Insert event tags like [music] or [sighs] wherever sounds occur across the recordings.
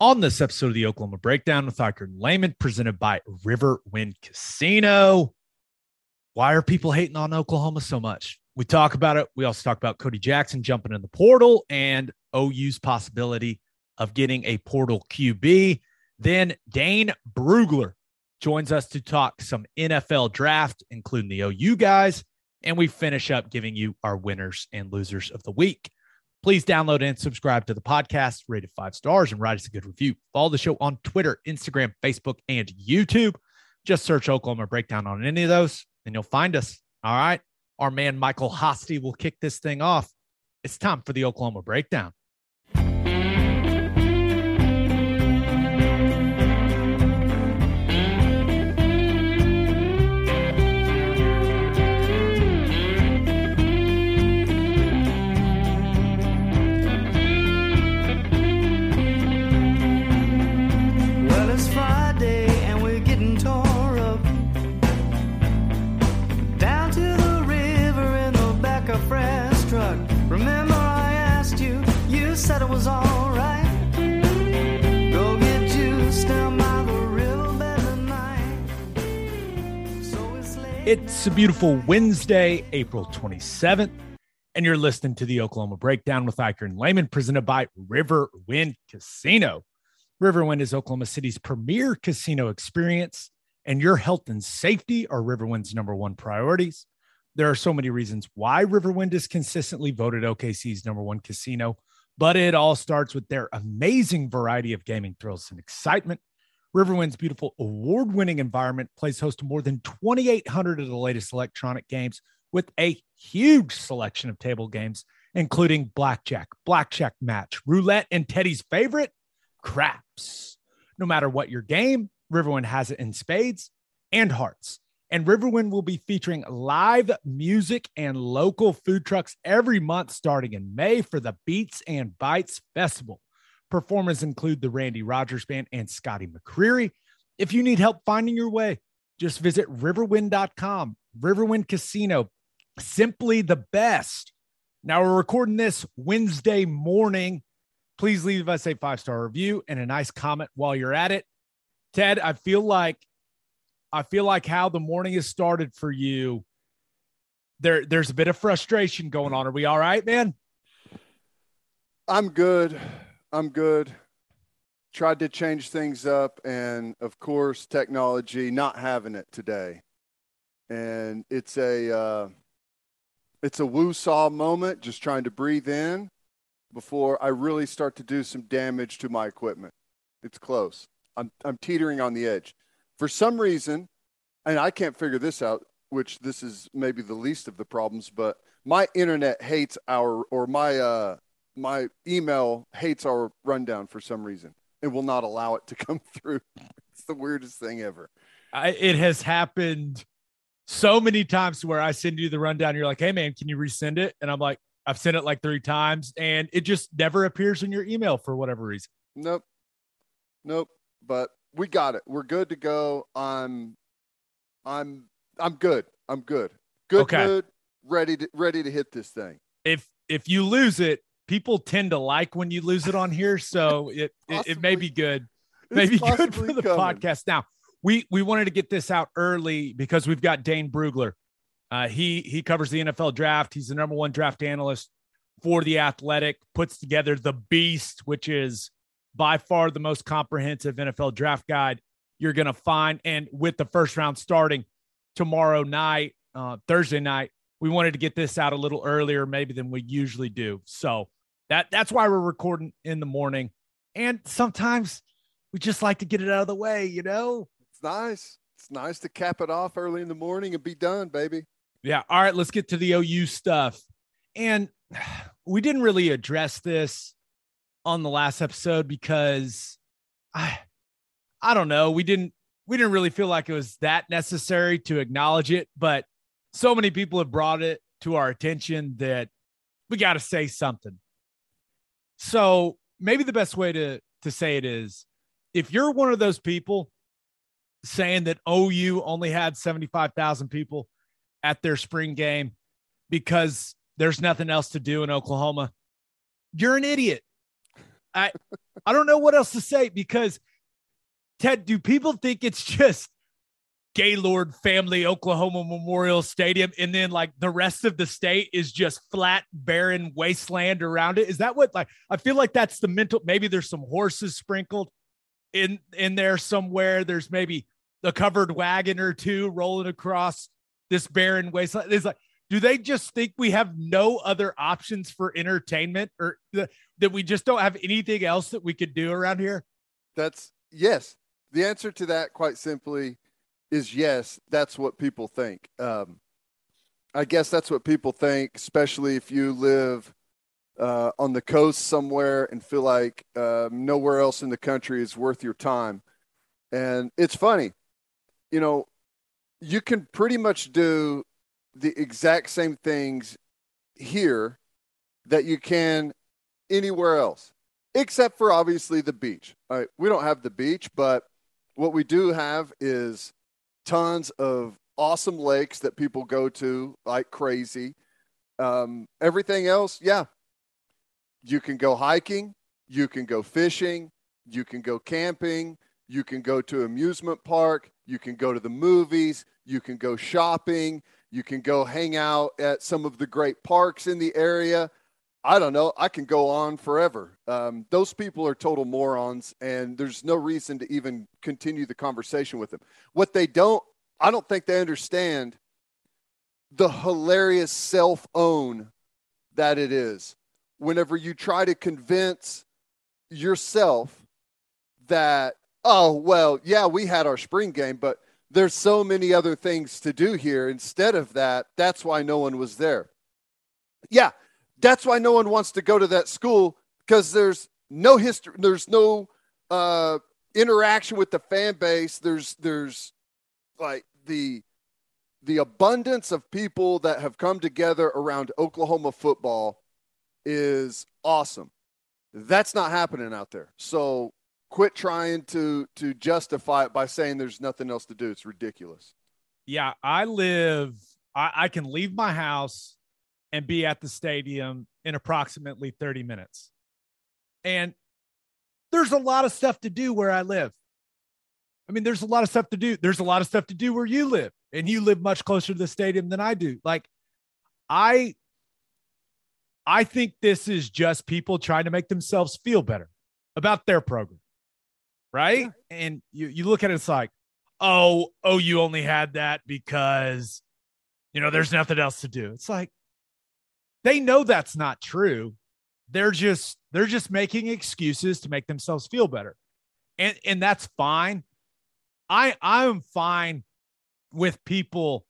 On this episode of the Oklahoma Breakdown with Dr. Lehman, presented by Riverwind Casino. Why are people hating on Oklahoma so much? We talk about it. We also talk about Cody Jackson jumping in the portal and OU's possibility of getting a portal QB. Then Dane Brugler joins us to talk some NFL draft, including the OU guys. And we finish up giving you our winners and losers of the week. Please download and subscribe to the podcast, rate it five stars, and write us a good review. Follow the show on Twitter, Instagram, Facebook, and YouTube. Just search Oklahoma Breakdown on any of those, and you'll find us. All right. Our man Michael Hosty will kick this thing off. It's time for the Oklahoma Breakdown. It's a beautiful Wednesday, April 27th, and you're listening to the Oklahoma Breakdown with Ikard and Lehman, presented by Riverwind Casino. Riverwind is Oklahoma City's premier casino experience, and your health and safety are Riverwind's number one priorities. There are so many reasons why Riverwind is consistently voted OKC's number one casino, but it all starts with their amazing variety of gaming thrills and excitement. Riverwind's beautiful award winning environment plays host to more than 2,800 of the latest electronic games with a huge selection of table games, including blackjack, blackjack match, roulette, and Teddy's favorite, craps. No matter what your game, Riverwind has it in spades and hearts. And Riverwind will be featuring live music and local food trucks every month starting in May for the Beats and Bites Festival. Performers include the Randy Rogers Band and Scotty McCreery. If you need help finding your way, just visit riverwind.com. Riverwind Casino, simply the best. Now we're recording this Wednesday morning. Please leave us a five star review and a nice comment while you're at it. Ted, I feel like I feel like how the morning has started for you. There, there's a bit of frustration going on. Are we all right, man? I'm good. I'm good. Tried to change things up, and of course, technology not having it today. And it's a uh, it's a woo-saw moment, just trying to breathe in before I really start to do some damage to my equipment. It's close. I'm I'm teetering on the edge. For some reason, and I can't figure this out, which this is maybe the least of the problems, but my internet hates our or my uh my email hates our rundown for some reason. It will not allow it to [laughs] come through. It's the weirdest thing ever. I, it has happened so many times where I send you the rundown. You're like, hey, man, can you resend it? And I'm like, I've sent it like three times and it just never appears in your email for whatever reason. Nope. Nope. But we got it. We're good to go. I'm I'm I'm good. I'm good. Good Okay. good. Ready to ready to hit this thing. If if you lose it, people tend to like when you lose it on here. So [laughs] it it, it may be good. Maybe [laughs] good for the coming. podcast. Now we we wanted to get this out early because we've got Dane Brugler. Uh, he he covers the NFL draft. He's the number one draft analyst for the Athletic. Puts together the Beast, which is by far the most comprehensive NFL draft guide you're going to find. And with the first round starting tomorrow night, uh, Thursday night, we wanted to get this out a little earlier, maybe than we usually do. So that that's why we're recording in the morning. And sometimes we just like to get it out of the way, you know? It's nice. It's nice to cap it off early in the morning and be done, baby. Yeah. All right, let's get to the OU stuff. And [sighs] we didn't really address this on the last episode because I I don't know, we didn't we didn't really feel like it was that necessary to acknowledge it, but so many people have brought it to our attention that we got to say something. So, maybe the best way to to say it is if you're one of those people saying that OU only had 75,000 people at their spring game because there's nothing else to do in Oklahoma, you're an idiot. I I don't know what else to say because Ted, do people think it's [laughs] just Gaylord Family Oklahoma Memorial Stadium and then like the rest of the state is just flat barren wasteland around it? Is that what like I feel like that's the mental maybe there's some horses sprinkled in in there somewhere. There's maybe a covered wagon or two rolling across this barren wasteland. It's like do they just think we have no other options for entertainment or th- that we just don't have anything else that we could do around here? That's yes. The answer to that, quite simply, is yes. That's what people think. Um, I guess that's what people think, especially if you live uh, on the coast somewhere and feel like uh, nowhere else in the country is worth your time. And it's funny, you know, you can pretty much do the exact same things here that you can anywhere else, except for obviously the beach. All right, we don't have the beach, but what we do have is tons of awesome lakes that people go to like crazy. Um, everything else, yeah, you can go hiking, you can go fishing, you can go camping, you can go to amusement park, you can go to the movies, you can go shopping, you can go hang out at some of the great parks in the area. I don't know. I can go on forever. Um, those people are total morons, and there's no reason to even continue the conversation with them. What they don't, I don't think they understand the hilarious self own that it is whenever you try to convince yourself that, oh, well, yeah, we had our spring game, but there's so many other things to do here. Instead of that, that's why no one was there. Yeah, that's why no one wants to go to that school because there's no history, there's no uh, interaction with the fan base. There's there's like the the abundance of people that have come together around Oklahoma football is awesome. That's not happening out there. So quit trying to to justify it by saying there's nothing else to do. It's ridiculous. Yeah, I live I, I can leave my house and be at the stadium in approximately 30 minutes. And there's a lot of stuff to do where I live. I mean, there's a lot of stuff to do. There's a lot of stuff to do where you live, and you live much closer to the stadium than I do. Like, I, I think this is just people trying to make themselves feel better about their program, right? Yeah. And you you look at it, it's like, oh, oh, you only had that because, you know, there's nothing else to do. It's like, they know that's not true. They're just they're just making excuses to make themselves feel better. And and that's fine. I I'm fine with people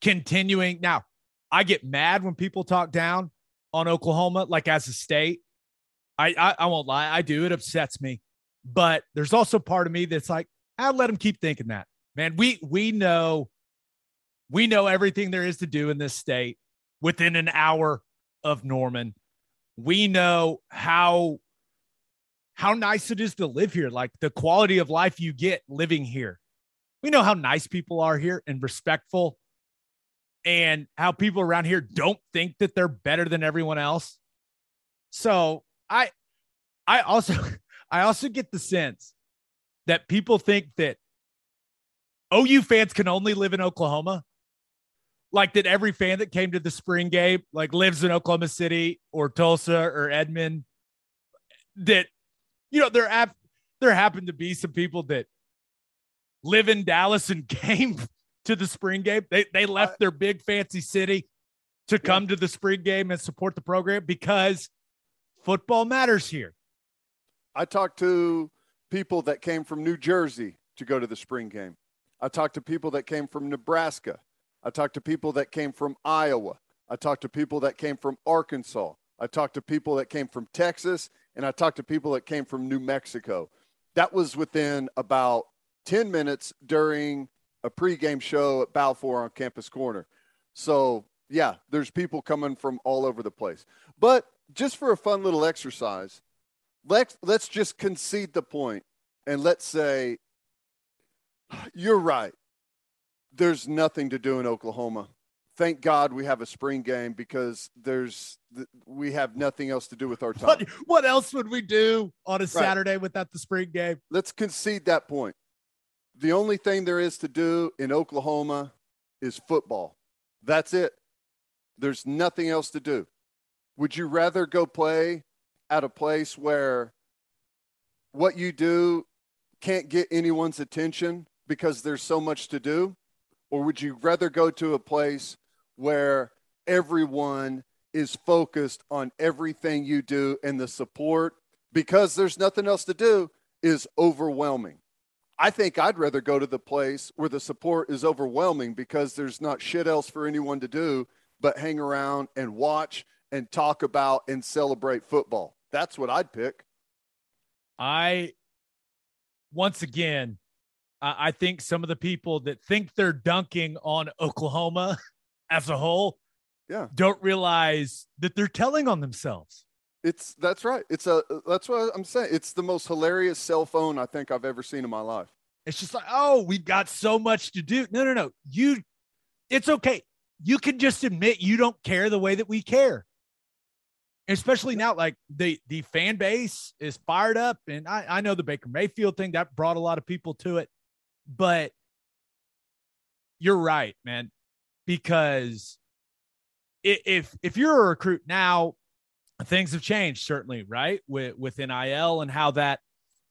continuing. Now, I get mad when people talk down on Oklahoma, like as a state. I, I, I won't lie, I do. It upsets me. But there's also part of me that's like, I'll let them keep thinking that. Man, we we know we know everything there is to do in this state within an hour of Norman. We know how how nice it is to live here, like the quality of life you get living here. We know how nice people are here and respectful and how people around here don't think that they're better than everyone else. So, I I also [laughs] I also get the sense that people think that OU fans can only live in Oklahoma like that every fan that came to the spring game like lives in Oklahoma City or Tulsa or Edmond that you know there have there happened to be some people that live in Dallas and [laughs] came to the spring game. They they left uh, their big fancy city to come to the spring game and support the program because football matters here. I talked to people that came from New Jersey to go to the spring game. I talked to people that came from Nebraska I talked to people that came from Iowa. I talked to people that came from Arkansas. I talked to people that came from Texas and I talked to people that came from New Mexico. That was within about 10 minutes during a pregame show at Balfour on Campus Corner. So, yeah, there's people coming from all over the place. But just for a fun little exercise, let's let's just concede the point and let's say [sighs] you're right. There's nothing to do in Oklahoma. Thank God we have a spring game because there's we have nothing else to do with our time. What, what else would we do on a Saturday without the spring game? Let's concede that point. The only thing there is to do in Oklahoma is football. That's it. There's nothing else to do. Would you rather go play at a place where what you do can't get anyone's attention because there's so much to do? Or would you rather go to a place where everyone is focused on everything you do and the support because there's nothing else to do is overwhelming? I think I'd rather go to the place where the support is overwhelming because there's not shit else for anyone to do but hang around and watch and talk about and celebrate football. That's what I'd pick. I, once again, I think some of the people that think they're dunking on Oklahoma [laughs] as a whole, yeah, don't realize that they're telling on themselves. It's that's right. It's a that's what I'm saying. It's the most hilarious self own I think I've ever seen in my life. It's just like, oh, we've got so much to do. No, no, no. You, it's okay. You can just admit you don't care the way that we care especially now like the the fan base is fired up and I, I know the baker mayfield thing that brought a lot of people to it but you're right man because if if you're a recruit now things have changed certainly right with with nil and how that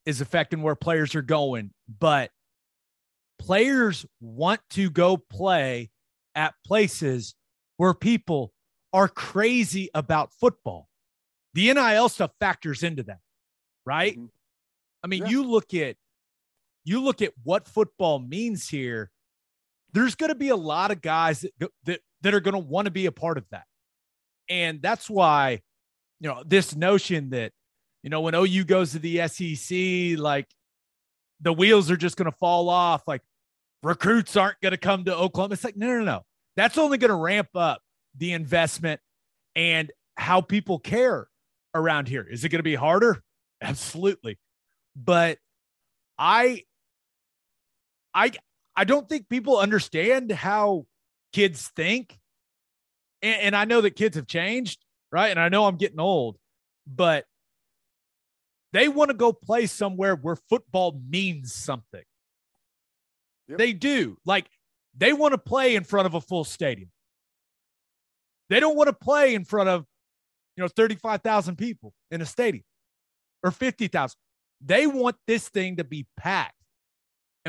is affecting where players are going but players want to go play at places where people are crazy about football the NIL stuff factors into that, right? Mm-hmm. I mean, yeah. you look at you look at what football means here. There's going to be a lot of guys that that, that are going to want to be a part of that, and that's why, you know, this notion that you know when OU goes to the SEC, like the wheels are just going to fall off, like recruits aren't going to come to Oklahoma. It's like no, no, no. That's only going to ramp up the investment and how people care around here. Is it going to be harder? Absolutely. But I I I don't think people understand how kids think. And, and, I know that kids have changed, right? And I know I'm getting old, but they want to go play somewhere where football means something. Yep. They do. Like they want to play in front of a full stadium. They don't want to play in front of you know, 35,000 people in a stadium or 50,000. They want this thing to be packed.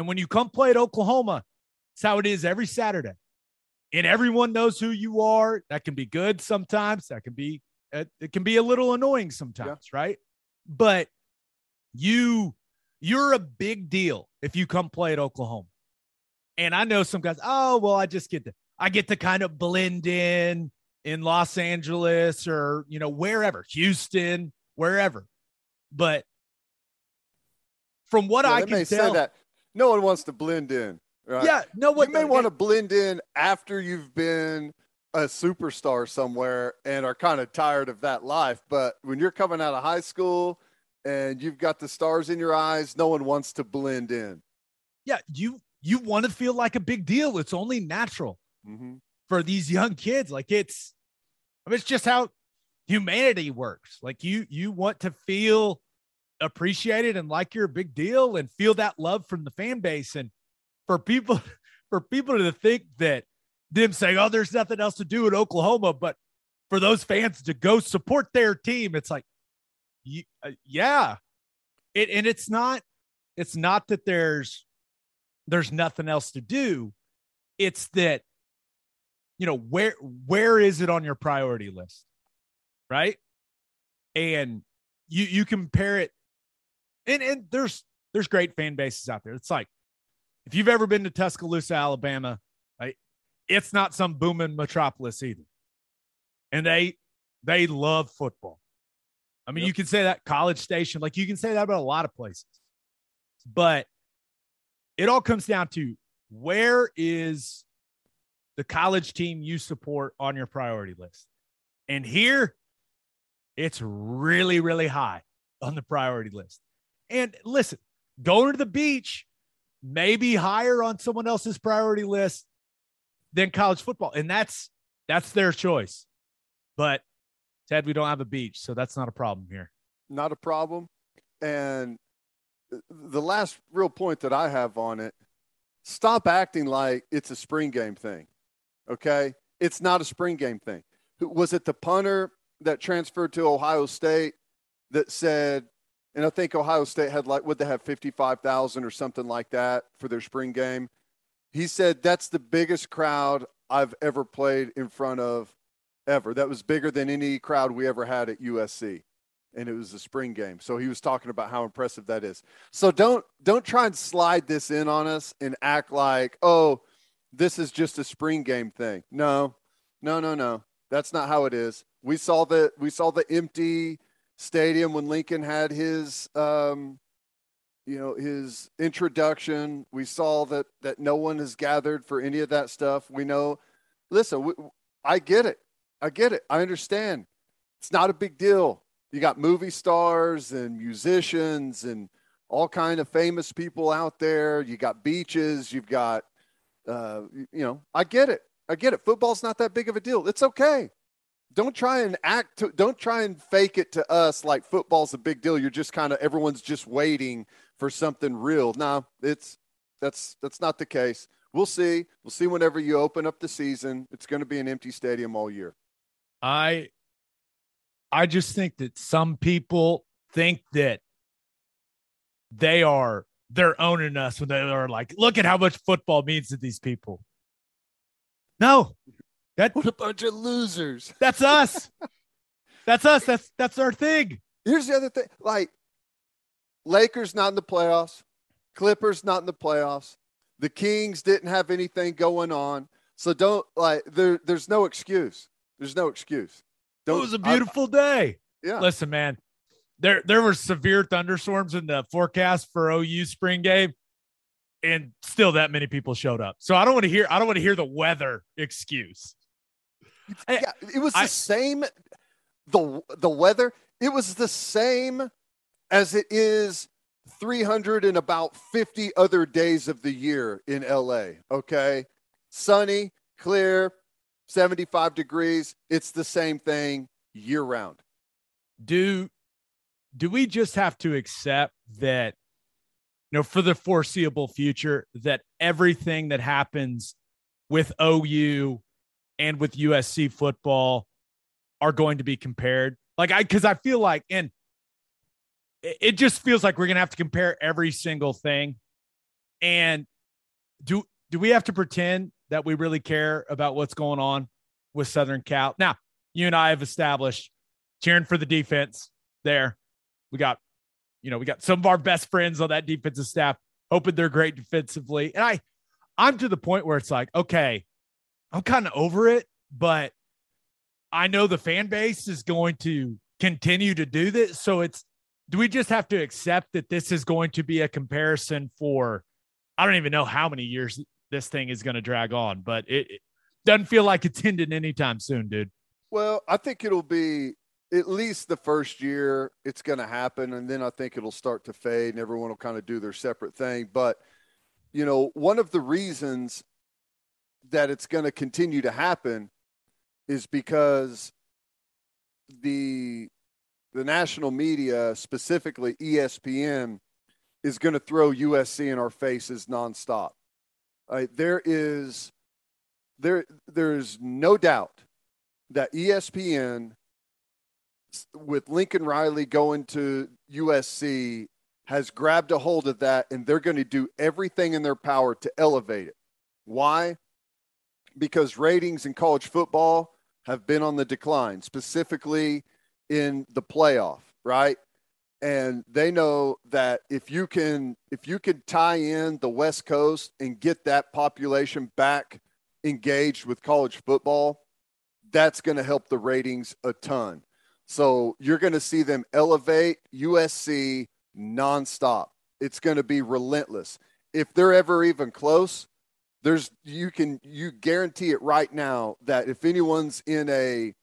And when you come play at Oklahoma, it's how it is every Saturday. And everyone knows who you are. That can be good sometimes. That can be uh, it can be a little annoying sometimes, yeah. right? But you you're a big deal if you come play at Oklahoma. And I know some guys, oh, well, I just get to I get to kind of blend in in Los Angeles or, you know, wherever, Houston, wherever. But from what yeah, I can tell, that no one wants to blend in. Right? Yeah, no one. You may want to blend in after you've been a superstar somewhere and are kind of tired of that life. But when you're coming out of high school and you've got the stars in your eyes, no one wants to blend in. Yeah, you you want to feel like a big deal. It's only natural. Mm-hmm for these young kids. Like it's, I mean, it's just how humanity works. Like you, you want to feel appreciated and like you're a big deal and feel that love from the fan base. And for people, [laughs] for people to think that them saying, "Oh, there's nothing else to do in Oklahoma," but for those fans to go support their team, it's like, uh, yeah, it and it's not, it's not that there's there's nothing else to do. It's that you know where where is it on your priority list right and you you compare it and and there's there's great fan bases out there it's like if you've ever been to tuscaloosa alabama like it's not some booming metropolis either and they they love football I mean, Yep. you can say that College Station, like you can say that about a lot of places. But it all comes down to where is the college team you support on your priority list? And here it's really, really high on the priority list. And listen, going to the beach may be higher on someone else's priority list than college football. And that's that's their choice. But Ted, we don't have a beach, so that's not a problem here. not a problem. And the last real point that I have on it stop acting like it's a spring game thing. Okay. It's not a spring game thing. Was it the punter that transferred to Ohio State that said, and I think Ohio State had like, would they have 55,000 or something like that for their spring game? He said, that's the biggest crowd I've ever played in front of ever. That was bigger than any crowd we ever had at USC and it was a spring game. So he was talking about how impressive that is. So don't don't try and slide this in on us and act like, "Oh, this is just a spring game thing." No. No, no, no. That's not how it is. We saw the we saw the empty stadium when Lincoln had his um you know, his introduction. We saw that that no one has gathered for any of that stuff. We know listen, we, I get it. I get it. I understand. It's not a big deal you got movie stars and musicians and all kind of famous people out there you got beaches you've got uh, you know i get it i get it football's not that big of a deal it's okay don't try and act to, don't try and fake it to us like football's a big deal. You're just kind of everyone's just waiting for something real. No it's that's that's not the case. We'll see. We'll see whenever you open up the season. It's going to be an empty stadium all year. I I just think that some people think that they are they're owning us when they are like, look at how much football means to these people. No, that what a bunch of losers [laughs] that's us. that's us. That's that's our thing. Here's the other thing like Lakers not in the playoffs, Clippers not in the playoffs. The Kings didn't have anything going on. So don't like there there's no excuse. There's no excuse. It Don't, was a beautiful day. Yeah. Listen, man, there there were severe thunderstorms in the forecast for OU spring game, and still that many people showed up. So I don't want to hear I don't want to hear the weather excuse. I- yeah, it was I- the same the the weather, it was the same as it is 300 and about 50 other days of the year in LA, okay? Sunny, clear, 75 degrees. It's the same thing year round. do do we just have to accept that you know for the foreseeable future that everything that happens with OU and with USC football are going to be compared like I cuz I feel like and it, just feels like we're going to have to compare every single thing and do do we have to pretend that we really care about what's going on with Southern Cal now you and I have established cheering for the defense there. We got, you know, we got some of our best friends on that defensive staff, hoping they're great defensively. And I, I'm to the point where it's like, okay, I'm kind of over it, but I know the fan base is going to continue to do this. So it's, do we just have to accept that this is going to be a comparison for, I don't even know how many years this thing is going to drag on, but it, it doesn't feel like it's ending anytime soon, dude. Well, I think it'll be at least the first year it's going to happen. And then I think it'll start to fade and everyone will kind of do their separate thing. But, you know, one of the reasons that it's going to continue to happen is because the the national media, specifically ESPN, is going to throw USC in our faces nonstop. Uh, there is there there's no doubt that ESPN with Lincoln Riley going to USC has grabbed a hold of that and they're going to do everything in their power to elevate it. Why? Because ratings in college football have been on the decline, specifically in the playoff, right? And they know that if you can if you can tie in the West Coast and get that population back engaged with college football, that's going to help the ratings a ton. So you're going to see them elevate USC nonstop. It's going to be relentless. If they're ever even close, there's you can you guarantee it right now that if anyone's in a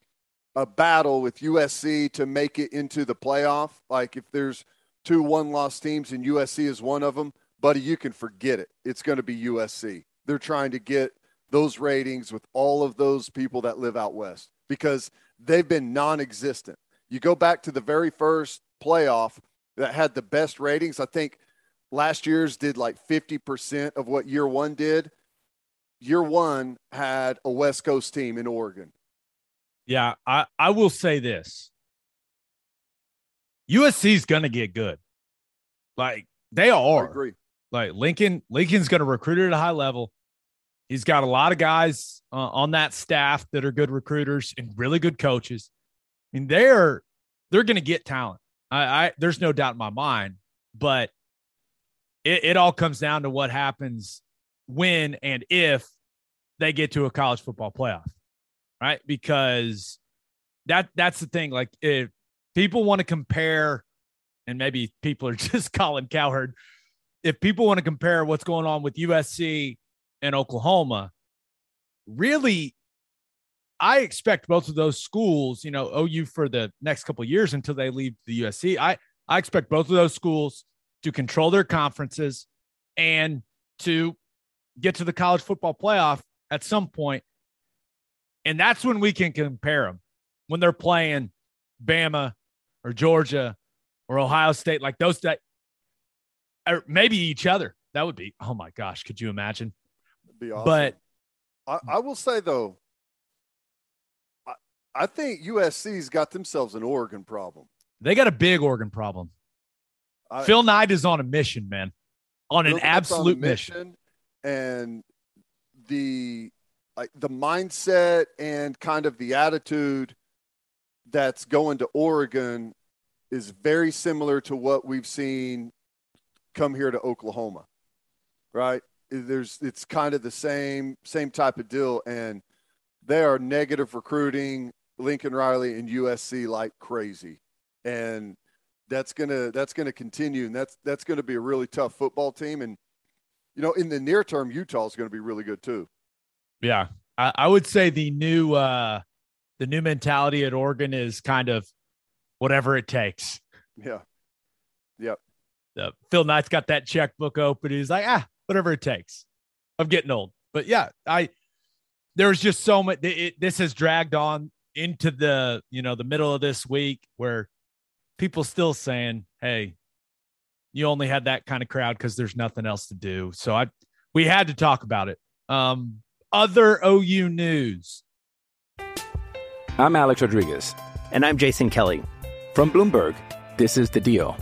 a battle with USC to make it into the playoff, like if there's two one loss teams and USC is one of them, buddy, you can forget it. It's going to be USC. They're trying to get those ratings with all of those people that live out west because they've been non existent. You go back to the very first playoff that had the best ratings. I think last year's did like 50% of what year one did. Year one had a West Coast team in Oregon. Yeah, I, I will say this USC is going to get good. Like they are. I agree. Like Lincoln, Lincoln's going to recruit at a high level. He's got a lot of guys uh, on that staff that are good recruiters and really good coaches. I mean, they're they're going to get talent. I, I, there's no doubt in my mind, but it, it all comes down to what happens when and if they get to a college football playoff, right? Because that that's the thing. Like, if people want to compare, and maybe people are [laughs] just Colin Cowherd, if people want to compare what's going on with USC and Oklahoma, really, I expect both of those schools, you know, OU for the next couple years until they leave the SEC. I I expect both of those schools to control their conferences and to get to the college football playoff at some. And that's when we can compare them when they're playing Bama or Georgia or Ohio State, like those that, or maybe each other. That would be, oh my gosh, could you imagine? be awesome. But I, I will say though, I, I think USC's got themselves an Oregon problem. they got a big Oregon problem. I, Phil Knight is on a mission, man, on an Knight's on absolute mission. And the like the mindset and kind of the attitude that's going to Oregon is very similar to what we've seen come here to Oklahoma, right? There's it's kind of the same same type of deal, and they are negative recruiting Lincoln Riley and USC like crazy, and that's gonna that's gonna continue, and that's that's gonna be a really tough football team, and you know in the near term Utah is going to be really good too. Yeah, I, I would say the new uh the new mentality at Oregon is kind of whatever it takes. Yeah, yep. Uh, Phil Knight's got that checkbook open. He's like, ah, whatever it takes. I'm getting old, but yeah, I there's just so much. It, this has dragged on into the you know the middle of this week where people still saying, hey, you only had that kind of crowd because there's nothing else to do. So I we had to talk about it. Um, other OU news. I'm Alex Rodriguez. And I'm Jason Kelly. From Bloomberg, this is The Deal.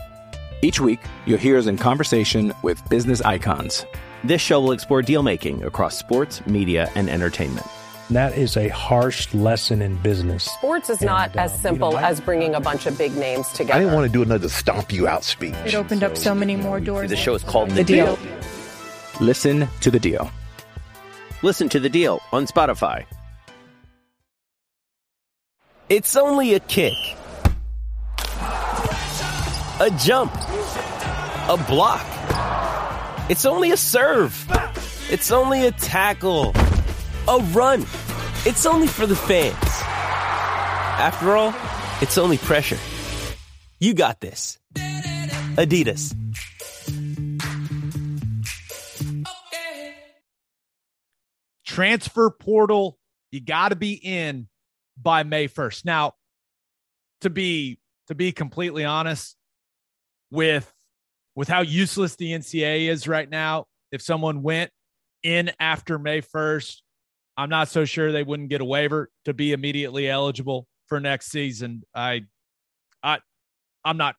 Each week, you'll hear us in conversation with business icons. This show will explore deal making across sports, media, and entertainment. That is a harsh lesson in business. Sports is not And, as simple you know, I- as bringing a bunch of big names together. I didn't want to do another stomp you out speech. It opened up so many more doors. The show is called The Deal. Listen to The Deal. Listen to the deal on Spotify. It's only a kick, a jump, a block. It's only a serve. It's only a tackle, a run. It's only for the fans. After all, it's only pressure. You got this. Adidas. transfer portal you got to be in by may 1st now to be to be completely honest with with how useless the ncaa is right now if someone went in after may 1st i'm not so sure they wouldn't get a waiver to be immediately eligible for next season i i i'm not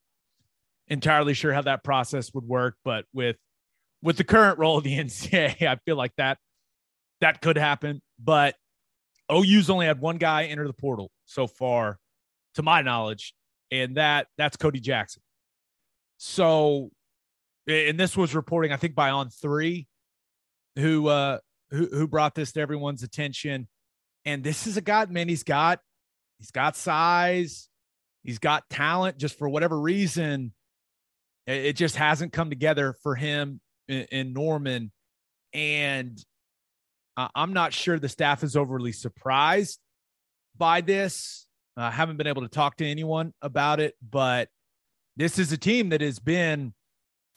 entirely sure how that process would work but with with the current role of the [laughs] ncaa i feel like that that could happen. But OU's only had one guy enter the portal so far, to my knowledge, and that that's Cody Jackson. So, and this was reporting, I think, by On3, who uh who who brought this to everyone's attention. And this is a guy, man. He's got he's got size. He's got talent, just for whatever reason, it, just hasn't come together for him in, Norman. And I'm not sure the staff is overly surprised by this. I haven't been able to talk to anyone about it, but this is a team that has been,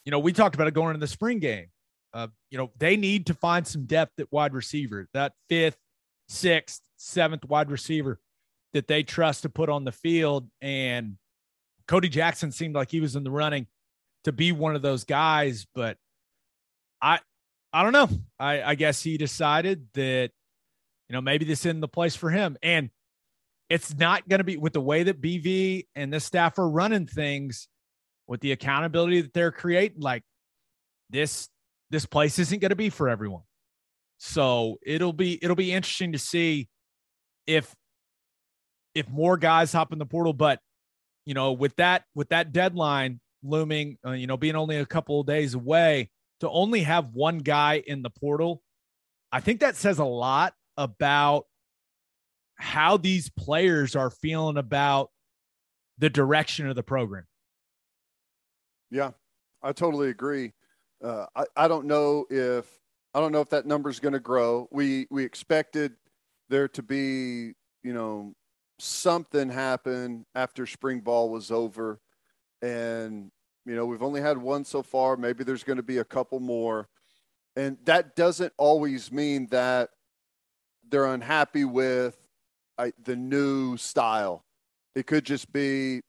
you know, we talked about it going into the spring game. Uh, you know, they need to find some depth at wide receiver, that fifth, sixth, seventh wide receiver that they trust to put on the field. And Cody Jackson seemed like he was in the running to be one of those guys, but I I don't know. I, I guess he decided that, you know, maybe this isn't the place for him. And it's not going to be with the way that BV and the staff are running things with the accountability that they're creating. Like this, this place isn't going to be for everyone. So it'll be it'll be interesting to see if if more guys hop in the portal. But you know, with that with that deadline looming, uh, you know, being only a couple of days away, to only have one guy in the portal, I think that says a lot about how these players are feeling about the direction of the program. Yeah, I totally agree. Uh, I, I don't know if I don't know if that number is going to grow. We we expected there to be you know something happen after spring ball was over, and you know we've only had one so far. Maybe there's going to be a couple more, and that doesn't always mean that they're unhappy with the new style. It could just be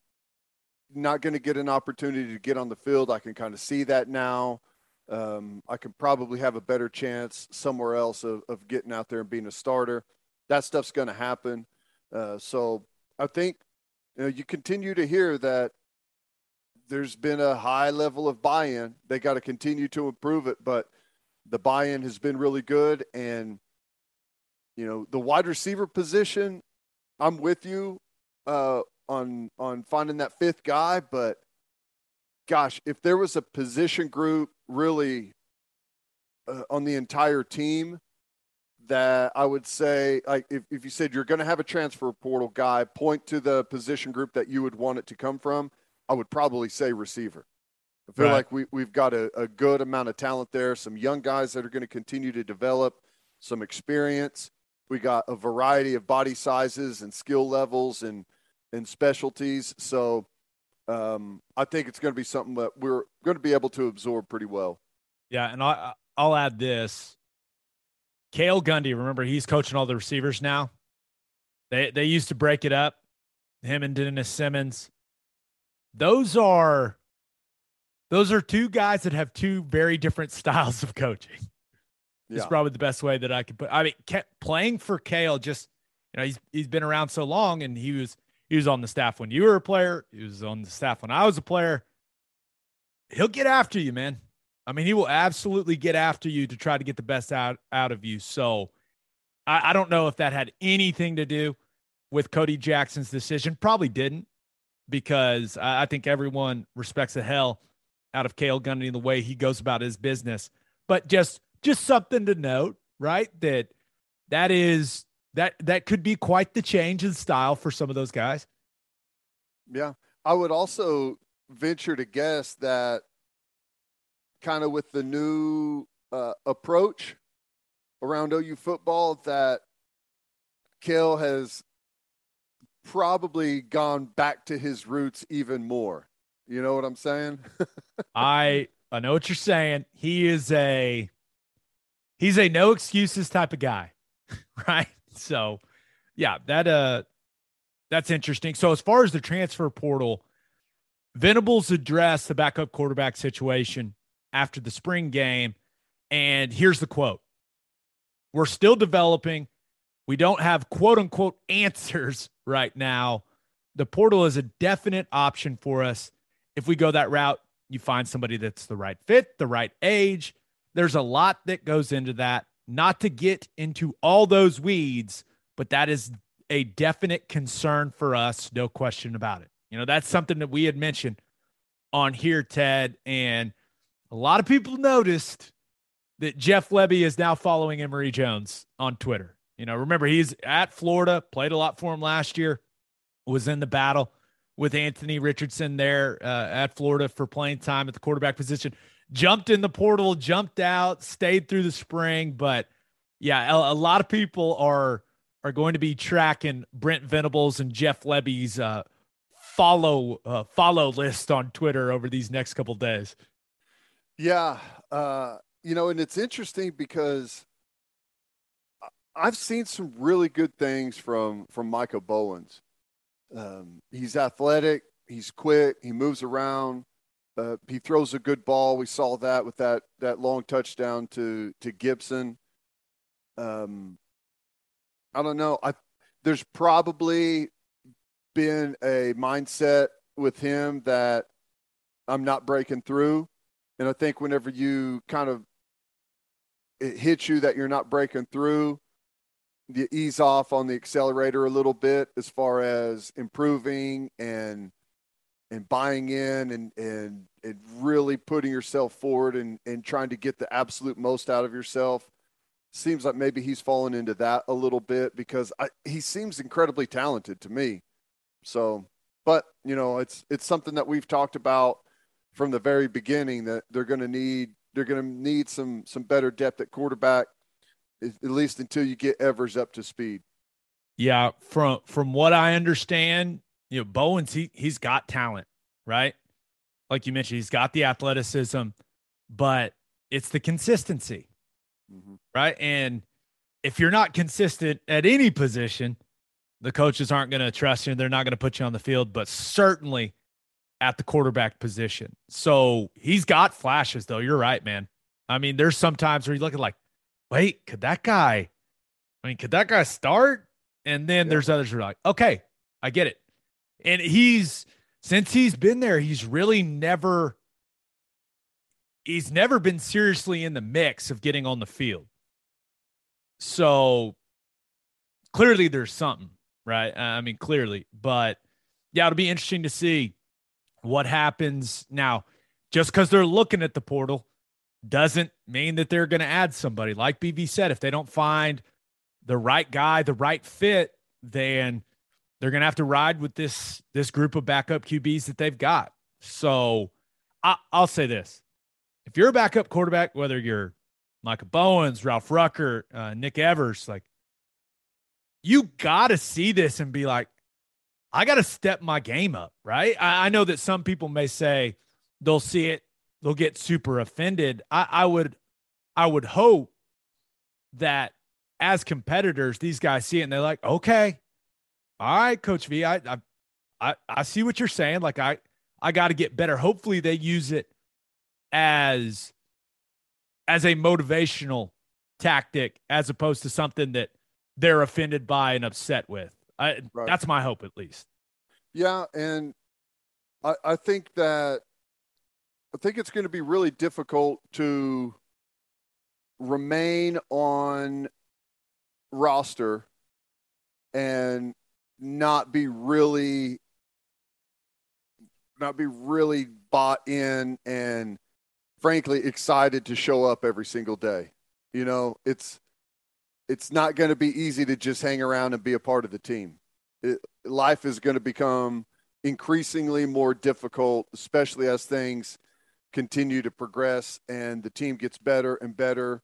not going to get an opportunity to get on the field. I can kind of see that now. Um, I can probably have a better chance somewhere else of, of getting out there and being a starter. That stuff's going to happen. Uh, so I think you know you continue to hear that there's been a high level of buy-in. They got to continue to improve it, but the buy-in has been really good. And you know the wide receiver position, I'm with you uh, on on finding that fifth guy, but gosh, if there was a position group really uh, on the entire team that I would say, like, if, if you said you're going to have a transfer portal guy, point to the position group that you would want it to come from, I would probably say receiver. I feel right. like we, we've got a, a good amount of talent there, some young guys that are going to continue to develop, some experience. We got a variety of body sizes and skill levels and, and specialties. So um, I think it's going to be something that we're going to be able to absorb pretty well. Yeah, and I, I'll add this: Cale Gundy. Remember, he's coaching all the receivers now. They they used to break it up, him and Dennis Simmons. Those are those are two guys that have two very different [laughs] styles of coaching. Yeah. It's probably the best way that I could put. I mean, playing for Cale. just you know, he's he's been around so long, and he was he was on the staff when you were a player. He was on the staff when I was a player. He'll get after you, man. I mean, he will absolutely get after you to try to get the best out, out of you. So I, I don't know if that had anything to do with Cody Jackson's decision. Probably didn't, because I, I think everyone respects the hell out of Cale Gundy and the way he goes about his business. But just just something to note, right? That that is that that could be quite the change in style for some of those guys. Yeah. I would also venture to guess that kind of with the new uh, approach around OU football that Cale has probably gone back to his roots even more. You know what I'm saying? [laughs] I I know what you're saying. He is a he's a no excuses type of guy, [laughs] right? So, yeah, that uh that's interesting. So as far as the transfer portal, Venables addressed the backup quarterback situation after the spring game. And here's the quote We're still developing. We don't have quote unquote [laughs] answers right now. The portal is a definite option for us. If we go that route, you find somebody that's the right fit, the right age. There's a lot that goes into that. Not to get into all those weeds, but that is a definite concern for us, no question about it. You know, that's something that we had mentioned on here, Ted. And a lot of people noticed that Jeff Lebby is now following Emory Jones on Twitter. You know, remember, he's at Florida, played a lot for him last year, was in the battle with Anthony Richardson there uh, at Florida for playing time at the quarterback position. Jumped in the portal, jumped out, stayed through the spring, but yeah, a, a lot of people are are going to be tracking Brent Venables and Jeff Lebby's uh, follow uh, follow list on Twitter over these next couple days. Yeah, uh, you know, and it's interesting because I've seen some really good things from from Micah Bowens. Um, he's athletic, he's quick, he moves around, uh, he throws a good ball. We saw that with that that long touchdown to to Gibson. Um, I don't know. I there's probably been a mindset with him that I'm not breaking through, and I think whenever you kind of it hits you that you're not breaking through, you ease off on the accelerator a little bit as far as improving and and buying in and and and really putting yourself forward and and trying to get the absolute most out of yourself. Seems like maybe he's fallen into that a little bit because I, he seems incredibly talented to me. So, but you know, it's it's something that we've talked about from the very beginning that they're going to need they're going to need some some better depth at quarterback at least until you get Evers up to speed. Yeah, from from what I understand, you know, Bowens he he's got talent, right? Like you mentioned, he's got the athleticism, but it's the consistency, mm-hmm. right? And if you're not consistent at any position, the coaches aren't going to trust you. They're not going to put you on the field, but certainly at the quarterback position. So he's got flashes, though. You're right, man. I mean, there's sometimes where you look at like, wait, could that guy, I mean, could that guy start? And then yeah. there's others who are like, okay, I get it. And he's, since he's been there, he's really never, he's never been seriously in the mix of getting on the field. So clearly there's something, right? I mean, clearly, but yeah, it'll be interesting to see what happens now. Just because they're looking at the portal doesn't mean that they're going to add somebody. Like BB said, if they don't find the right guy, the right fit, then they're going to have to ride with this this group of backup QBs that they've got. So I, will say this: if you're a backup quarterback, whether you're Micah Bowens, Ralph Rucker, uh, Nick Evers, like you got to see this and be like, I got to step my game up, right? I, I know that some people may say they'll see it they'll get super offended. I, I would I would hope that as competitors, these guys see it and they're like, okay, all right, Coach V, I I I, I see what you're saying. Like I I got to get better. Hopefully they use it as as a motivational tactic as opposed to something that they're offended by and upset with. I, right. That's my hope, at least. Yeah, and I, I think that I think it's going to be really difficult to remain on roster and not be really not be really bought in and frankly excited to show up every single day. You know, it's it's not going to be easy to just hang around and be a part of the team. It, life is going to become increasingly more difficult, especially as things continue to progress and the team gets better and better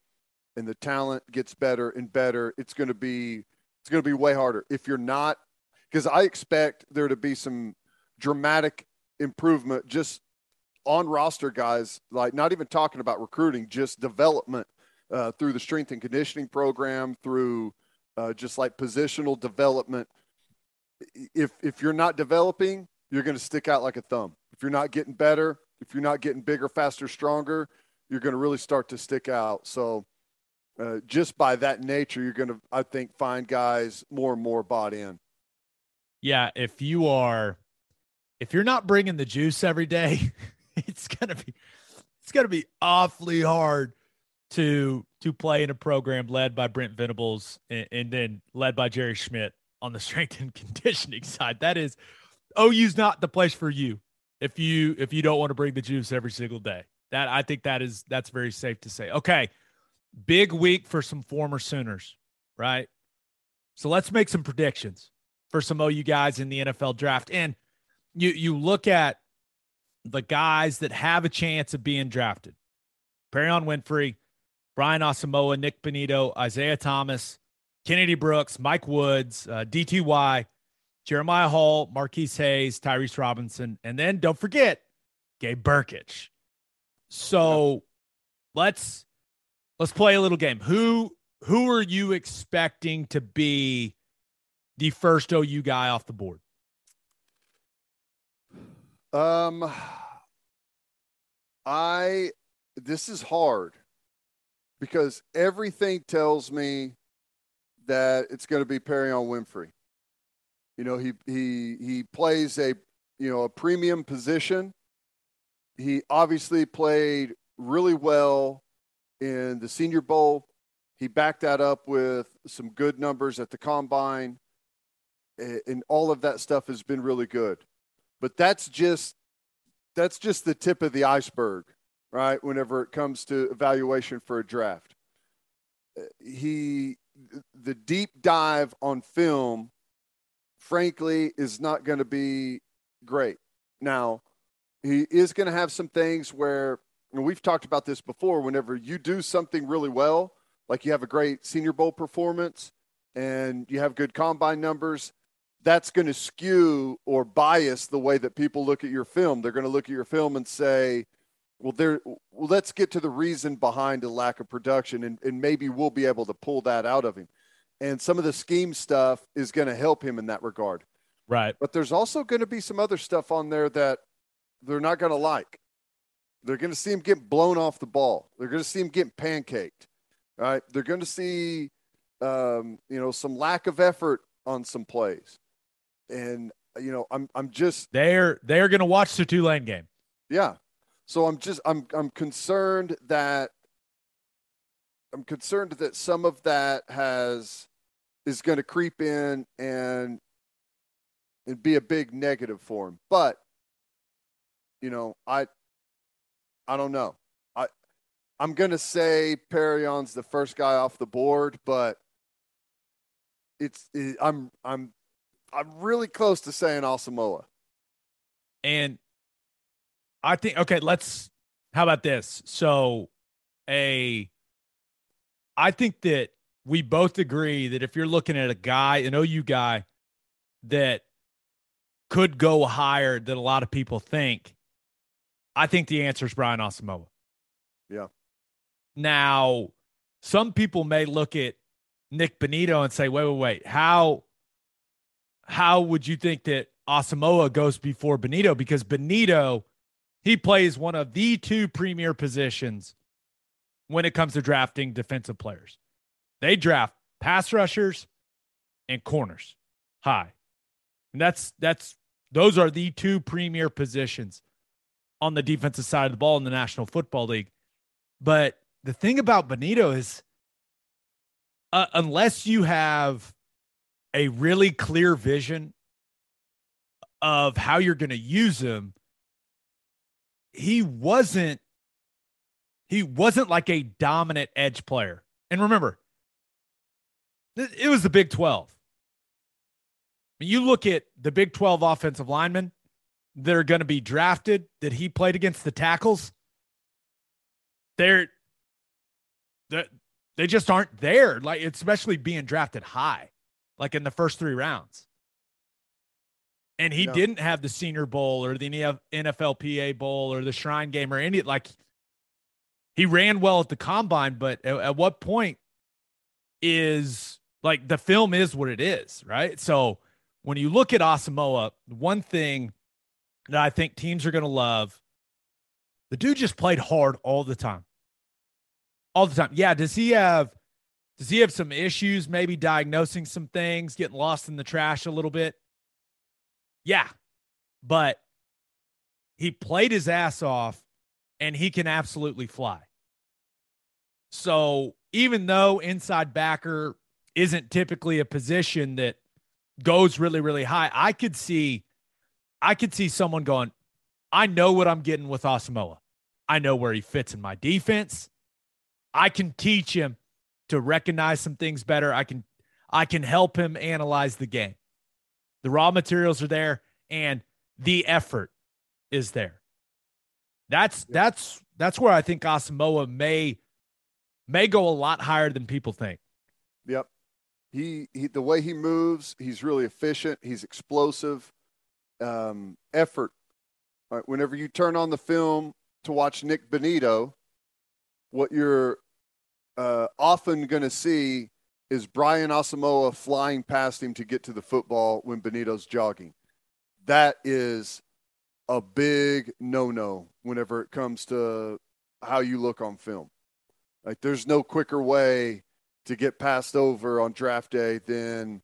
and the talent gets better and better it's going to be it's going to be way harder if you're not because i expect there to be some dramatic improvement just on roster guys like not even talking about recruiting just development uh, through the strength and conditioning program through uh, just like positional development if if you're not developing you're going to stick out like a thumb if you're not getting better if you're not getting bigger, faster, stronger, you're going to really start to stick out. So, uh, just by that nature, you're going to, I think, find guys more and more bought in. Yeah, if you are, if you're not bringing the juice every day, [laughs] it's gonna be, it's gonna be awfully hard to to play in a program led by Brent Venables and, and then led by Jerry Schmidt on the [laughs] strength and conditioning side. That is, OU's not the place for you if you if you don't want to bring the juice every single day. That I think that is that's very safe to say. Okay. Big week for some former Sooners, right? So let's make some predictions for some OU guys in the NFL draft. And you you look at the guys that have a chance of being drafted. Perrion Winfrey, Brian Asamoah, Nik Bonitto, Isaiah Thomas, Kennedy Brooks, Mike Woods, uh, DTY, Jeremiah Hall, Marquis Hayes, Tyrese Robinson, and then don't forget Gabe Brkic. So let's let's play a little game. Who who are you expecting to be the first OU guy off the board? Um, I this is hard because everything tells me that it's going to be Perrion Winfrey. You know, he he he plays a you know a premium position. He obviously played really well in the Senior Bowl. He backed that up with some good numbers at the combine, and all of that stuff has been really good. But that's just that's just the tip of the iceberg, right? Whenever it comes to evaluation for a draft, uh, he the deep dive on film, frankly, is not going to be great. Now, he is going to have some things where and we've talked about this before. Whenever you do something really well, like you have a great Senior Bowl performance and you have good combine numbers, that's going to skew or bias the way that people look at your film. They're going to look at your film and say, well, there, well, let's get to the reason behind the lack of production, and, and maybe we'll be able to pull that out of him. And some of the scheme stuff is going to help him in that regard. Right. But there's also going to be some other stuff on there that they're not going to like. They're going to see him get blown off the ball. They're going to see him getting pancaked. Right. They're going to see, um, you know, some lack of effort on some plays. And, you know, I'm, I'm just. They're, they're going to watch the Tulane game. Yeah. So I'm just, I'm, I'm concerned that, I'm concerned that some of that has, is going to creep in and, and be a big negative for him. But, you know, I, I don't know. I I'm gonna say Perrion's the first guy off the board, but it's it, I'm I'm I'm really close to saying Asamoah. And I think okay, let's how about this? So a I think that we both agree that if you're looking at a guy, an OU guy that could go higher than a lot of people think, I think the answer is Brian Asamoah. Yeah. Now, some people may look at Nik Bonitto and say, wait, wait, wait, how how would you think that Asamoah goes before Bonitto? Because Bonitto, he plays one of the two premier positions when it comes to drafting defensive players. They draft pass rushers and corners high. And that's that's those are the two premier positions on the defensive side of the ball in the National Football League. But the thing about Bonitto is, uh, unless you have a really clear vision of how you're going to use him, he wasn't he wasn't like a dominant edge player. And remember, it was the Big 12. You look at the Big 12 offensive linemen, that are going to be drafted that he played against the tackles, they're, they're they just aren't there. Like especially being drafted high, like in the first three rounds. And he didn't have the Senior Bowl or the NFLPA Bowl or the Shrine Game or any like. He ran well at the combine, but at, at what point is like the film is what it is, right? So when you look at Asamoah, one thing that I think teams are going to love. The dude just played hard all the time. All the time. Yeah, does he have does he have some issues maybe diagnosing some things, getting lost in the trash a little bit? Yeah. But he played his ass off and he can absolutely fly. So, even though inside backer isn't typically a position that goes really really high, I could see I could see someone going, I know what I'm getting with Asamoah. I know where he fits in my defense. I can teach him to recognize some things better. I can I can help him analyze the game. The raw materials are there and the effort is there. That's that's that's where I think Asamoah may may go a lot higher than people think. Yep. He, he the way he moves, he's really efficient. He's explosive. Um, effort. All right, whenever you turn on the film to watch Nik Bonitto, what you're uh, often going to see is Brian Asamoah flying past him to get to the football when Bonitto's jogging. That is a big no-no whenever it comes to how you look on film. Like there's no quicker way to get passed over on draft day than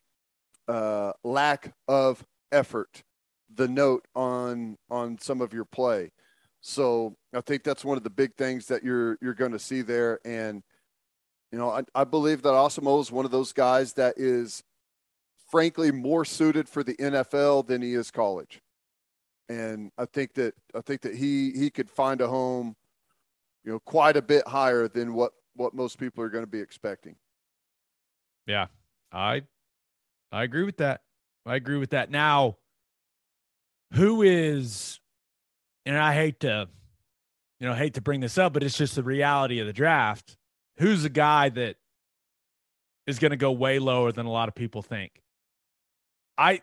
uh, lack of effort. The note on on some of your play. So I think that's one of the big things that you're you're going to see there. And you know, I, I believe that Asamoah is one of those guys that is frankly more suited for the NFL than he is college. And I think that I think that he he could find a home, you know, quite a bit higher than what what most people are going to be expecting. Yeah, I I agree with that. I agree with that. Now, who is, and I hate to, you know, hate to bring this up, but it's just the reality of the draft. Who's the guy that is going to go way lower than a lot of people think? I,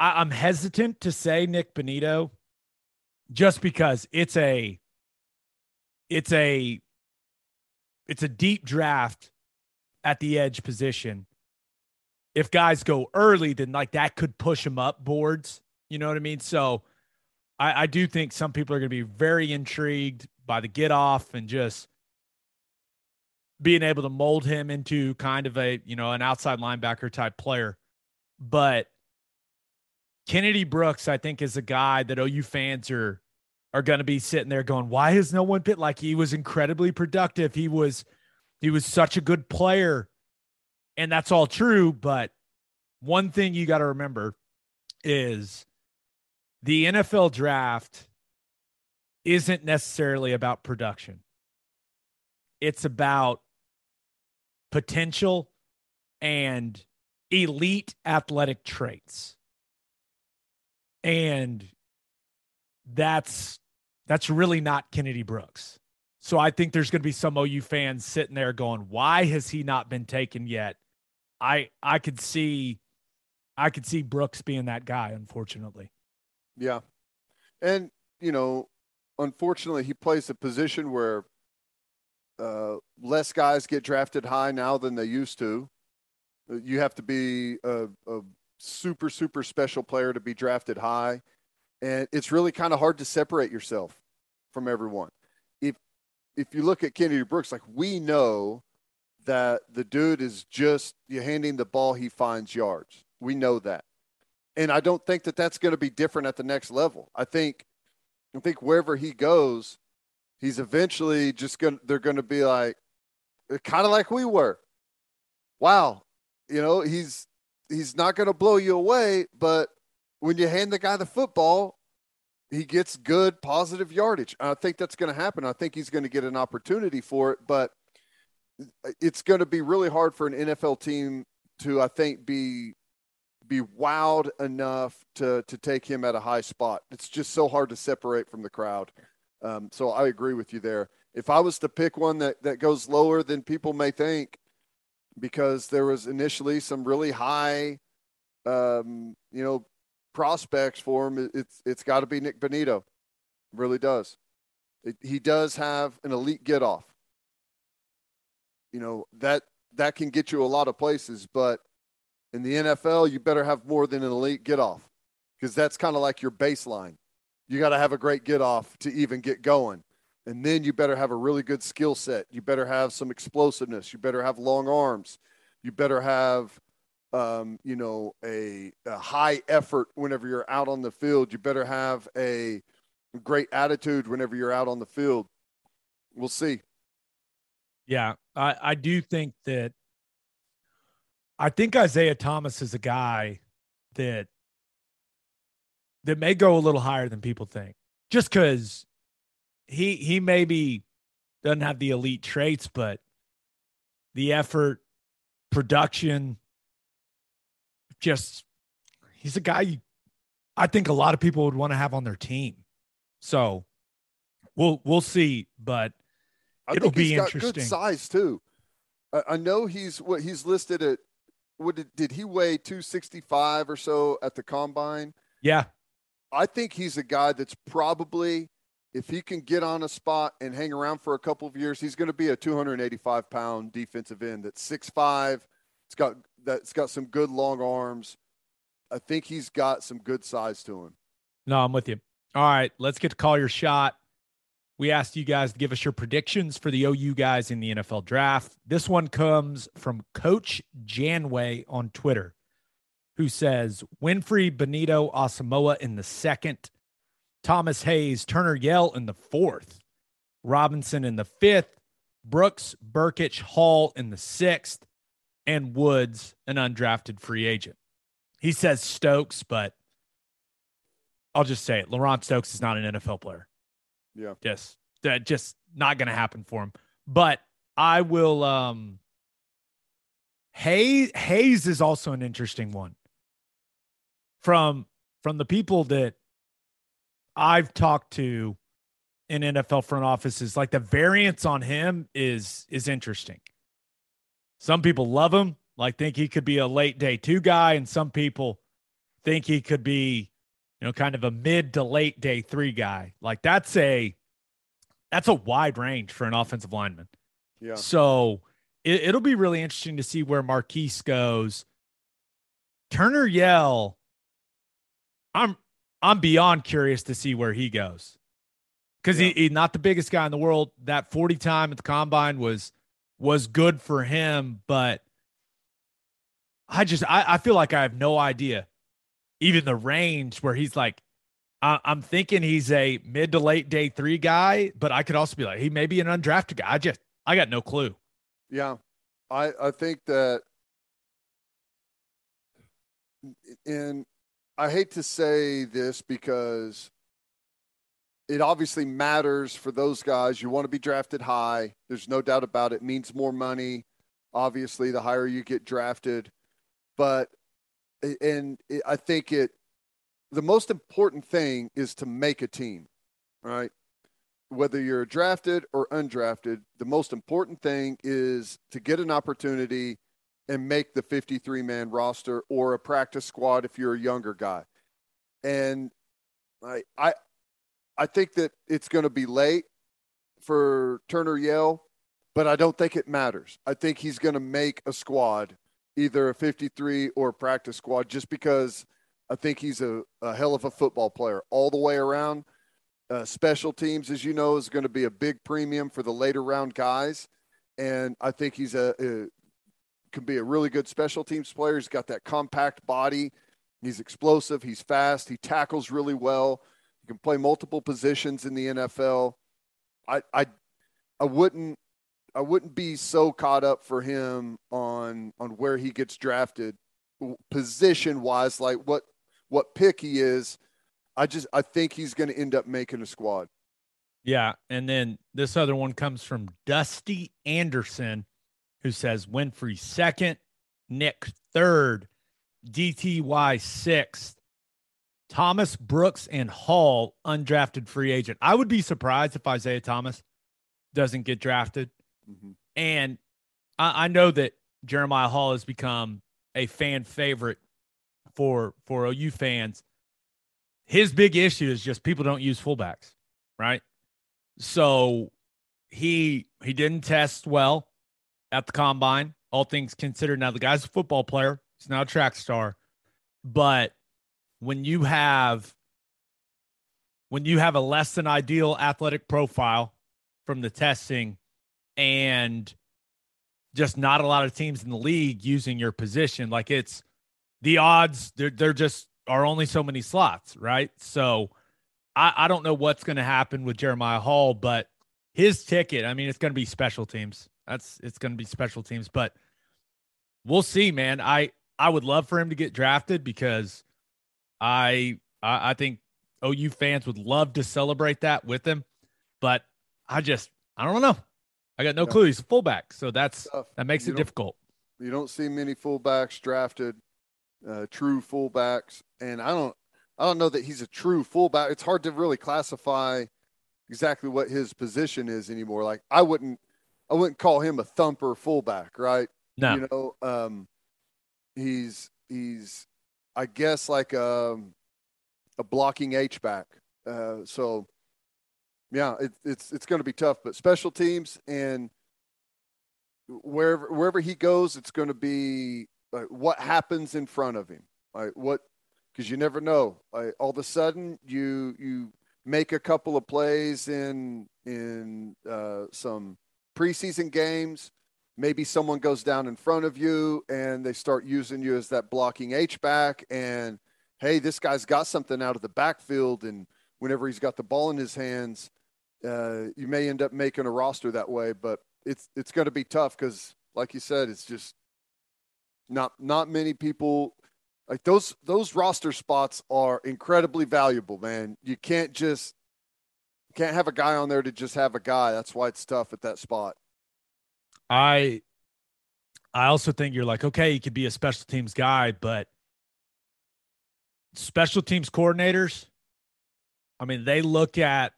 I I'm hesitant to say Nik Bonitto, just because it's a, it's a, it's a deep draft at the edge position. If guys go early, then like that could push them up boards. You know what I mean? So I, I do think some people are going to be very intrigued by the get off and just being able to mold him into kind of a, you know, an outside linebacker type player. But Kennedy Brooks, I think, is a guy that OU fans are are going to be sitting there going, why has no one bit like he was incredibly productive? He was he was such a good player. And that's all true. But one thing you got to remember is the NFL draft isn't necessarily about production, it's about potential and elite athletic traits. And that's that's really not Kennedy Brooks. So I think there's going to be some OU fans sitting there going, "Why has he not been taken yet?" I I could see I could see Brooks being that guy, unfortunately. Yeah. And, you know, unfortunately he plays a position where uh, less guys get drafted high now than they used to. You have to be a, a super, super special player to be drafted high. And it's really kind of hard to separate yourself from everyone if if you look at Kennedy Brooks, like we know that the dude is just you handing the ball, he finds yards. We know that, and I don't think that that's going to be different at the next level. I think, I think wherever he goes, he's eventually just going. to They're going to be like, uh, kind of like we were. Wow, you know he's he's not going to blow you away, but when you hand the guy the football, he gets good positive yardage. I think that's going to happen. I think he's going to get an opportunity for it, but it's going to be really hard for an NFL team to, I think, be be wowed enough to to take him at a high spot. It's just so hard to separate from the crowd. Um, so I agree with you there. If I was to pick one that that goes lower than people may think, because there was initially some really high, um, you know, prospects for him, it's it's got to be Nik Bonitto. It really does. It, he does have an elite get off. You know that that can get you a lot of places, but in the NFL, you better have more than an elite get off because that's kind of like your baseline. You got to have a great get off to even get going. And then you better have a really good skill set. You better have some explosiveness. You better have long arms. You better have um, you know, a, a, high effort whenever you're out on the field. You better have a great attitude whenever you're out on the field. We'll see. Yeah, I, I do think that I think Isaiah Thomas is a guy that that may go a little higher than people think. Just because he he maybe doesn't have the elite traits, but the effort, production, just he's a guy you I think a lot of people would want to have on their team. So we'll we'll see, but I it'll think he's be got interesting. good size too. I, I know he's what he's listed at. What did, did he weigh? Two sixty five or so at the combine. Yeah, I think he's a guy that's probably, if he can get on a spot and hang around for a couple of years, he's going to be a 285 pound defensive end that's six five. It's got that's got some good long arms. I think he's got some good size to him. no, I'm with you. All right, let's get to call your shot. We asked you guys to give us your predictions for the OU guys in the NFL draft. This one comes from Coach Janway on Twitter, who says Winfrey, Bonitto, Asamoah in the second, Thomas Hayes, Turner Yell in the fourth, Robinson in the fifth, Brooks, Brkic, Hall in the sixth, and Woods, an undrafted free agent. He says Stokes, but I'll just say it. Laurent Stokes is not an NFL player. Yeah. Just that just not gonna happen for him. But I will um Hayes Hayes is also an interesting one. From from the people that I've talked to in NFL front offices, like the variance on him is is interesting. Some people love him, like think he could be a late day two guy, and some people think he could be, you know, kind of a mid to late day three guy. Like that's a that's a wide range for an offensive lineman. Yeah. So it, it'll be really interesting to see where Marquis goes. Turner Yell, I'm I'm beyond curious to see where he goes. Because Yeah. he, he's not the biggest guy in the world. That 40 time at the combine was was good for him, but I just I, I feel like I have no idea. Even the range where he's like, I, I'm thinking he's a mid to late day three guy, but I could also be like, he may be an undrafted guy. I just I got no clue. Yeah, I I think that, and I hate to say this because it obviously matters for those guys. You want to be drafted high. There's no doubt about it. it means more money. Obviously, the higher you get drafted, but and I think it the most important thing is to make a team, right? Whether you're drafted or undrafted, the most important thing is to get an opportunity and make the 53 man roster or a practice squad if you're a younger guy. And I I I think that it's going to be late for Turner Yell, but I don't think it matters. I think he's going to make a squad, either a 53 or a practice squad, just because I think he's a, a hell of a football player all the way around. Uh, special teams, as you know, is going to be a big premium for the later round guys, and I think he's a, a can be a really good special teams player. He's got that compact body. He's explosive. He's fast. He tackles really well. He can play multiple positions in the NFL. I I I wouldn't I wouldn't be so caught up for him on on where he gets drafted position wise, like what what pick he is. I just I think he's going to end up making a squad. Yeah. And then this other one comes from Dusty Anderson, who says Winfrey second, Nick third, DTY sixth, Thomas Brooks and Hall undrafted free agent. I would be surprised if Isaiah Thomas doesn't get drafted. Mhm. And I, I know that Jeremiah Hall has become a fan favorite for for OU fans. His big issue is just people don't use fullbacks, right? So he he didn't test well at the combine, all things considered. Now the guy's a football player, he's not a track star. But when you have when you have a less than ideal athletic profile from the testing and just not a lot of teams in the league using your position, like it's the odds, they're they're just are only so many slots, right? So I, I don't know what's going to happen with Jeremiah Hall, but his ticket, I mean, it's going to be special teams. That's it's going to be special teams, but we'll see, man. I I would love for him to get drafted because I I, I think OU fans would love to celebrate that with him, but I just I don't know. I got no Yeah. clue. He's a fullback, so that's Tough. that makes You it difficult. You don't see many fullbacks drafted, uh, true fullbacks, and I don't. I don't know that he's a true fullback. It's hard to really classify exactly what his position is anymore. Like I wouldn't, I wouldn't call him a thumper fullback, right? No. You know, um, he's he's, I guess like a, um, a blocking H back. Uh, so, yeah, it, it's it's going to be tough. But special teams and wherever wherever he goes, it's going to be like what happens in front of him. Like what, because you never know. Like all of a sudden, you you make a couple of plays in in uh, some preseason games. Maybe someone goes down in front of you and they start using you as that blocking H back. And hey, this guy's got something out of the backfield. And whenever he's got the ball in his hands, uh, you may end up making a roster that way. But it's it's going to be tough because, like you said, it's just not not many people like those those roster spots are incredibly valuable, man. You can't just can't have a guy on there to just have a guy. That's why it's tough at that spot. I I also think you're like, okay, he could be a special teams guy, but special teams coordinators, I mean, they look at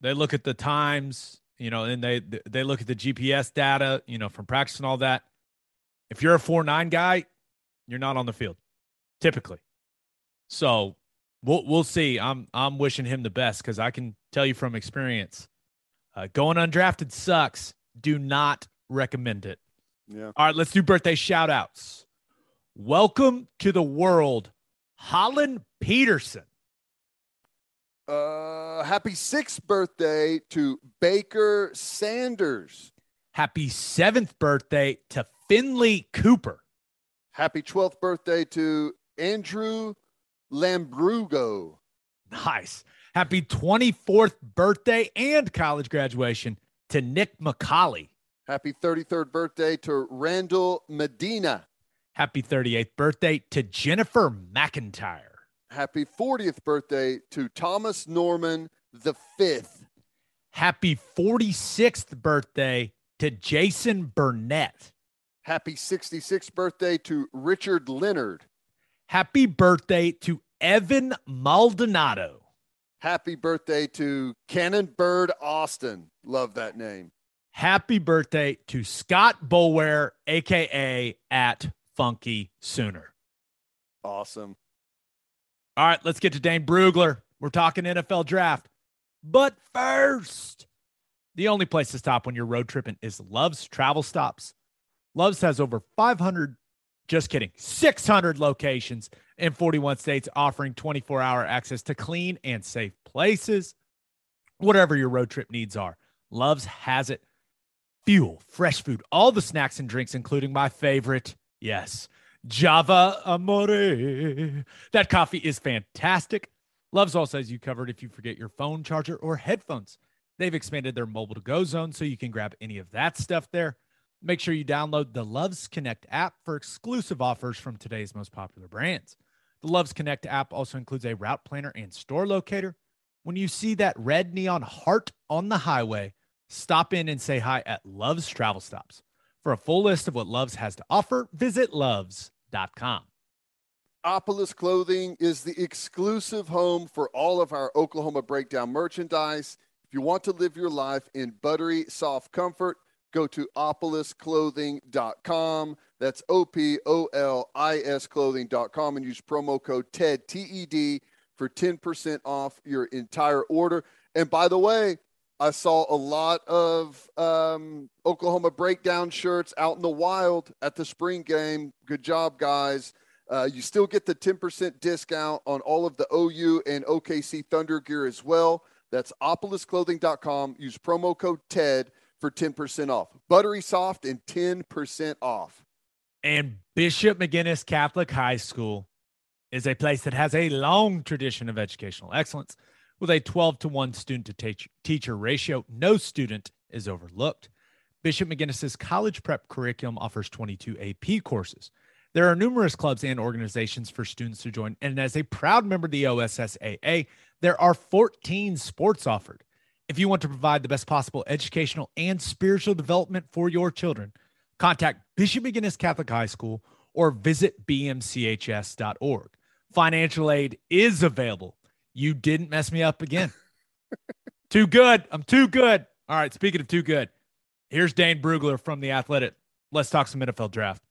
they look at the times, you know, and they they look at the GPS data, you know, from practice and all that. If you're a four nine guy, you're not on the field, typically. So we'll we'll see. I'm I'm wishing him the best because I can tell you from experience, uh, going undrafted sucks. Do not recommend it. Yeah. All right, let's do birthday shout outs. Welcome to the world, Holland Peterson. Uh, happy sixth birthday to Baker Sanders. Happy seventh birthday to Finley Cooper. Happy 12th birthday to Andrew Lambrugo. Nice. Happy 24th birthday and college graduation to Nick McCauley. Happy 33rd birthday to Randall Medina. Happy 38th birthday to Jennifer McIntyre. Happy 40th birthday to Thomas Norman the fifth. Happy 46th birthday to Jason Burnett. Happy 66th birthday to Richard Leonard. Happy birthday to Evan Maldonado. Happy birthday to Cannon Bird Austin. Love that name. Happy birthday to Scott Bolware, aka at Funky Sooner. Awesome. All right, let's get to Dane Brugler. We're talking NFL draft. But first, the only place to stop when you're road tripping is Love's Travel Stops. Love's has over 500, just kidding, 600 locations in 41 states offering 24 hour access to clean and safe places. Whatever your road trip needs are, Love's has it. Fuel, fresh food, all the snacks and drinks, including my favorite, yes, Java Amore. That coffee is fantastic. Love's also has you covered if you forget your phone charger or headphones. They've expanded their mobile to go zone so you can grab any of that stuff there. Make sure you download the Loves Connect app for exclusive offers from today's most popular brands. The Loves Connect app also includes a route planner and store locator. When you see that red neon heart on the highway, stop in and say hi at Love's Travel Stops. For a full list of what Love's has to offer, visit loves.com. Opolis Clothing is the exclusive home for all of our Oklahoma Breakdown merchandise. If you want to live your life in buttery, soft comfort, go to opolisclothing.com. That's O P O L I S clothing.com and use promo code TED, T E D, for 10% off your entire order. And by the way, I saw a lot of um, Oklahoma breakdown shirts out in the wild at the spring game. Good job, guys. Uh, you still get the 10% discount on all of the OU and OKC Thunder gear as well. That's opolisclothing.com. Use promo code TED for 10% off. Buttery soft and 10% off. And Bishop McGuinness Catholic High School is a place that has a long tradition of educational excellence. With a 12 to 1 student to teach, teacher ratio, no student is overlooked. Bishop McGuinness's college prep curriculum offers 22 AP courses. There are numerous clubs and organizations for students to join, and as a proud member of the OSSAA, there are 14 sports offered. If you want to provide the best possible educational and spiritual development for your children, contact Bishop McGuinness Catholic High School or visit bmchs.org. financial aid is available. You didn't mess me up again. [laughs] too good. I'm too good. All right. Speaking of too good, here's Dane Brugler from The Athletic. Let's talk some NFL draft.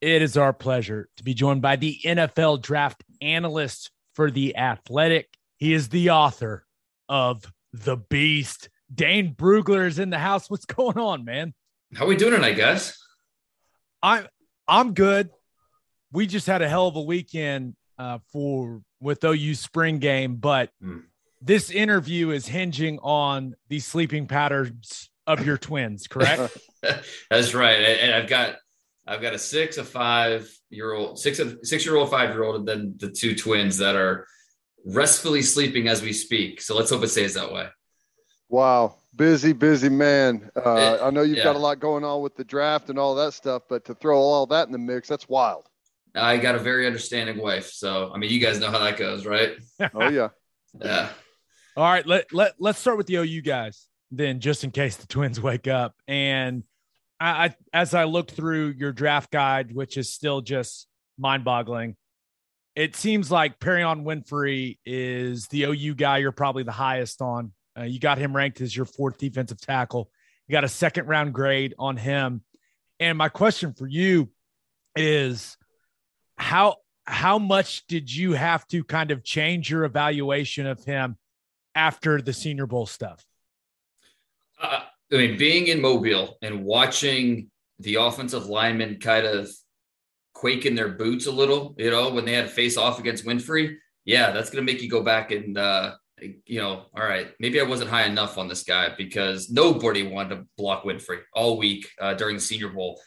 It is our pleasure to be joined by the NFL draft analyst for The Athletic. He is the author of The Beast. Dane Brugler is in the house. What's [laughs] going on, man? How we doing tonight, guys? I'm I'm good. We just had a hell of a weekend uh, for with OU spring game, but Mm. this interview is hinging on the sleeping patterns of your twins, correct? [laughs] That's right. And I've got I've got a six, a five year old, six six year old, five year old, and then the two twins that are restfully sleeping as we speak. So let's hope it stays that way. Wow, busy, busy man. Uh, Eh, I know you've yeah. got a lot going on with the draft and all that stuff, but to throw all that in the mix, that's wild. I got a very understanding wife. So I mean you guys know how that goes, right? Oh yeah. [laughs] Yeah. All right, let let let's start with the OU guys then, just in case the Twins wake up. And I, I as I looked through your draft guide, which is still just mind-boggling, it seems like Perrion Winfrey is the OU guy you're probably the highest on. Uh, you got him ranked as your fourth defensive tackle. You got a second round grade on him. And my question for you is how how much did you have to kind of change your evaluation of him after the Senior Bowl stuff? Uh, I mean, being in Mobile and watching the offensive lineman kind of quake in their boots a little, you know, when they had to face off against Winfrey, yeah, that's going to make you go back and, uh, you know, all right, maybe I wasn't high enough on this guy because nobody wanted to block Winfrey all week uh, during the Senior Bowl.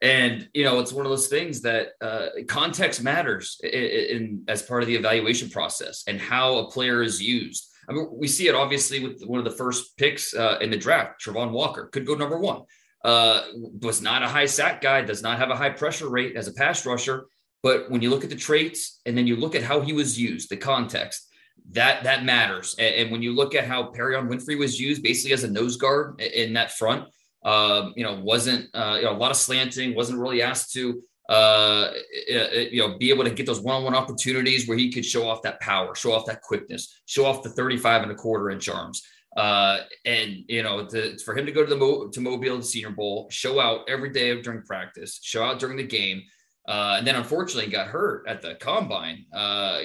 And you know, it's one of those things that uh, context matters in, in as part of the evaluation process and how a player is used. I mean, we see it obviously with one of the first picks uh, in the draft. Travon Walker could go number one. Uh, was not a high sack guy. Does not have a high pressure rate as a pass rusher. But when you look at the traits and then you look at how he was used, the context that that matters. And, and when you look at how Perrion Winfrey was used, basically as a nose guard in that front, um, you know, wasn't uh, you know a lot of slanting, wasn't really asked to uh, you know be able to get those one-on-one opportunities where he could show off that power, show off that quickness, show off the 35 and a quarter inch arms. Uh, and you know, to, for him to go to the Mo, to Mobile Senior Bowl, show out every day during practice, show out during the game, uh, and then unfortunately got hurt at the combine, uh,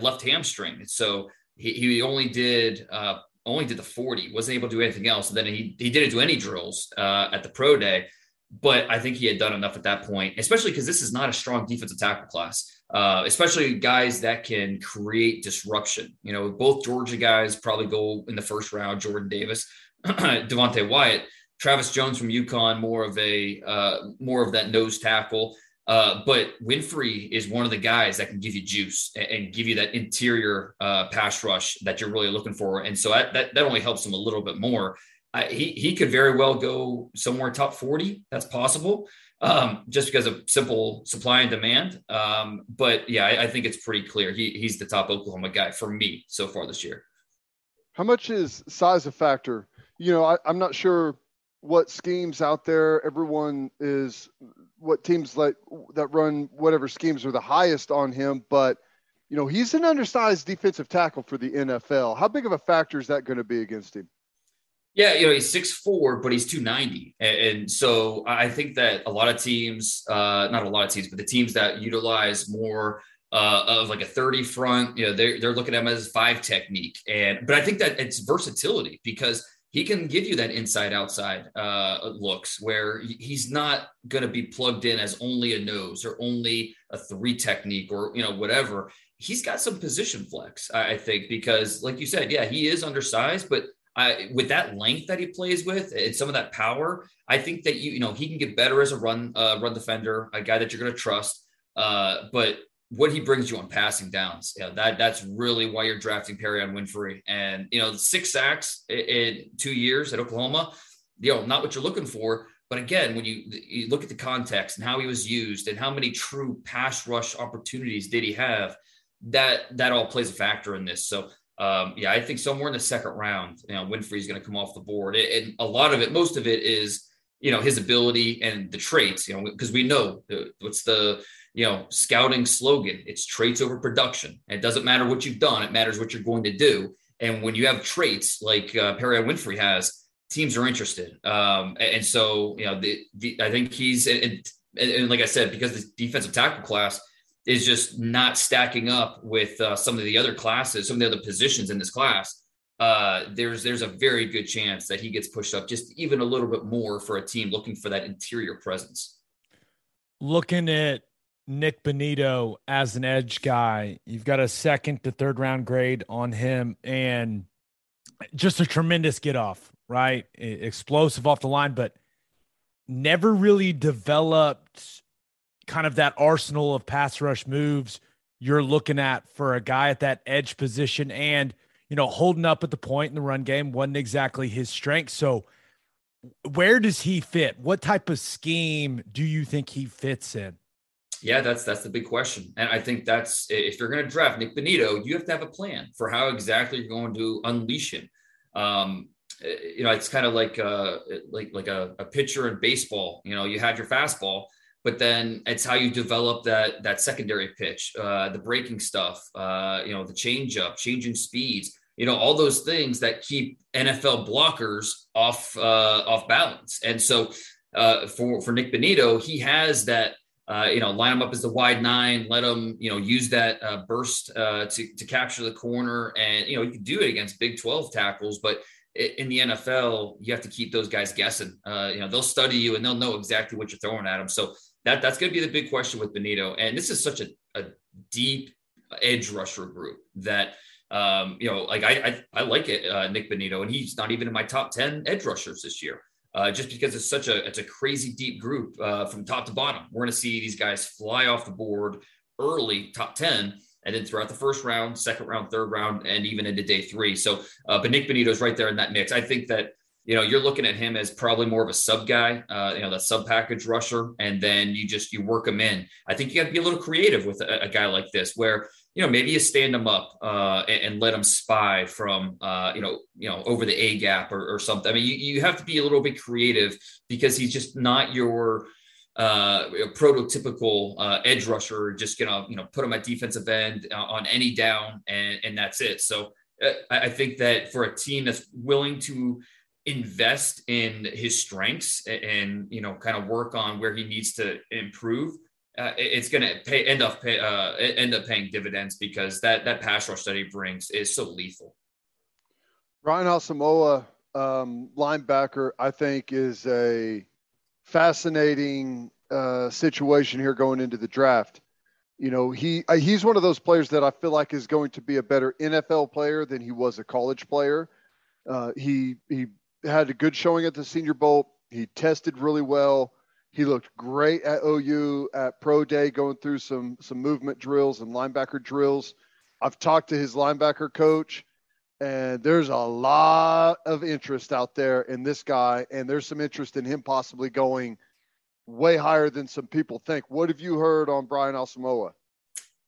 left hamstring. So he, he only did uh, only did the 40, wasn't able to do anything else. And then he, he didn't do any drills uh, at the pro day, but I think he had done enough at that point, especially because this is not a strong defensive tackle class, uh, especially guys that can create disruption. You know, both Georgia guys probably go in the first round, Jordan Davis, [clears throat] Devonte Wyatt, Travis Jones from UConn, more of a uh, more of that nose tackle. Uh, but Winfrey is one of the guys that can give you juice and, and give you that interior uh, pass rush that you're really looking for. And so that, that, that only helps him a little bit more. I, he, he could very well go somewhere top 40. That's possible um, just because of simple supply and demand. Um, but yeah, I, I think it's pretty clear. He, he's the top Oklahoma guy for me so far this year. How much is size a factor? You know, I, I'm not sure what schemes out there. Everyone is what teams like that run whatever schemes are the highest on him, but you know, he's an undersized defensive tackle for the NFL. How big of a factor is that going to be against him? Yeah, you know, he's six four, but he's 290. And, so I think that a lot of teams, uh, not a lot of teams, but the teams that utilize more uh, of like a 30 front, you know, they're, they're looking at him as five technique. And, but I think that it's versatility because he can give you that inside outside uh, looks where he's not going to be plugged in as only a nose or only a three technique or, you know, whatever. He's got some position flex, I think, because like you said, yeah, he is undersized, but I, with that length that he plays with and some of that power, I think that you you know he can get better as a run uh, run defender, a guy that you're going to trust. Uh, but what he brings you on passing downs, yeah, that that's really why you're drafting Perrion Winfrey. And you know, six sacks in, in two years at Oklahoma, you know, not what you're looking for. But again, when you you look at the context and how he was used and how many true pass rush opportunities did he have, that that all plays a factor in this. So um, yeah, I think somewhere in the second round, you know, Winfrey's going to come off the board, and a lot of it, most of it is, you know, his ability and the traits, you know, because we know what's the, you know, scouting slogan. It's traits over production. It doesn't matter what you've done; it matters what you're going to do. And when you have traits like uh, Perry Winfrey has, teams are interested. Um, and so, you know, the, the I think he's and, and, and, like I said, because the defensive tackle class is just not stacking up with uh, some of the other classes, some of the other positions in this class. Uh, there's there's a very good chance that he gets pushed up just even a little bit more for a team looking for that interior presence. Looking at Nik Bonitto as an edge guy, you've got a second to third round grade on him, and just a tremendous get off, right? Explosive off the line, but never really developed kind of that arsenal of pass rush moves you're looking at for a guy at that edge position and you know holding up at the point in the run game wasn't exactly his strength. So where does he fit? What type of scheme do you think he fits in? Yeah that's that's the big question. And i think that's if you're going to draft Nik Bonitto you have to have a plan for how exactly you're going to unleash him. Um, you know it's kind of like uh like like a, a pitcher in baseball. You know you have your fastball but then it's how you develop that that secondary pitch, uh, the breaking stuff, uh, you know, the change up, changing speeds, you know, all those things that keep NFL blockers off uh, off balance. And so uh, for for Nik Bonitto, he has that. Uh, you know, line him up as the wide nine, let him, you know, use that uh, burst to to capture the corner, and you know, you can do it against Big Twelve tackles, but in the NFL, you have to keep those guys guessing. You know, they'll study you and they'll know exactly what you're throwing at them. So that that's going to be the big question with Bonitto. And this is such a, a deep edge rusher group that um, you know, like I I, I like it, uh, Nik Bonitto, and he's not even in my top ten edge rushers this year. Uh, just because it's such a it's a crazy deep group uh, from top to bottom. We're going to see these guys fly off the board early, top ten, and then throughout the first round, second round, third round, and even into day three. So, uh, but Nik Bonitto's right there in that mix. I think that you know, you're looking at him as probably more of a sub guy, uh, you know, the sub package rusher, and then you just you work him in. I think you got to be a little creative with a, a, guy like this, where you know maybe you stand him up uh, and, and, let him spy from uh, you know you know over the A gap or, or something. I mean, you, you have to be a little bit creative because he's just not your uh, prototypical uh, edge rusher. Just gonna you know put him at defensive end uh, on any down and and that's it. So. Uh, I think that for a team that's willing to invest in his strengths and you know kind of work on where he needs to improve uh, it's going to pay end up pay, uh, end up paying dividends because that that pass rush that he brings is so lethal. ryan Asamoah, um, linebacker, I think is a fascinating uh, situation here going into the draft. You know, he uh, he's one of those players that I feel like is going to be a better NFL player than he was a college player. Uh, he he had a good showing at the Senior Bowl. He tested really well. He looked great at OU at pro day, going through some some movement drills and linebacker drills. I've talked to his linebacker coach, and there's a lot of interest out there in this guy, and there's some interest in him possibly going way higher than some people think. What have you heard on Brian Asamoah?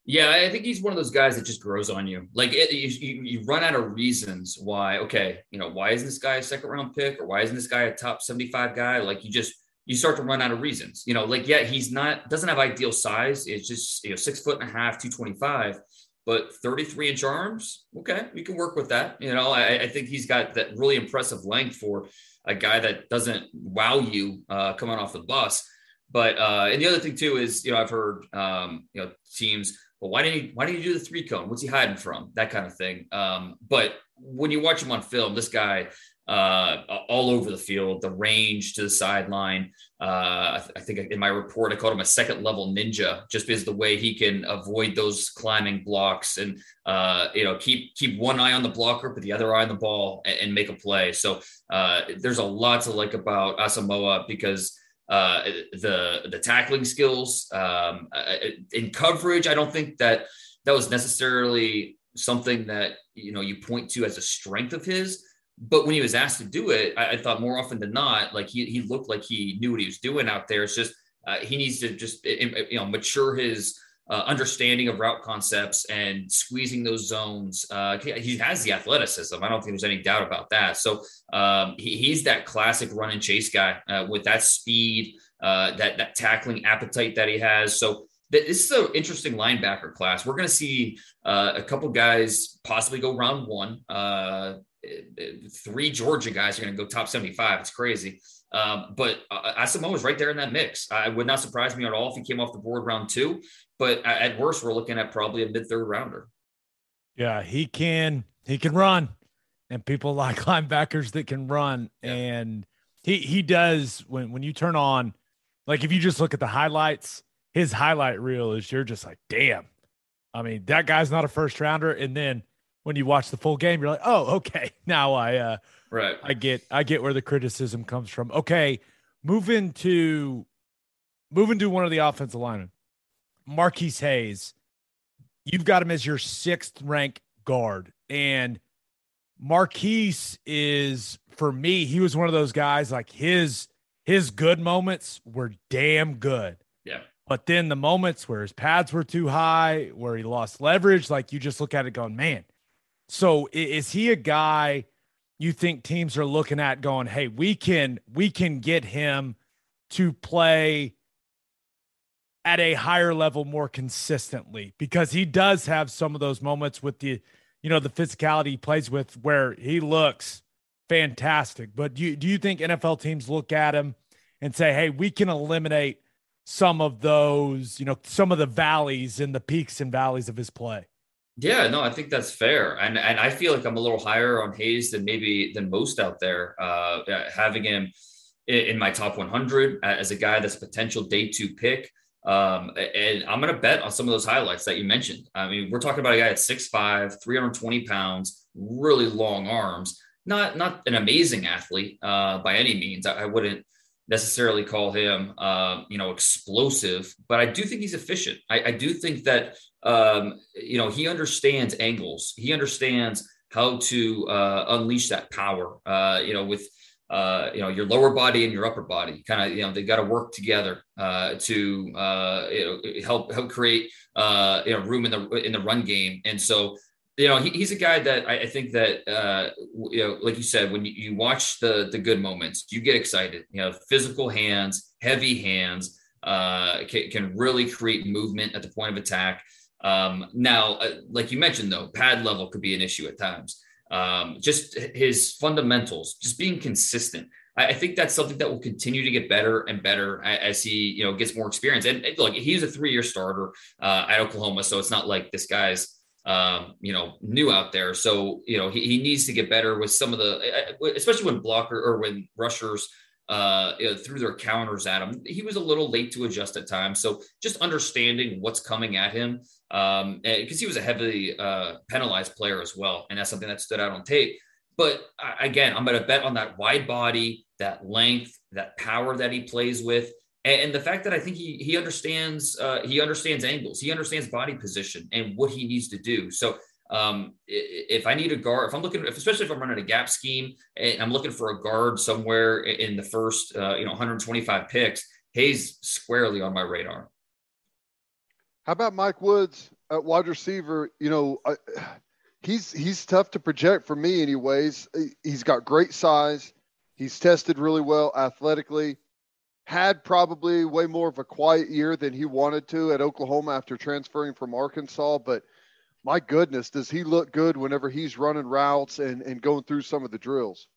Yeah, I think he's one of those guys that just grows on you. Like it, you, you run out of reasons why. Okay, you know why isn't this guy a second round pick or why isn't this guy a top seventy five guy? Like you just you start to run out of reasons. You know, like yeah, he's not doesn't have ideal size. It's just you know six foot and a half, two twenty five, but thirty three inch arms. Okay, we can work with that. You know, I, I think he's got that really impressive length for a guy that doesn't wow you uh, coming off the bus. But uh, and the other thing too is you know I've heard um, you know teams well, why didn't he, why didn't he do the three cone? What's he hiding from? That kind of thing. Um, but when you watch him on film, this guy uh, all over the field, the range to the sideline. Uh, I, th- I, think in my report, I called him a second level ninja, just because the way he can avoid those climbing blocks and uh, you know keep keep one eye on the blocker, but the other eye on the ball, and, and make a play. So uh, there's a lot to like about Asamoah because uh, the the tackling skills um, uh, in coverage. I don't think that that was necessarily something that you know you point to as a strength of his. But when he was asked to do it, I, I thought more often than not, like he he looked like he knew what he was doing out there. It's just uh, he needs to just you know mature his uh, understanding of route concepts and squeezing those zones. Uh, he has the athleticism. I don't think there's any doubt about that. So um, he, he's that classic run and chase guy uh, with that speed, uh, that that tackling appetite that he has. So that this is an interesting linebacker class. We're going to see uh, a couple guys possibly go round one. Uh, three Georgia guys are going to go top 75. It's crazy. Um, but uh, Asamoah is right there in that mix. I would not surprise me at all if he came off the board round two. But at worst, we're looking at probably a mid third rounder. Yeah, he can he can run, and people [laughs] like linebackers that can run. Yeah. And he he does when when you turn on, like if you just look at the highlights, his highlight reel is you're just like, damn. I mean, that guy's not a first rounder. And then when you watch the full game, you're like, oh, [laughs] okay, now I uh right I get I get where the criticism comes from. Okay, move into move into one of the offensive linemen, Marquis Hayes. You've got him as your sixth rank guard, and Marquise is for me. He was one of those guys like his his good moments were damn good. Yeah. But then the moments where his pads were too high, where he lost leverage, like you just look at it going, man. So is he a guy you think teams are looking at going, hey, we can we can get him to play at a higher level more consistently because he does have some of those moments with the you know the physicality he plays with where he looks fantastic but do you, do you think NFL teams look at him and say hey we can eliminate some of those you know some of the valleys and the peaks and valleys of his play yeah, no, I think that's fair, and and I feel like I'm a little higher on Hayes than maybe than most out there. Uh, having him in my top 100 as a guy that's potential day two pick. Um, and I'm going to bet on some of those highlights that you mentioned. I mean, we're talking about a guy at 6'5, 320 pounds, really long arms, not, not an amazing athlete uh, by any means. I, I, wouldn't necessarily call him, uh, you know, explosive, but I do think he's efficient. I, I do think that, um, you know, he understands angles. He understands how to uh, unleash that power, uh, you know, with, uh, you know your lower body and your upper body kind of you know they got to work together uh, to uh, you know, help help create uh, you know room in the in the run game. And so you know he, he's a guy that I, I think that uh, you know like you said when you, you, watch the the good moments you get excited. You know physical hands heavy hands uh, can, can really create movement at the point of attack. Um, now uh, like you mentioned though pad level could be an issue at times um, just his fundamentals, just being consistent. I, I, think that's something that will continue to get better and better as he, you know, gets more experience. And, and look, he's a three-year starter uh, at Oklahoma, so it's not like this guy's, um, you know, new out there. So you know, he, he needs to get better with some of the, especially when blocker or when rushers uh, threw their counters at him. He was a little late to adjust at times. So just understanding what's coming at him, um, because he was a heavily uh, penalized player as well, and that's something that stood out on tape. But again, I'm going to bet on that wide body, that length, that power that he plays with, and, and the fact that I think he he understands uh, he understands angles, he understands body position and what he needs to do. So um, if I need a guard, if I'm looking, if, especially if I'm running a gap scheme and I'm looking for a guard somewhere in the first, uh, you know, 125 picks, Hayes squarely on my radar. How about Mike Woods at wide receiver? You know, I, he's he's tough to project for me, anyways. He's got great size. He's tested really well athletically. Had probably way more of a quiet year than he wanted to at Oklahoma after transferring from Arkansas, but – my goodness, does he look good whenever he's running routes and, and going through some of the drills?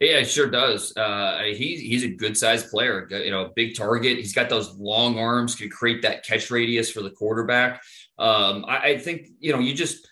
Yeah, it sure does. Uh, he's he's a good sized player. You know, big target. He's got those long arms, can create that catch radius for the quarterback. Um, I, I, think you know you just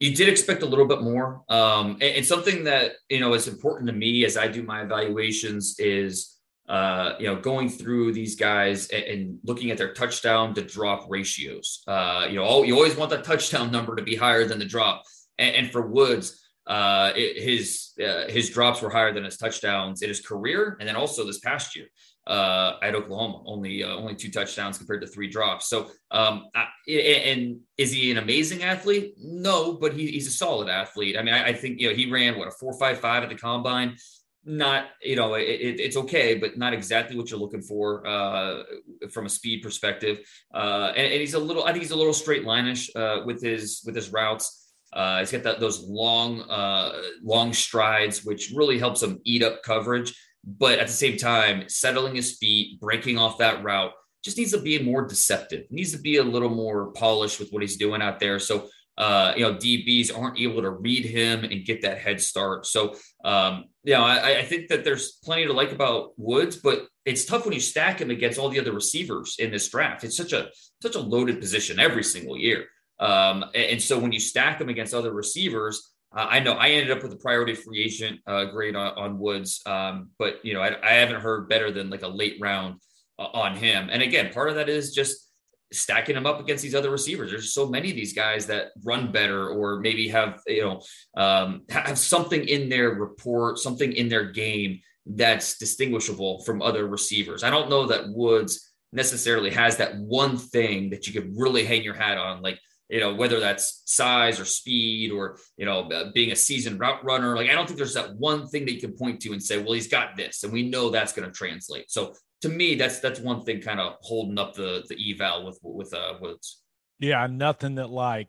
you did expect a little bit more. Um, and, and, something that you know is important to me as I do my evaluations is uh, you know, going through these guys and, and, looking at their touchdown to drop ratios. Uh, you know, all, you always want the touchdown number to be higher than the drop. And, and for Woods, uh, it, his uh, his drops were higher than his touchdowns in his career, and then also this past year uh, at Oklahoma, only uh, only two touchdowns compared to three drops. So, um, I, and is he an amazing athlete? No, but he, he's a solid athlete. I mean, I, I think you know he ran what a four five five at the combine not you know it, it, it's okay but not exactly what you're looking for uh, from a speed perspective uh, and, and, he's a little i think he's a little straight lineish uh, with his with his routes uh, he's got that those long uh, long strides which really helps him eat up coverage but at the same time settling his feet breaking off that route just needs to be more deceptive. Needs to be a little more polished with what he's doing out there. So uh, you know, DBs aren't able to read him and get that head start. So, um, you know, I, I, think that there's plenty to like about Woods, but it's tough when you stack him against all the other receivers in this draft. It's such a such a loaded position every single year. Um, and, so when you stack them against other receivers, uh, I know I ended up with a priority free agent uh, grade on, on Woods, um, but you know I, I, haven't heard better than like a late round uh, on him. And again, part of that is just stacking them up against these other receivers. There's so many of these guys that run better or maybe have you know um, have something in their report, something in their game that's distinguishable from other receivers. I don't know that Woods necessarily has that one thing that you could really hang your hat on, like you know whether that's size or speed or you know uh, being a seasoned route runner. Like I don't think there's that one thing that you can point to and say, well, he's got this, and we know that's going to translate. So to me, that's that's one thing kind of holding up the the eval with with uh Woods. Yeah, nothing that like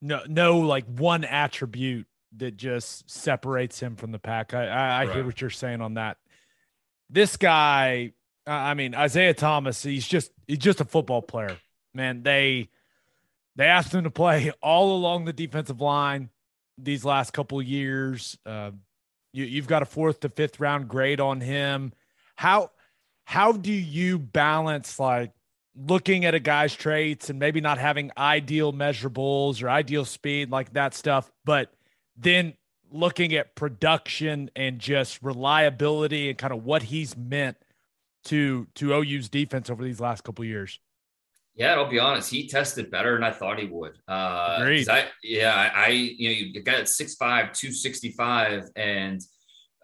no no like one attribute that just separates him from the pack. I I, I right. hear what you're saying on that. This guy, I mean Isaiah Thomas, he's just he's just a football player, man. They they asked him to play all along the defensive line these last couple years. Uh, you, you've got a fourth to fifth round grade on him. How how do you balance like looking at a guy's traits and maybe not having ideal measurables or ideal speed like that stuff but then looking at production and just reliability and kind of what he's meant to to OU's defense over these last couple years. Yeah, I'll be honest. He tested better than I thought he would. Uh, I, yeah, I, I, you know, you got at 6'5", 265, and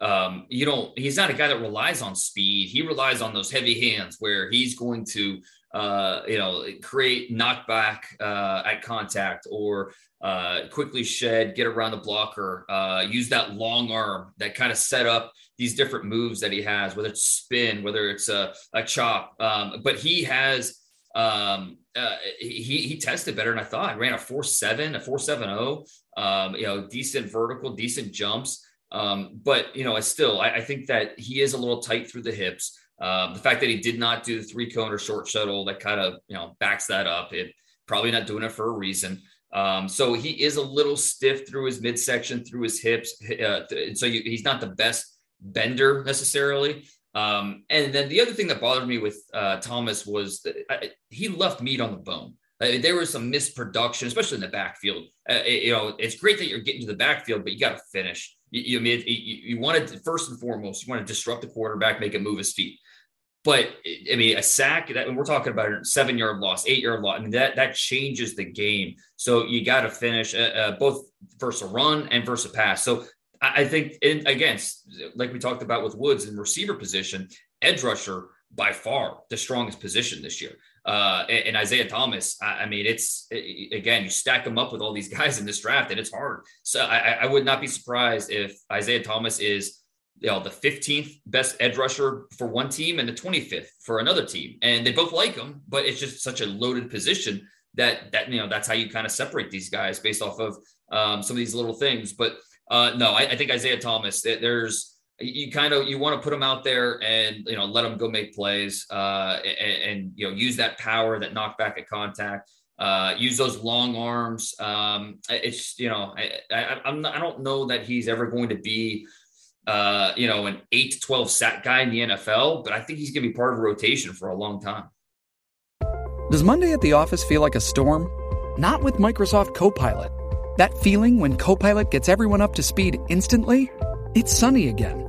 um, you don't he's not a guy that relies on speed he relies on those heavy hands where he's going to uh, you know create knockback uh, at contact or uh, quickly shed get around the blocker uh, use that long arm that kind of set up these different moves that he has whether it's spin whether it's a, a chop um, but he has um, uh, he he tested better than I thought. Ran a four seven, a four seven zero. Oh, um, you know, decent vertical, decent jumps. Um, but you know, I still I, I, think that he is a little tight through the hips. Um, the fact that he did not do the three cone or short shuttle that kind of you know backs that up. It probably not doing it for a reason. Um, so he is a little stiff through his midsection, through his hips. Uh, so you, he's not the best bender necessarily. Um, and then the other thing that bothered me with uh, Thomas was that I, he left meat on the bone. Uh, there was some misproduction, especially in the backfield. Uh, it, you know, it's great that you're getting to the backfield, but you got to finish. You, you, you, you want to first and foremost, you want to disrupt the quarterback, make him move his feet. But I mean, a sack that we're talking about a seven yard loss, eight yard loss. I mean, that that changes the game. So you got to finish uh, uh, both versus a run and versus a pass. So I, I think, in, again, like we talked about with Woods in receiver position, edge rusher by far the strongest position this year. Uh, and, Isaiah Thomas, I, mean, it's it, again, you stack them up with all these [laughs] guys in this draft, and it's hard. So I, I would not be surprised if Isaiah Thomas is you know the 15th best edge rusher for one team and the 25th for another team and they both like him but it's just such a loaded position that that you know that's how you kind of separate these guys based off of um, some of these little things but uh, no I, I, think isaiah thomas there's you kind of you want to put them out there and you know let them go make plays uh, and, and, you know use that power that knockback at contact uh, use those long arms. Um, it's you know I, I, I'm not, I don't know that he's ever going to be uh, you know an 8 to 12 sack guy in the NFL but I think he's going to be part of a rotation for a long time. Does Monday at the office feel like a storm? Not with Microsoft Copilot. That feeling when Copilot gets everyone up to speed instantly? It's sunny again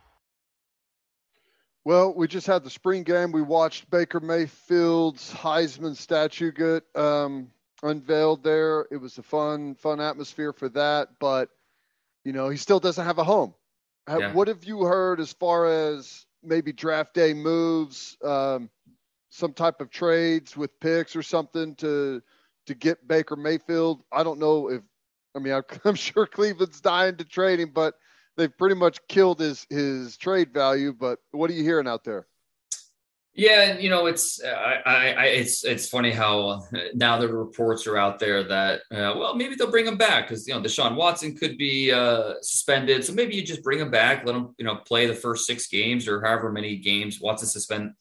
Well, we just had the spring game. We watched Baker Mayfield's Heisman statue get um, unveiled there. It was a fun, fun atmosphere for that. But you know, he still doesn't have a home. Yeah. What have you heard as far as maybe draft day moves, um, some type of trades with picks or something to to get Baker Mayfield? I don't know if I mean I'm [laughs] sure Cleveland's dying to trade him, but they've pretty much killed his his trade value. But what are you hearing out there? Yeah, you know, it's I, I, it's it's funny how now the reports are out there that uh, well maybe they'll bring him back because you know Deshaun Watson could be uh, suspended, so maybe you just bring him back, let him you know play the first six games or however many games Watson suspend.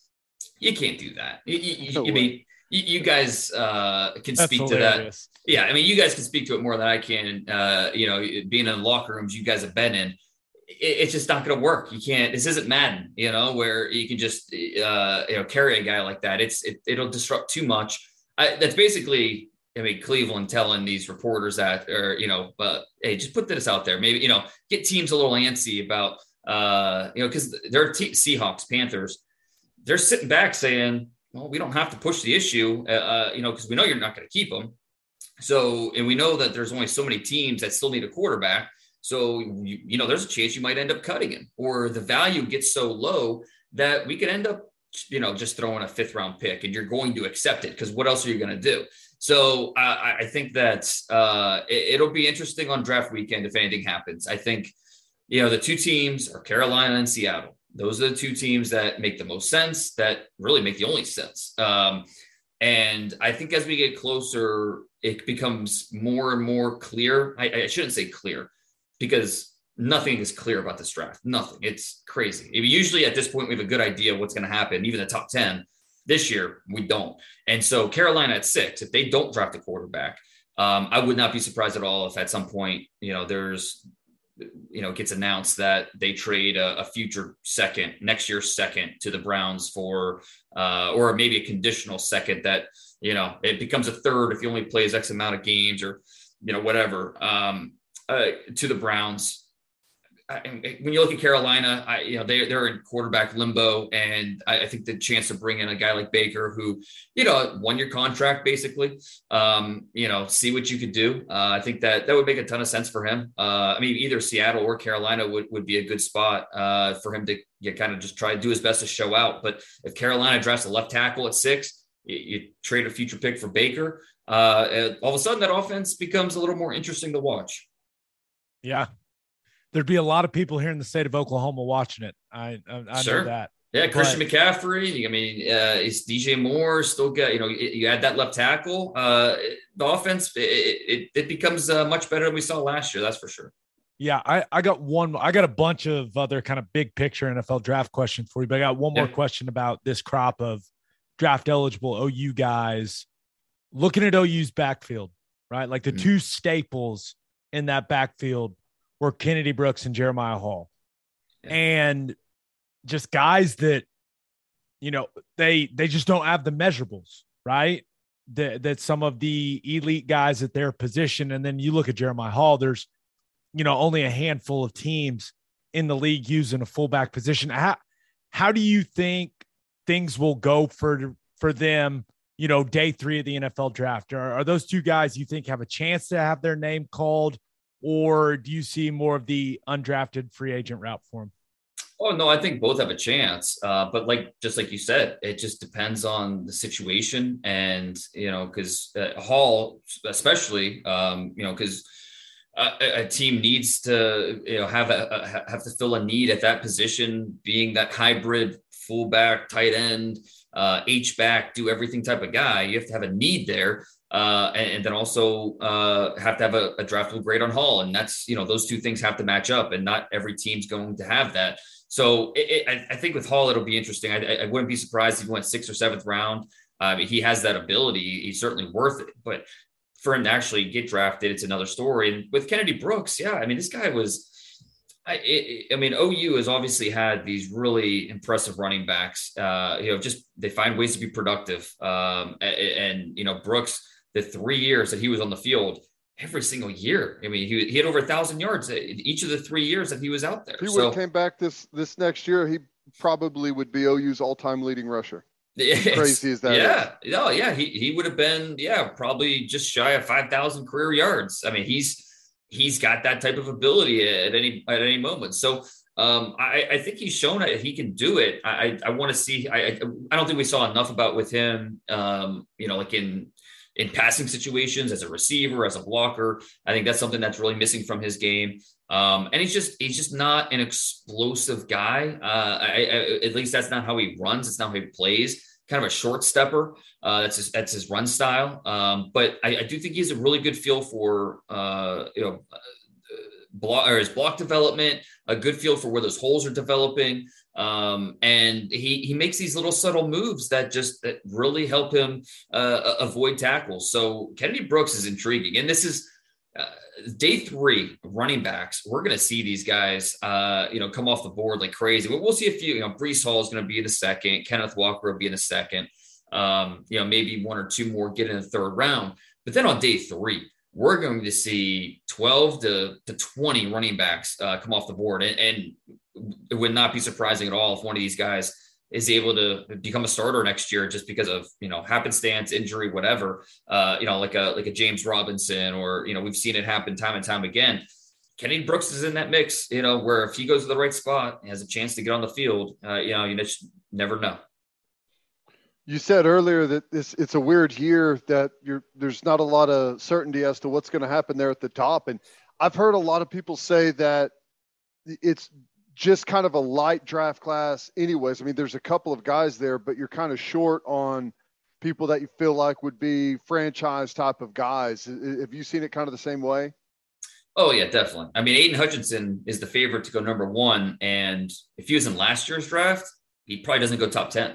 You can't do that. You, you, no you mean you, guys uh, can That's speak hilarious. to that. Yeah, I mean, you guys can speak to it more than I can. Uh, you know, being in locker rooms you guys have been in it's just not going to work. You can't. This isn't Madden, you know, where you can just uh, you know carry a guy like that. It's it, it'll disrupt too much. I, that's basically. I mean, Cleveland telling these reporters that, or you know, uh, hey, just put this out there. Maybe you know, get teams a little antsy about, uh, you know, because they're te- Seahawks, Panthers. They're sitting back saying, well, we don't have to push the issue, uh, uh you know, because we know you're not going to keep them. So, and we know that there's only so many teams that still need a quarterback. So, you, you know, there's a chance you might end up cutting him or the value gets so low that we could end up, you know, just throwing a fifth round pick and you're going to accept it because what else are you going to do? So uh, I think that uh, it, will be interesting on draft weekend if anything happens. I think, you know, the two teams are Carolina and Seattle. Those are the two teams that make the most sense, that really make the only sense. Um, and I think as we get closer, it becomes more and more clear. I, I shouldn't say clear because nothing is clear about this draft. Nothing. It's crazy. Usually at this point, we have a good idea what's going to happen, even the top 10. This year, we don't. And so Carolina at six, if they don't draft a quarterback, um, I would not be surprised at all if at some point, you know, there's, you know, gets announced that they trade a, a future second, next year's second to the Browns for, uh, or maybe a conditional second that, you know, it becomes a third if he only plays X amount of games or, you know, whatever. Um, uh, to the Browns. When you look at Carolina, I, you know they they're in quarterback limbo, and I, I, think the chance to bring in a guy like Baker, who you know one year contract basically, um, you know, see what you could do. Uh, I think that that would make a ton of sense for him. Uh, I mean, either Seattle or Carolina would would be a good spot uh, for him to you kind of just try to do his best to show out. But if Carolina drafts a left tackle at six, you, you trade a future pick for Baker. Uh, all of a sudden, that offense becomes a little more interesting to watch. Yeah. There'd be a lot of people here in the state of Oklahoma watching it. I I, I sure. know that. Yeah, Christian but, McCaffrey. I mean, uh, is DJ Moore still got? You know, you add that left tackle. Uh, the offense it, it, it becomes uh, much better than we saw last year. That's for sure. Yeah, I, I got one. I got a bunch of other kind of big picture NFL draft questions for you, but I got one more yeah. question about this crop of draft eligible OU guys. Looking at OU's backfield, right? Like the mm-hmm. two staples in that backfield were Kennedy Brooks and Jeremiah Hall. Yeah. And just guys that, you know, they they just don't have the measurables, right? That that some of the elite guys at their position. And then you look at Jeremiah Hall, there's, you know, only a handful of teams in the league using a fullback position. How how do you think things will go for for them you know, day three of the NFL draft? Are, are those two guys you think have a chance to have their name called, or do you see more of the undrafted free agent route for them? Oh no, I think both have a chance. Uh, but like just like you said, it just depends on the situation, and you know, because uh, Hall, especially, um, you know, because a, a, team needs to you know have a, a, have to fill a need at that position, being that hybrid fullback, tight end uh, H back, do everything type of guy. You have to have a need there. Uh, and, and, then also uh, have to have a, a draftable grade on Hall. And that's, you know, those two things have to match up and not every team's going to have that. So it, it, I, think with Hall, it'll be interesting. I, I, wouldn't be surprised if he went sixth or seventh round. Uh, he has that ability. He's certainly worth it. But for him to actually get drafted, it's another story. And with Kennedy Brooks, yeah, I mean, this guy was. I, I mean, OU has obviously had these really impressive running backs. Uh, you know, just they find ways to be productive. Um, and, and you know, Brooks, the three years that he was on the field, every single year. I mean, he, he had over a thousand yards each of the three years that he was out there. If he would have came back this this next year, he probably would be OU's all time leading rusher. Crazy as that yeah, is. no, yeah, he he would have been yeah probably just shy of five thousand career yards. I mean, he's he's got that type of ability at any at any moment. So um, I, I, think he's shown that he can do it. I, I, I want to see. I, I don't think we saw enough about with him. Um, you know, like in in passing situations as a receiver, as a blocker. I think that's something that's really missing from his game. Um, and he's just he's just not an explosive guy. Uh, I, I, at least that's not how he runs. It's not how he plays. Kind of a short stepper. Uh, that's his that's his run style. Um, but I, I, do think he has a really good feel for uh, you know block or his block development, a good feel for where those holes are developing. Um, and he he makes these little subtle moves that just that really help him uh, avoid tackles. So Kennedy Brooks is intriguing, and this is uh, day three running backs. We're going to see these guys, uh, you know, come off the board like crazy. But we'll see a few. You know, Breece Hall is going to be in a second. Kenneth Walker will be in a second. Um, you know, maybe one or two more get in the third round. But then on day three, we're going to see 12 to, to 20 running backs uh, come off the board. And, and, it would not be surprising at all if one of these guys is able to become a starter next year just because of you know happenstance injury whatever. Uh, you know like a like a james robinson or you know we've seen it happen time and time again. Kenny brooks is in that mix you know where if he goes to the right spot has a chance to get on the field. Uh, you know you just never know you said earlier that this it's a weird year that there's not a lot of certainty as to what's going to happen there at the top. And i've heard a lot of people say that it's just kind of a light draft class anyways. I mean there's a couple of guys there but you're kind of short on people that you feel like would be franchise type of guys. Have you seen it kind of the same way? Oh yeah definitely. I mean Aidan Hutchinson is the favorite to go number one and if he was in last year's draft he probably doesn't go top 10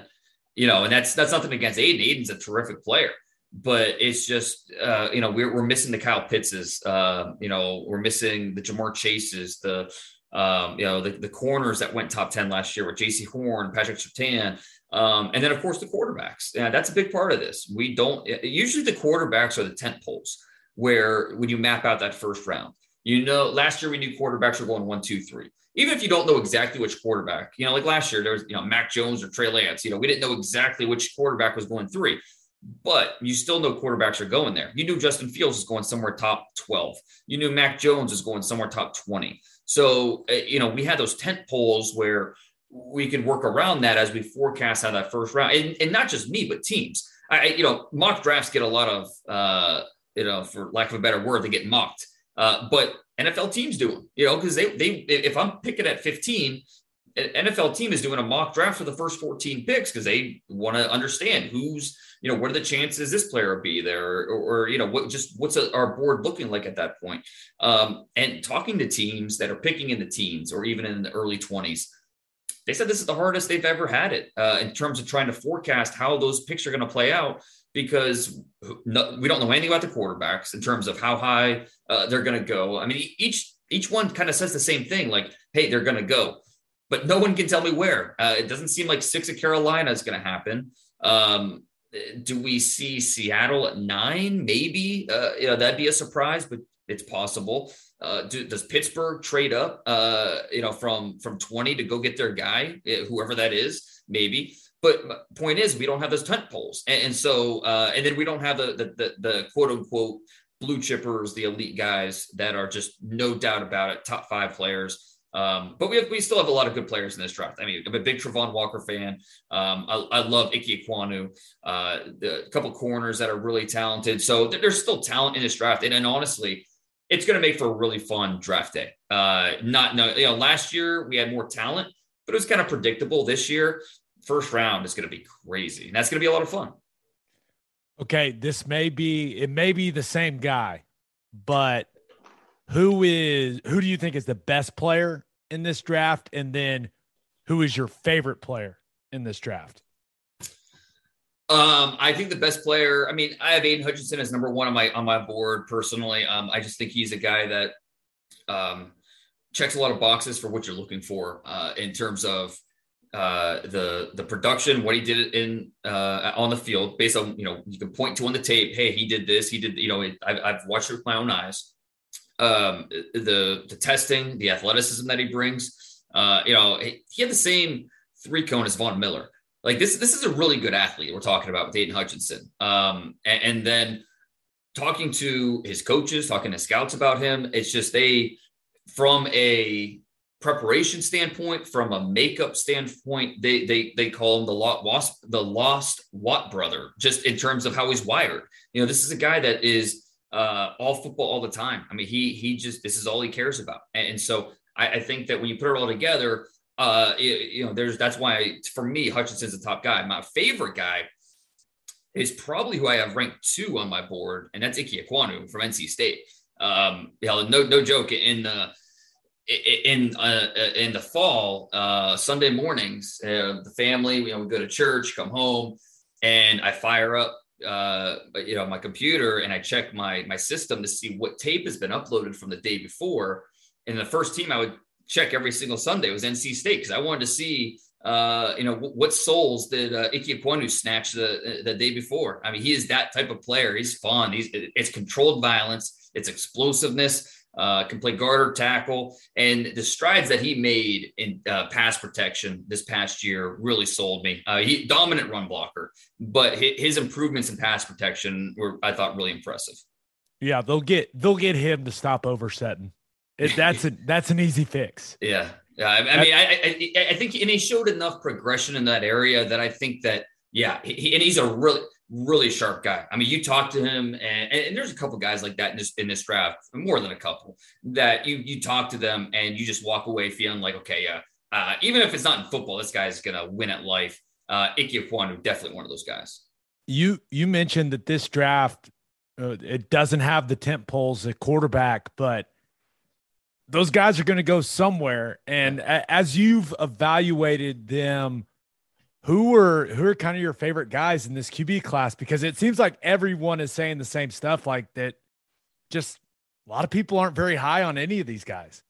you know, and that's that's nothing against Aidan. Aidan's a terrific player, but it's just uh, you know we're we're missing the Kyle Pittses. Uh, you know, we're missing the Ja'Marr Chases, the um, you know the, the corners that went top ten last year with Jaycee Horn, Patrick Surtain. Um, and then of course the quarterbacks. Yeah, that's a big part of this. We don't usually the quarterbacks are the tent poles where when you map out that first round. You know, last year we knew quarterbacks were going one, two, three even if you don't know exactly which quarterback, you know, like last year, there was, you know, Mac Jones or Trey Lance, you know, we didn't know exactly which quarterback was going three, but you still know quarterbacks are going there. You knew Justin Fields is going somewhere top 12. You knew Mac Jones is going somewhere top 20. So, uh, you know, we had those tent poles where we could work around that as we forecast how that first round, and, and not just me, but teams. I, you know, mock drafts get a lot of, uh, you know, for lack of a better word, they get mocked. Uh, but NFL teams do them, you know, because they they if I'm picking at 15, an NFL team is doing a mock draft for the first 14 picks because they want to understand who's, you know, what are the chances this player will be there, or, or you know, what just what's a, our board looking like at that point. Um, and talking to teams that are picking in the teens or even in the early 20s, they said this is the hardest they've ever had it uh, in terms of trying to forecast how those picks are going to play out because we don't know anything about the quarterbacks in terms of how high uh, they're going to go. I mean, each each one kind of says the same thing, like, "Hey, they're going to go," but no one can tell me where. Uh, it doesn't seem like six of Carolina is going to happen. Um, do we see Seattle at nine? Maybe. Uh, you know, that'd be a surprise, but it's possible. Uh, do, does Pittsburgh trade up? Uh, you know, from from twenty to go get their guy, eh, whoever that is? Maybe. But point is, we don't have those tent poles, and, and so uh, and then we don't have the, the the, the quote unquote blue chippers, the elite guys that are just no doubt about it, top five players. Um, but we have, we still have a lot of good players in this draft. I mean, I'm a big Travon Walker fan. Um, I, I, love Ike Ekwonu, uh, a couple corners that are really talented. So there's still talent in this draft. And, and honestly, it's going to make for a really fun draft day. Uh, not no, you know, last year we had more talent, but it was kind of predictable. This year, first round is going to be crazy. And that's going to be a lot of fun. Okay, this may be it may be the same guy, but who is who do you think is the best player in this draft and then who is your favorite player in this draft? Um, I think the best player. I mean, I have Aidan Hutchinson as number one on my on my board personally. Um, I just think he's a guy that um, checks a lot of boxes for what you're looking for uh, in terms of uh, the the production, what he did in uh, on the field, based on you know you can point to on the tape. Hey, he did this. He did. You know, I've, I've watched it with my own eyes. Um, the the testing, the athleticism that he brings. Uh, you know, he had the same three cone as Von Miller. Like this, this is a really good athlete we're talking about with Aidan Hutchinson. Um, and, and then talking to his coaches, talking to scouts about him, it's just they, from a preparation standpoint, from a makeup standpoint, they they they call him the lost the lost Watt brother, just in terms of how he's wired. You know, this is a guy that is uh, all football all the time. I mean, he he just this is all he cares about, and, and so I, I think that when you put it all together, uh, you know, there's that's why for me, Hutchinson's the top guy. My favorite guy is probably who I have ranked two on my board, and that's Ike Ekwonu from NC State. Um, no, no joke. In the in uh, in the fall, uh, Sunday mornings, uh, the family, you know, we go to church, come home, and I fire up, uh, you know, my computer and I check my my system to see what tape has been uploaded from the day before. And the first team I would check every single Sunday was NC State because I wanted to see, uh, you know, what souls did uh, Ike Ekwonu snatch the the day before. I mean, he is that type of player. He's fun. He's it's controlled violence. It's explosiveness. Uh, can play guard or tackle, and the strides that he made in uh, pass protection this past year really sold me. Uh, he dominant run blocker, but his, improvements in pass protection were, I thought, really impressive. Yeah, they'll get they'll get him to stop oversetting. It, that's a [laughs] that's an easy fix. Yeah, yeah. I, I mean, I, I, I think and he showed enough progression in that area that I think that yeah, he, and he's a really really sharp guy. I mean, you talk to him, and, and there's a couple guys like that in this in this draft, more than a couple that you you talk to them and you just walk away feeling like okay, yeah. Uh, even if it's not in football, this guy's gonna win at life. Uh, Ike definitely one of those guys. You you mentioned that this draft uh, it doesn't have the tent poles at quarterback, but those guys are going to go somewhere. And as you've evaluated them, who are who are kind of your favorite guys in this QB class? Because it seems like everyone is saying the same stuff, like that. Just a lot of people aren't very high on any of these guys.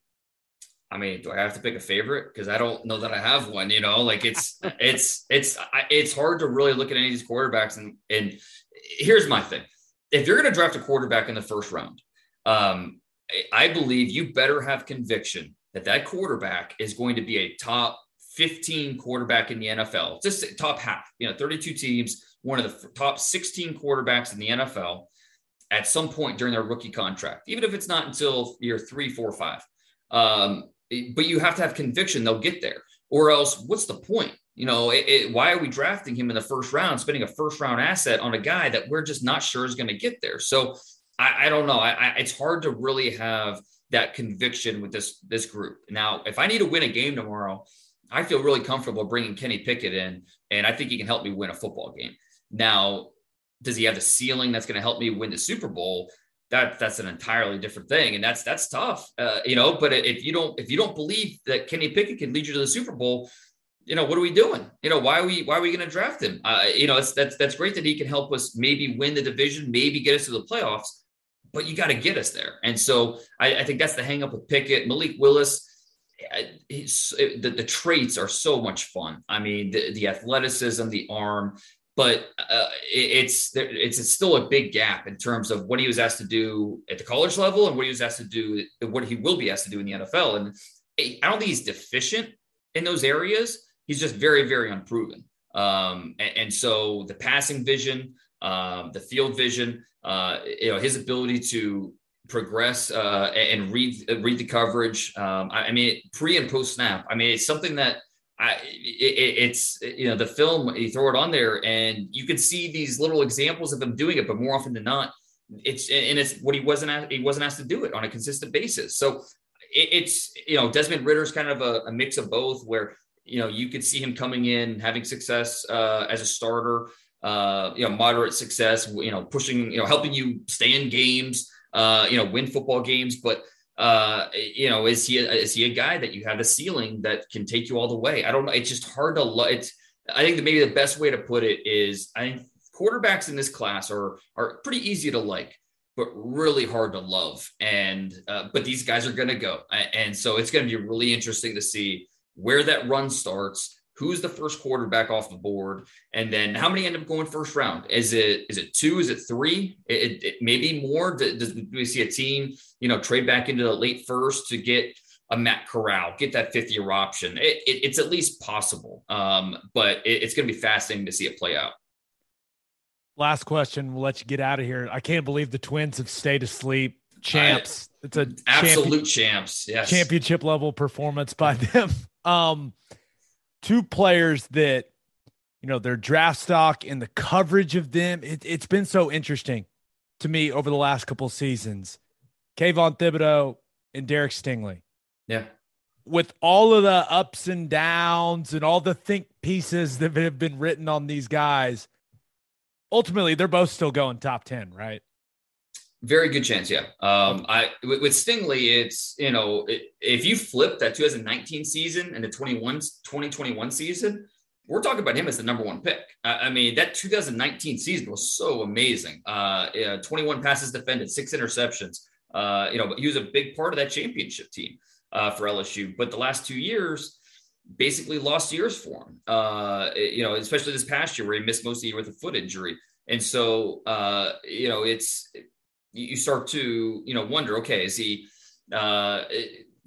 I mean, do I have to pick a favorite? Because I don't know that I have one. You know, like it's [laughs] it's it's it's hard to really look at any of these quarterbacks. And and here's my thing: if you're going to draft a quarterback in the first round, um, I believe you better have conviction that that quarterback is going to be a top 15 quarterback in the NFL, just top half, you know, 32 teams, one of the top 16 quarterbacks in the NFL at some point during their rookie contract, even if it's not until year three, four, five. Um, but you have to have conviction they'll get there, or else what's the point? You know, it, it, why are we drafting him in the first round, spending a first round asset on a guy that we're just not sure is going to get there? So I, I don't know. I, I, it's hard to really have that conviction with this this group. Now, if I need to win a game tomorrow, I feel really comfortable bringing Kenny Pickett in, and I think he can help me win a football game. Now, does he have the ceiling that's going to help me win the Super Bowl? That that's an entirely different thing, and that's that's tough, uh, you know. But if you don't if you don't believe that Kenny Pickett can lead you to the Super Bowl, you know what are we doing? You know why are we why are we going to draft him? Uh, you know, it's that's that's great that he can help us maybe win the division, maybe get us to the playoffs but you got to get us there. And so I, I think that's the hangup with Pickett, Malik Willis. The, the traits are so much fun. I mean, the, the athleticism, the arm, but uh, it, it's it's it's still a big gap in terms of what he was asked to do at the college level and what he was asked to do, what he will be asked to do in the NFL. And I don't think he's deficient in those areas. He's just very, very unproven. Um, and, and, so the passing vision, um, the field vision, uh, you know, his ability to progress uh, and read read the coverage. Um, I, I, mean, pre and post snap. I mean, it's something that I it, it's you know the film you throw it on there and you can see these little examples of him doing it, but more often than not, it's and it's what he wasn't asked, he wasn't asked to do it on a consistent basis. So it, it's you know Desmond Ridder's kind of a, a, mix of both, where you know you could see him coming in having success uh, as a starter uh, you know, moderate success, you know, pushing, you know, helping you stay in games, uh, you know, win football games. But uh, you know, is he a, is he a guy that you have a ceiling that can take you all the way? I don't know. It's just hard to. Lo- it's I think that maybe the best way to put it is I think quarterbacks in this class are are pretty easy to like, but really hard to love. And uh, but these guys are going to go, and so it's going to be really interesting to see where that run starts who's the first quarterback off the board and then how many end up going first round is it is it two is it three it, it maybe more does, do we see a team you know trade back into the late first to get a Matt Corral, get that fifth year option. It, it, it's at least possible, um, but it, it's going to be fascinating to see it play out. Last question. We'll let you get out of here. I can't believe the Twins have stayed asleep. Champs. I, it's a absolute champions. Yes. Championship level performance by [laughs] them. Um, two players that you know their draft stock and the coverage of them. It, has been so interesting to me over the last couple seasons. Kayvon Thibodeaux and Derek Stingley. Yeah. With all of the ups and downs and all the think pieces that have been written on these guys, ultimately they're both still going top 10, right? Very good chance, yeah. Um, I with, with Stingley, it's you know it, if you flip that 2019 season and the 21 2021 season, we're talking about him as the number one pick. I, I mean, that 2019 season was so amazing. Uh, yeah, 21 passes defended, six interceptions. Uh, you know, but he was a big part of that championship team uh, for LSU. But the last two years, basically lost years for him. Uh, you know, especially this past year where he missed most of the year with a foot injury. And so, uh, you know, it's you start to you know wonder okay is he uh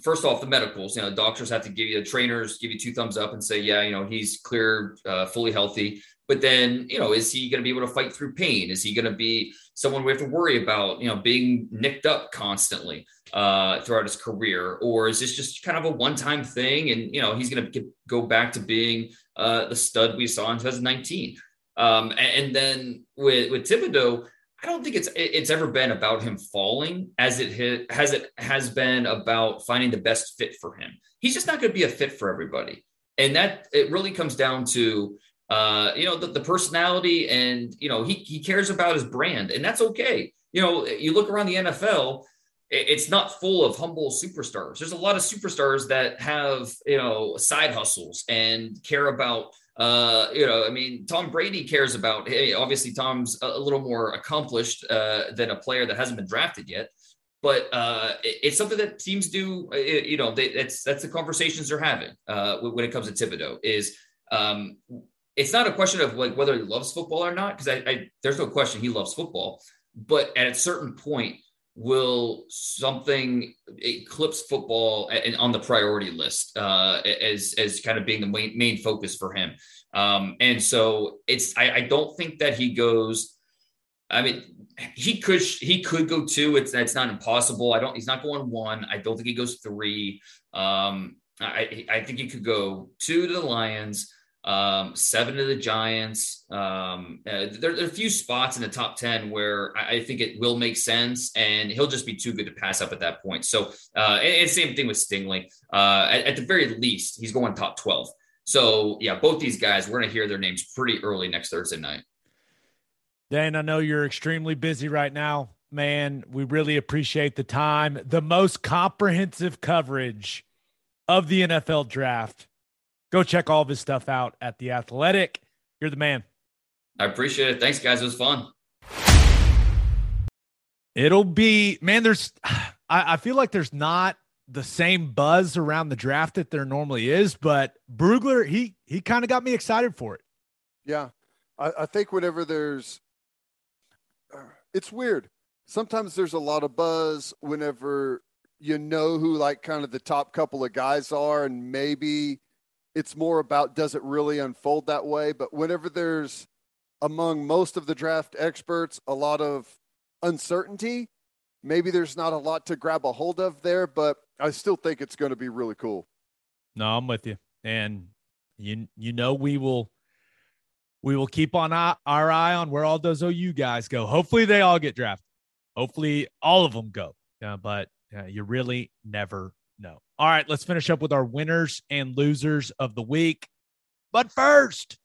first off the medicals you know doctors have to give you the trainers give you two thumbs up and say yeah you know he's clear uh, fully healthy. But then you know is he going to be able to fight through pain? Is he going to be someone we have to worry about you know being nicked up constantly uh, throughout his career? Or is this just kind of a one-time thing and you know he's going to go back to being uh, the stud we saw in 2019 um, and, and, then with with Thibodeaux I don't think it's it's ever been about him falling as it hit, has it has been about finding the best fit for him. He's just not going to be a fit for everybody, and that it really comes down to uh, you know the, the personality and you know he he cares about his brand, and that's okay. You know, you look around the NFL, it's not full of humble superstars. There's a lot of superstars that have you know side hustles and care about uh, you know, I mean, Tom Brady cares about. Hey, obviously, Tom's a, little more accomplished uh, than a player that hasn't been drafted yet. But uh, it, it's something that teams do. It, uh, you know, they, that's that's the conversations they're having uh, when it comes to Thibodeaux. Is um, it's not a question of like whether he loves football or not, because I, I there's no question he loves football. But at a certain point, will something eclipse football and on the priority list uh, as as kind of being the main, main focus for him? Um, and so it's I, I don't think that he goes. I mean, he could he could go two. It's that's not impossible. I don't. He's not going one. I don't think he goes three. Um, I I think he could go two to the Lions um, seven to the Giants. Um, uh, there, there, are a few spots in the top 10 where I, I, think it will make sense, and he'll just be too good to pass up at that point. So, uh, and, and same thing with Stingley. Uh, at, at, the very least, he's going top 12. So, yeah, both these guys, we're going to hear their names pretty early next Thursday night. Dan, I know you're extremely busy right now, man. We really appreciate the time. The most comprehensive coverage of the NFL draft Go check all of his stuff out at The Athletic. You're the man. I appreciate it. Thanks, guys. It was fun. It'll be, man, there's, [sighs] I, I feel like there's not the same buzz around the draft that there normally is, but Brugler, he, he kind of got me excited for it. Yeah. I, I think whenever there's, uh, it's weird. Sometimes there's a lot of buzz whenever you know who like kind of the top couple of guys are and maybe it's more about does it really unfold that way? But whenever there's among most of the draft experts a lot of uncertainty, maybe there's not a lot to grab a hold of there, but I still think it's going to be really cool. No, I'm with you. And you you know we will we will keep on our, our eye on where all those OU guys go. Hopefully they all get drafted. Hopefully all of them go. But you really never no. All right, let's finish up with our winners and losers of the week. But first,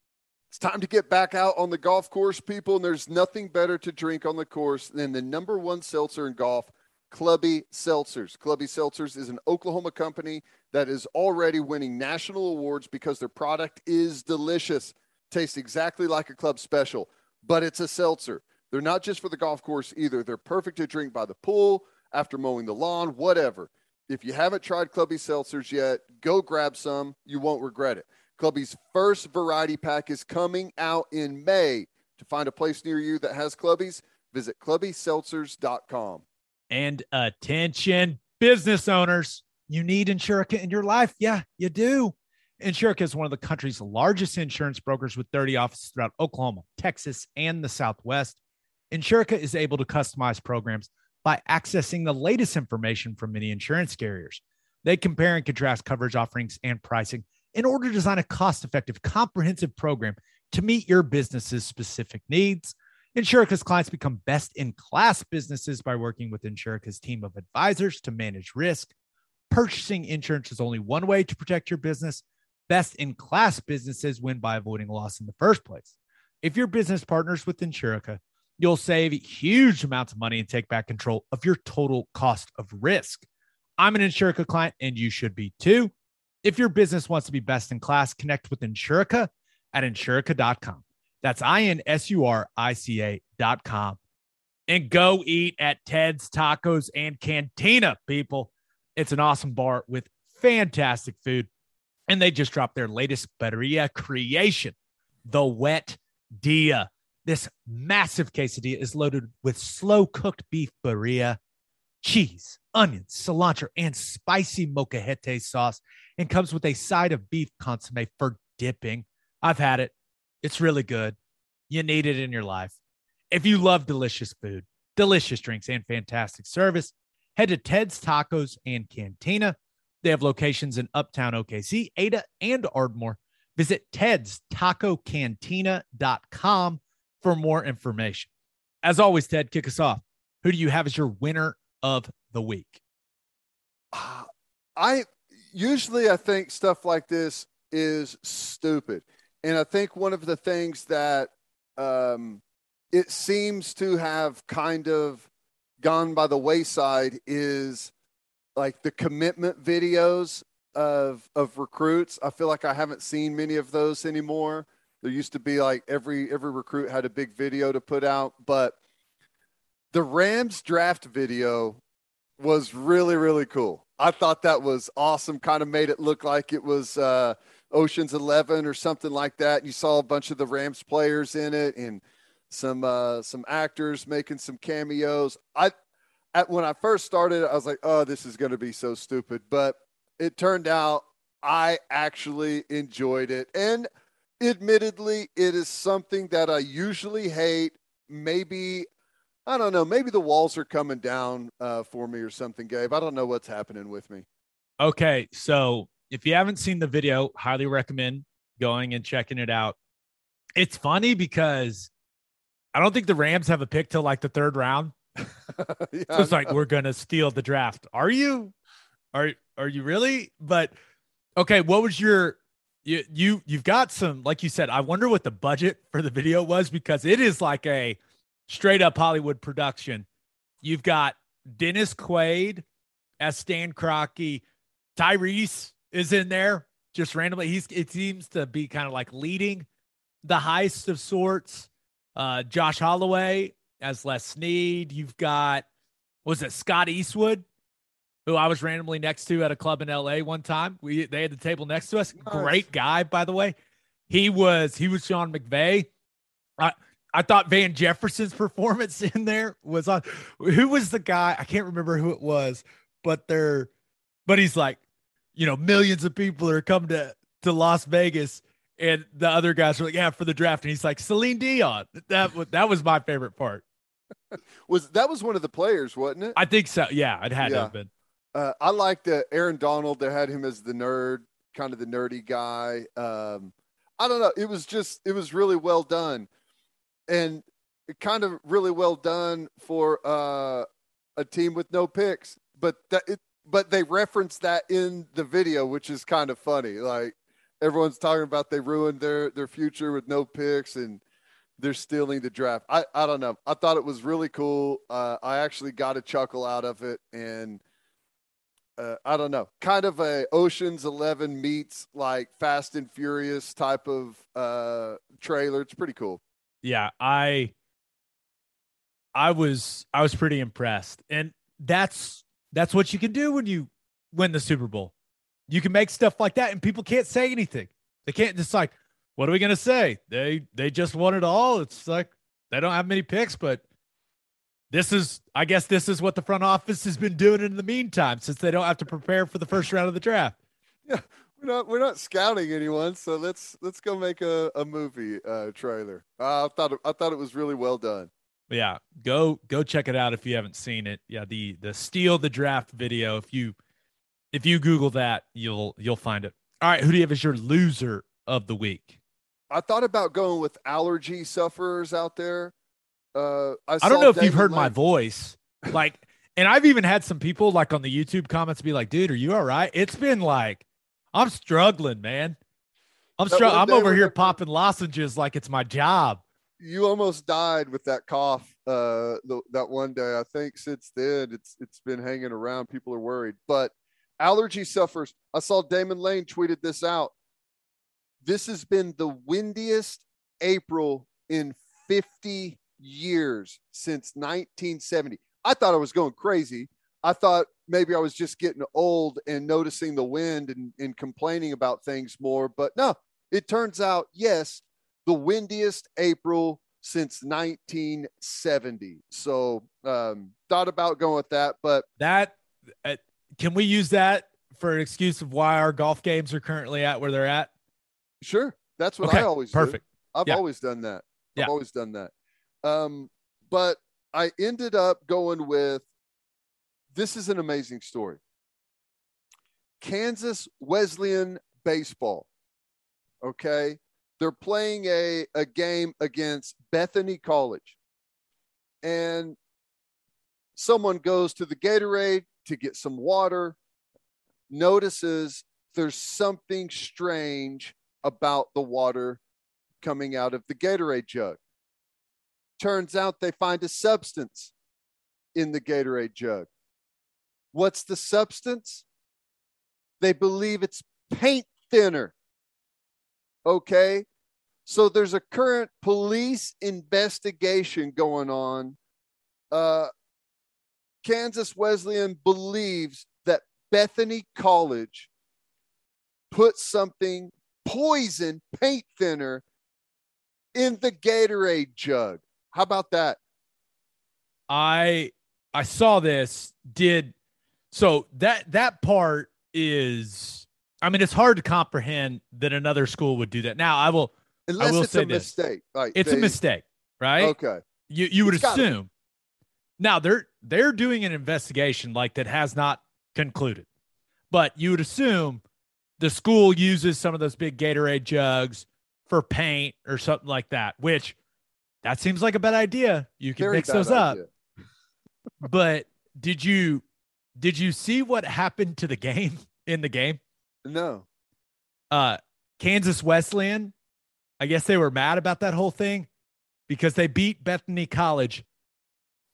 it's time to get back out on the golf course, people. And there's nothing better to drink on the course than the number one seltzer in golf, Clubby Seltzers. Clubby Seltzers is an Oklahoma company that is already winning national awards because their product is delicious. Tastes exactly like a club special, but it's a seltzer. They're not just for the golf course either. They're perfect to drink by the pool, after mowing the lawn, whatever. If you haven't tried Clubby Seltzers yet, go grab some. You won't regret it. Clubby's first variety pack is coming out in May. To find a place near you that has Clubbies, visit clubbyseltzers.com. And attention, business owners, you need Insurica in your life. Yeah, you do. Insurica is one of the country's largest insurance brokers with 30 offices throughout Oklahoma, Texas, and the Southwest. Insurica is able to customize programs by accessing the latest information from many insurance carriers. They compare and contrast coverage offerings and pricing in order to design a cost effective, comprehensive program to meet your business's specific needs. Insurica's clients become best in class businesses by working with Insurica's team of advisors to manage risk. Purchasing insurance is only one way to protect your business. Best in class businesses win by avoiding loss in the first place. If your business partners with Insurica, you'll save huge amounts of money and take back control of your total cost of risk. I'm an Insurica client and you should be too. If your business wants to be best in class, connect with Insurica at insurica.com. That's I N S U R I C A.com. And go eat at Ted's Tacos and Cantina, people. It's an awesome bar with fantastic food. And they just dropped their latest birria creation, the Wet Dia. This massive quesadilla is loaded with slow cooked beef birria, cheese, onions, cilantro, and spicy molcajete sauce, and comes with a side of beef consomme for dipping. I've had it. It's really good. You need it in your life. If you love delicious food, delicious drinks, and fantastic service, head to Ted's Tacos and Cantina. They have locations in Uptown OKC, Ada, and Ardmore. Visit Ted's TacoCantina.com for more information. As always, Ted, kick us off. Who do you have as your winner of the week? I usually I think stuff like this is stupid. And I think one of the things that um, it seems to have kind of gone by the wayside is like the commitment videos of of recruits. I feel like I haven't seen many of those anymore. There used to be like every every recruit had a big video to put out, but the Rams draft video was really really cool. I thought that was awesome. Kind of made it look like it was uh, Ocean's Eleven or something like that. You saw a bunch of the Rams players in it and some uh, some actors making some cameos. I at when I first started, I was like, "Oh, this is going to be so stupid," but it turned out I actually enjoyed it. And admittedly, it is something that I usually hate. Maybe I don't know. Maybe the walls are coming down uh, for me or something, Gabe. I don't know what's happening with me. Okay, so if you haven't seen the video, highly recommend going and checking it out. It's funny because I don't think the Rams have a pick till like the third round. [laughs] [laughs] yeah, so it's like we're gonna steal the draft. Are you? Are are you really? But okay, what was your you you you've got some like you said. I wonder what the budget for the video was because it is like a straight up Hollywood production. You've got Dennis Quaid as Stan Kroenke. Tyrese is in there just randomly. He's it seems to be kind of like leading the heist of sorts. Uh, Josh Holloway as Les Snead. You've got was it Scott Eastwood, who I was randomly next to at a club in LA one time. We they had the table next to us. Nice. Great guy, by the way. He was he was Sean McVay. I I thought Van Jefferson's [laughs] performance in there was on. Who was the guy? I can't remember who it was, but they're but he's like, you know, millions of people are coming to to Las Vegas. And the other guys are like, yeah, for the draft. And he's like, Celine Dion. That that was my favorite part. [laughs] was that was one of the players, wasn't it? I think so. Yeah, it had yeah. to have been. Uh, I liked uh, Aaron Donald. They had him as the nerd, kind of the nerdy guy. Um, I don't know. It was just, it was really well done, and kind of really well done for uh, a team with no picks. But that, it, but they reference that in the video, which is kind of funny. Like everyone's talking about they ruined their their future with no picks, and they're stealing the draft. I, I don't know. I thought it was really cool. Uh, I actually got a chuckle out of it, and uh, I don't know, kind of a Ocean's Eleven meets like Fast and Furious type of uh, trailer. It's pretty cool. Yeah, I I was I was pretty impressed. And that's that's what you can do when you win the Super Bowl. You can make stuff like that and people can't say anything. They can't just like, what are we gonna say? They they just won it all. It's like they don't have many picks, but this is I guess this is what the front office has been doing in the meantime since they don't have to prepare for the first round of the draft. Yeah, we're not we're not scouting anyone, so let's let's go make a, a movie uh, trailer. Uh, I thought I thought it was really well done. Yeah, go go check it out if you haven't seen it. Yeah, the the steal the draft video. If you if you Google that, you'll you'll find it. All right, who do you have as your loser of the week? I thought about going with allergy sufferers out there. Uh, I, I don't know if David you've heard Lane- my voice, like, [laughs] and I've even had some people like on the YouTube comments be like, "Dude, are you all right?" It's been like, I'm struggling, man. I'm one I'm over here popping lozenges like it's my job. You almost died with that cough. Uh, the, that one day. I think since then it's it's been hanging around. People are worried, but allergy sufferers. I saw Damon Lane tweeted this out. This has been the windiest April in 50 years since 1970. I thought I was going crazy. I thought maybe I was just getting old and noticing the wind and, and complaining about things more. But no, it turns out, yes, the windiest April since 1970. So um, thought about going with that, but That uh, can we use that for an excuse of why our golf games are currently at where they're at? Sure. That's what Okay, I always do. perfect. I've Yeah. always done that. I've Yeah. always done that. Um, but I ended up going with this is an amazing story. Kansas Wesleyan baseball. Okay. They're playing a, a game against Bethany College. And someone goes to the Gatorade to get some water, notices there's something strange about the water coming out of the Gatorade jug. Turns out they find a substance in the Gatorade jug. What's the substance? They believe it's paint thinner. Okay. So there's a current police investigation going on. Uh, Kansas Wesleyan believes that Bethany College put something poison paint thinner in the Gatorade jug. How about that? I I saw this. Did so that that part is. I mean, it's hard to comprehend that another school would do that. Now, I will. Unless I will it's say a this. mistake. Like It's a mistake, right? Okay. You you would It's assume. Now they're they're doing an investigation like that has not concluded, but you would assume the school uses some of those big Gatorade jugs for paint or something like that. Which that seems like a bad idea. You can Very mix those up. But did you did you see what happened to the game [laughs] in the game? No. Uh Kansas Wesleyan, I guess they were mad about that whole thing because they beat Bethany College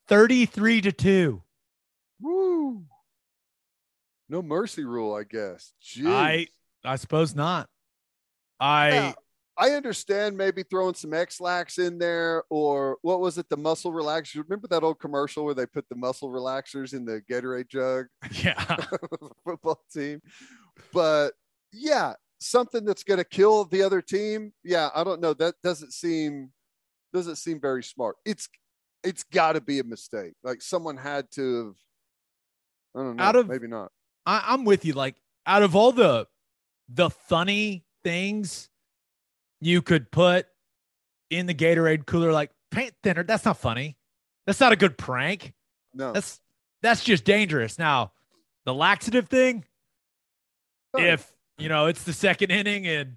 33 to 2. Woo. No mercy rule, I guess. Jeez. I I suppose not. I Yeah, I understand maybe throwing some Ex-Lax in there or what was it, the muscle relaxers? Remember that old commercial where they put the muscle relaxers in the Gatorade jug? [laughs] yeah. [laughs] football team. But yeah, something that's going to kill the other team. Yeah, I don't know. That doesn't seem doesn't seem very smart. It's it's got to be a mistake. Like someone had to have. I don't know. Out of- maybe not. I, I'm with you. Like out of all the the funny things you could put in the Gatorade cooler, like paint thinner, that's not funny. That's not a good prank. No. That's that's just dangerous. Now, the laxative thing, if you know it's the second inning and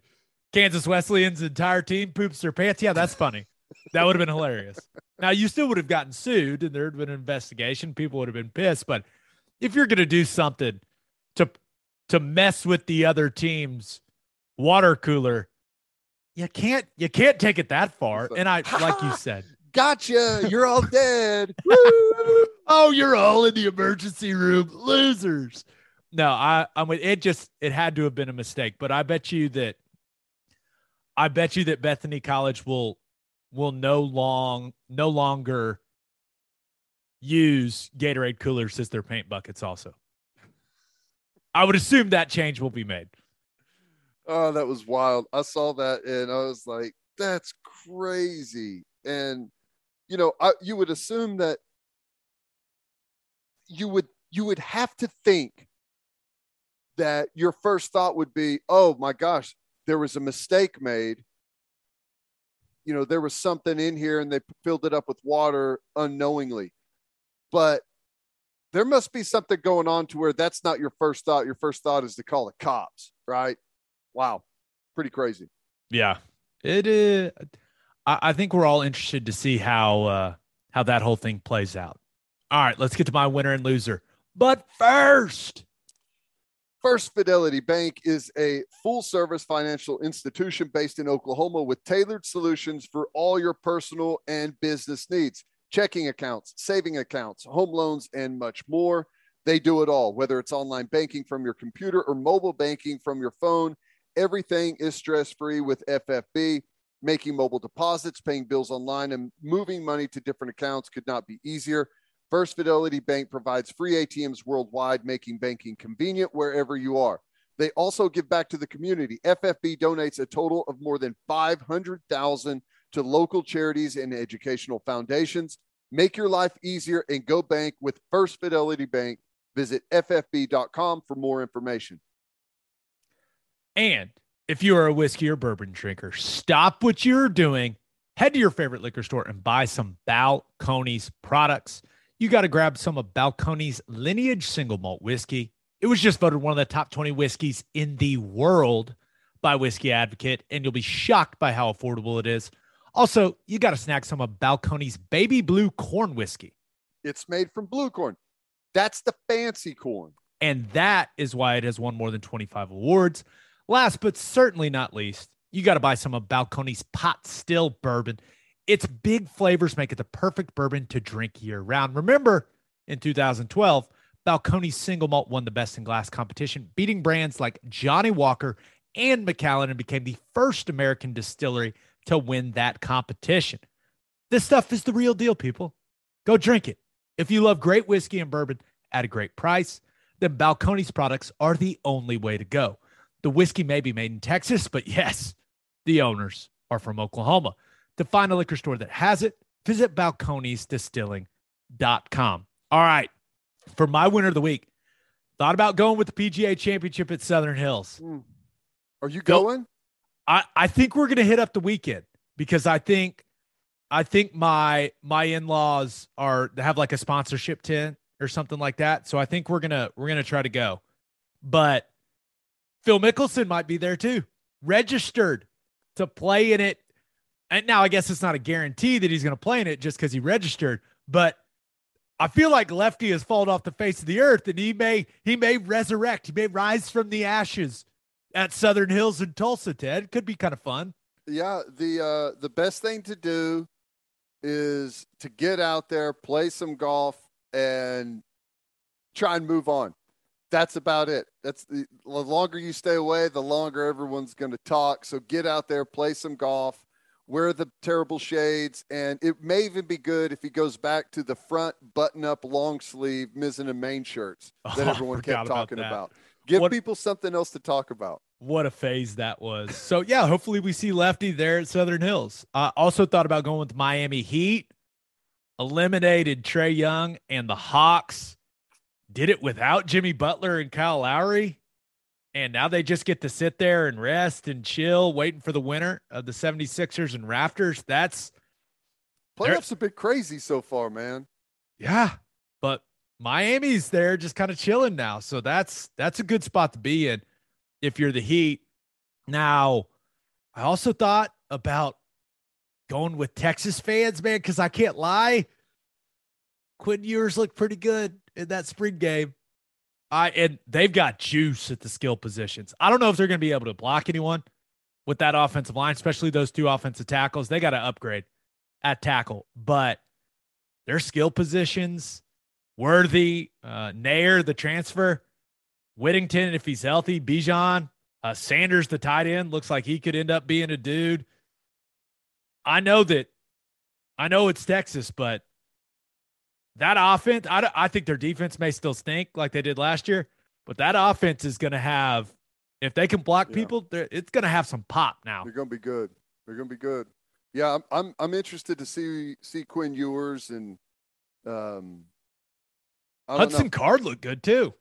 Kansas Wesleyan's entire team poops their pants, yeah, that's funny. that would have been hilarious. Now you still would have gotten sued and there'd been an investigation. People would have been pissed. But if you're gonna do something to to mess with the other team's water cooler, you can't you can't take it that far. And I like you said, Gotcha. You're all dead. [laughs] oh, you're all in the emergency room, losers. No, I I'm with it. Just it had to have been a mistake, but I bet you that I bet you that Bethany College will will no long no longer use Gatorade coolers as their paint buckets. Also, I would assume that change will be made. Oh, that was wild. I saw that and I was like, that's crazy. And you know, I, you would assume that you would you would have to think that your first thought would be, "Oh my gosh, there was a mistake made." You know, there was something in here and they filled it up with water unknowingly. But there must be something going on to where that's not your first thought. Your first thought is to call the cops, right? Wow. Pretty crazy. Yeah. It is I, I think we're all interested to see how uh how that whole thing plays out. All right, let's get to my winner and loser. But first, First Fidelity Bank is a full service financial institution based in Oklahoma with tailored solutions for all your personal and business needs checking accounts, saving accounts, home loans, and much more. They do it all, whether it's online banking from your computer or mobile banking from your phone. Everything is stress free with FFB. Making mobile deposits, paying bills online, and moving money to different accounts could not be easier. First Fidelity Bank provides free ATMs worldwide, making banking convenient wherever you are. They also give back to the community. FFB donates a total of more than 500,000 to local charities and educational foundations. Make your life easier and go bank with First Fidelity Bank. Visit ffb.com for more information. And if you are a whiskey or bourbon drinker, stop what you're doing, head to your favorite liquor store and buy some Balcones products. You got to grab some of Balcones lineage single malt whiskey. It was just voted one of the top 20 whiskeys in the world by Whiskey Advocate, and you'll be shocked by how affordable it is. Also, you got to snag some of Balcones baby blue corn whiskey. It's made from blue corn. That's the fancy corn. And that is why it has won more than 25 awards. Last but certainly not least, you got to buy some of Balcones pot still bourbon. Its big flavors make it the perfect bourbon to drink year round. Remember, in 2012, Balcones single malt won the best in glass competition, beating brands like Johnnie Walker and Macallan and became the first American distillery to win that competition. This stuff is the real deal, people. Go drink it. If you love great whiskey and bourbon at a great price, then Balcones products are the only way to go. The whiskey may be made in Texas, but yes, the owners are from Oklahoma. To find a liquor store that has it, visit balconesdistilling.com. All right. For my winner of the week, thought about going with the PGA championship at Southern Hills. Mm. Are you going? I, I think we're gonna hit up the weekend because I think I think my my in-laws are have like a sponsorship tent or something like that. So I think we're gonna we're gonna try to go. But Phil Mickelson might be there too, registered to play in it. And now I guess it's not a guarantee that he's gonna play in it just because he registered, but I feel like Lefty has fallen off the face of the earth and he may he may resurrect, he may rise from the ashes at Southern Hills in Tulsa, Ted. Could be kind of fun. Yeah, the uh the best thing to do is to get out there, play some golf and try and move on. That's about it. That's the, the longer you stay away, the longer everyone's going to talk. So get out there, play some golf, wear the terrible shades, and it may even be good if he goes back to the front button-up long sleeve mizzen and main shirts [laughs] oh, that Oh, everyone kept talking that. about. Give What- people something else to talk about. What a phase that was. So yeah, hopefully we see Lefty there at Southern Hills. I also thought about going with Miami Heat. Eliminated Trae Young and the Hawks. Did it without Jimmy Butler and Kyle Lowry. And now they just get to sit there and rest and chill, waiting for the winner of the 76ers and Raptors. That's Playoffs a bit crazy so far, man. yeah, but Miami's there just kind of chilling now. So that's that's a good spot to be in if you're the Heat. Now, I also thought about going with Texas fans, man, because I can't lie. Quinn Ewers looked pretty good in that spring game. I and they've got juice at the skill positions. I don't know if they're going to be able to block anyone, with that offensive line, especially those two offensive tackles. They got to upgrade at tackle, but their skill positions, Worthy, uh, Neyor, the transfer, Whittington, if he's healthy, Bijan, uh, Sanders, the tight end, looks like he could end up being a dude. I know that, I know it's Texas, but that offense, I, I think their defense may still stink like they did last year, but that offense is going to have, if they can block Yeah. people, it's going to have some pop now. They're going to be good. They're going to be good. Yeah, I'm, I'm I'm interested to see see Quinn Ewers and um Hudson know. Card looked good too.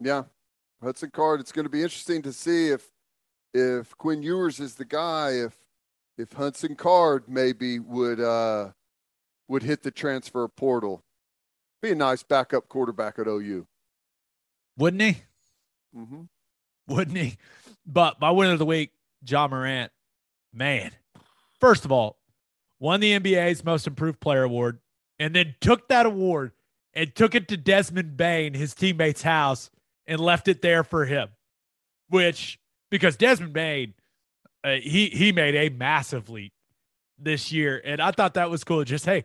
Yeah, Hudson Card. It's going to be interesting to see if if Quinn Ewers is the guy. If if Hudson Card maybe would uh would hit the transfer portal. Be a nice backup quarterback at OU. Wouldn't he? Mm-hmm. Wouldn't he? But my winner of the week, Ja Morant, man, first of all, won the NBA's Most Improved Player Award and then took that award and took it to Desmond Bane, his teammate's house, and left it there for him. Which, because Desmond Bane, uh, he he made a massive leap this year, and I thought that was cool. Just hey,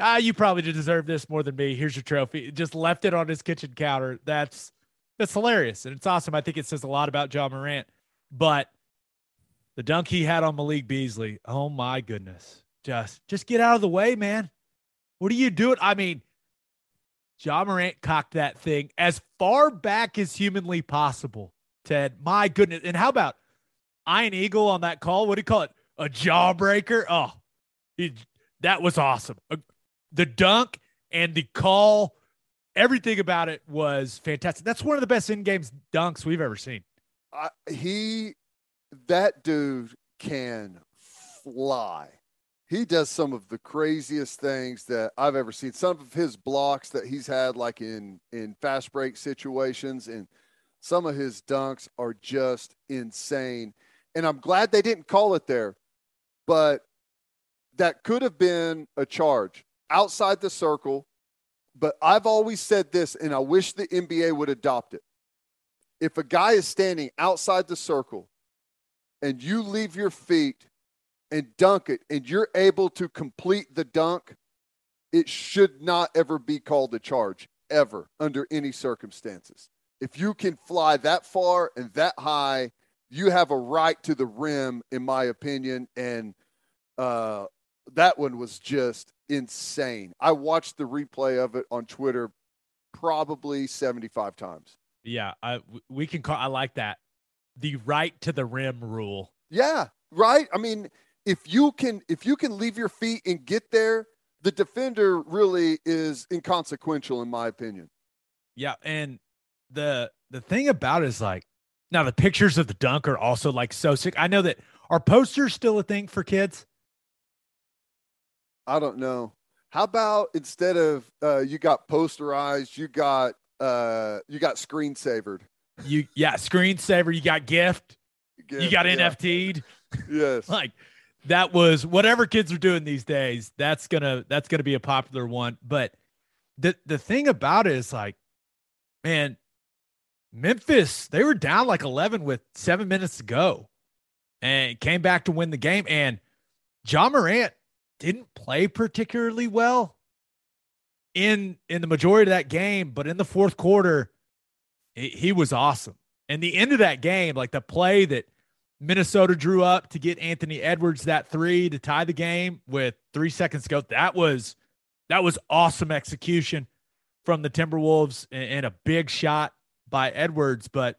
ah, you probably deserve this more than me. Here's your trophy. Just left it on his kitchen counter. That's that's hilarious and it's awesome. I think it says a lot about Ja Morant. But the dunk he had on Malik Beasley, oh my goodness. Just just get out of the way, man. What are you doing? I mean, Ja Morant cocked that thing as far back as humanly possible. Ted, my goodness. And how about Iron Eagle on that call? What do you call it? A jawbreaker? Oh, he, that was awesome. Uh, the dunk and the call, everything about it was fantastic. That's one of the best in games dunks we've ever seen. I, he that dude can fly. He does some of the craziest things that I've ever seen. Some of his blocks that he's had like in in fast break situations and some of his dunks are just insane. And I'm glad they didn't call it there. But that could have been a charge outside the circle. But I've always said this and I wish the NBA would adopt it if a guy is standing outside the circle and you leave your feet and dunk it and you're able to complete the dunk, it should not ever be called a charge, ever, under any circumstances. If you can fly that far and that high, you have a right to the rim, in my opinion. And uh, that one was just insane. I watched the replay of it on Twitter probably 75 times. Yeah, I we can call I like that. The right to the rim rule. Yeah, right. I mean, if you can if you can leave your feet and get there, the defender really is inconsequential in my opinion. Yeah, and the the thing about it is like now the pictures of the dunk are also like so sick. I know that are posters still a thing for kids? I don't know. How about instead of uh, you got posterized, you got uh, you got screensavered. You yeah, screensaver, you got gift, you got yeah. NFT'd. Yes. [laughs] like that was whatever kids are doing these days, that's gonna that's gonna be a popular one. But the the thing about it is like, man, Memphis, they were down like 11 with seven minutes to go and came back to win the game. And Ja Morant didn't play particularly well in in the majority of that game, but in the fourth quarter, he, he was awesome. And the end of that game, like the play that Minnesota drew up to get Anthony Edwards that three to tie the game with three seconds to go, that was that was awesome execution from the Timberwolves and, and a big shot by Edwards. But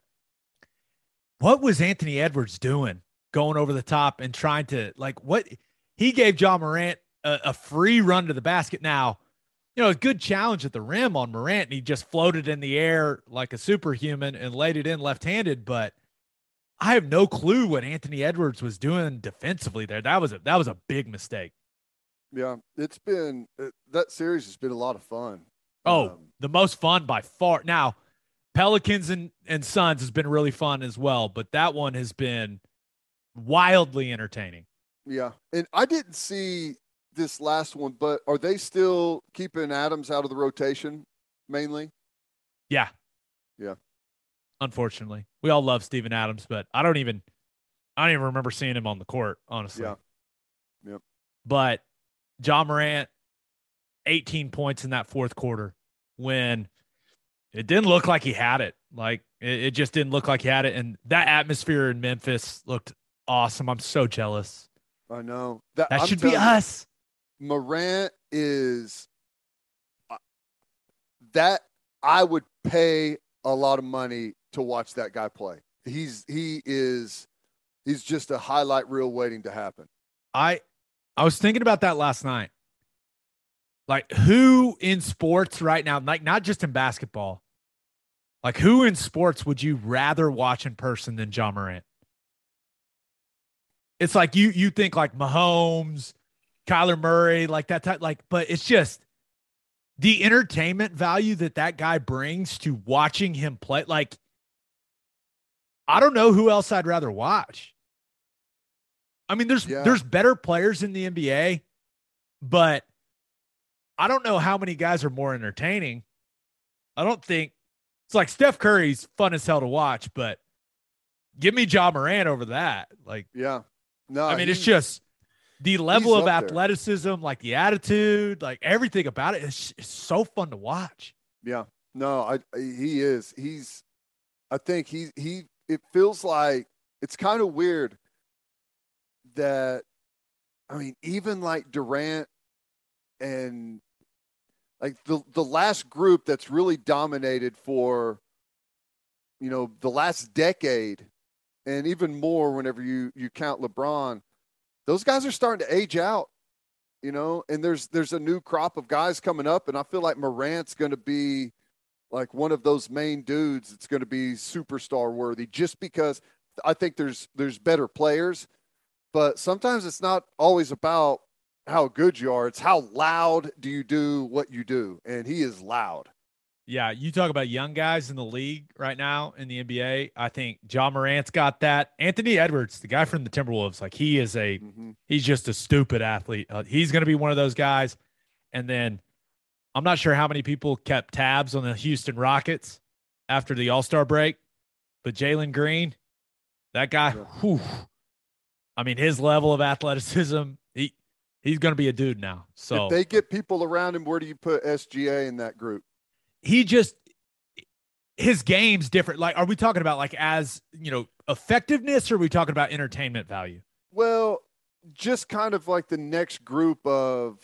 what was Anthony Edwards doing going over the top and trying to like what he gave Ja Morant a, a free run to the basket. Now, you know, a good challenge at the rim on Morant, and he just floated in the air like a superhuman and laid it in left handed. But I have no clue what Anthony Edwards was doing defensively there. That was a that was a big mistake. Yeah, it's been uh, that series has been a lot of fun. Oh, Um, the most fun by far. Now, Pelicans and, and Suns has been really fun as well, but that one has been wildly entertaining. Yeah, and I didn't see this last one, but are they still keeping Adams out of the rotation mainly? Yeah, Yeah. unfortunately. We all love Steven Adams, but I don't even I don't even remember seeing him on the court, honestly. Yeah. Yep. But Ja Morant, 18 points in that fourth quarter when it didn't look like he had it. Like it, it just didn't look like he had it. And that atmosphere in Memphis looked awesome. I'm so jealous. I know That I'm should be you, us. Morant is uh, that I would pay a lot of money to watch that guy play. He's he is he's just a highlight reel waiting to happen. I I was thinking about that last night. Like who in sports right now, like not just in basketball, like who in sports would you rather watch in person than Ja Morant? It's like you you think like Mahomes, Kyler Murray, like that type, like, but it's just the entertainment value that that guy brings to watching him play. Like, I don't know who else I'd rather watch. I mean, there's Yeah. there's better players in the NBA, but I don't know how many guys are more entertaining. I don't think it's like Steph Curry's fun as hell to watch, but give me Ja Morant over that. Like, Yeah. No, I mean, it's just the level of up there. athleticism, like the attitude, like everything about it. It's, it's so fun to watch. Yeah. No, I he is. He's I think he he it feels like it's kind of weird that I mean, even like Durant and like the the last group that's really dominated for you know, the last decade and even more whenever you you count LeBron, those guys are starting to age out you know and there's there's a new crop of guys coming up and i feel like morant's going to be like one of those main dudes that's going to be superstar worthy just because i think there's there's better players but sometimes it's not always about how good you are it's how loud do you do what you do and he is loud Yeah, you talk about young guys in the league right now in the NBA. I think Ja Morant's got that. Anthony Edwards, the guy from the Timberwolves, like he is a he's just a stupid athlete. Uh, he's going to be one of those guys. And then I'm not sure how many people kept tabs on the Houston Rockets after the All Star break, but Jalen Green, that guy, whew, I mean, his level of athleticism, he he's going to be a dude now. So if they get people around him where do you put sga in that group he just his game's different. Like, are we talking about like as you know effectiveness, or are we talking about entertainment value? Well, just kind of like the next group of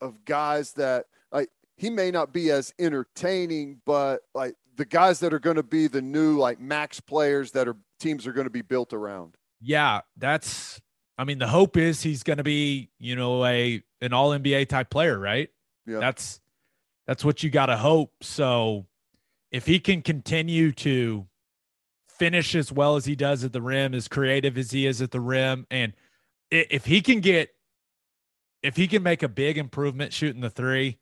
of guys that like he may not be as entertaining, but like the guys that are going to be the new like max players that are teams are going to be built around. Yeah, that's. I mean, the hope is he's going to be you know a an All NBA type player, right? Yeah, that's that's what you got to hope. So if he can continue to finish as well as he does at the rim, as creative as he is at the rim, and if he can get, if he can make a big improvement shooting the three,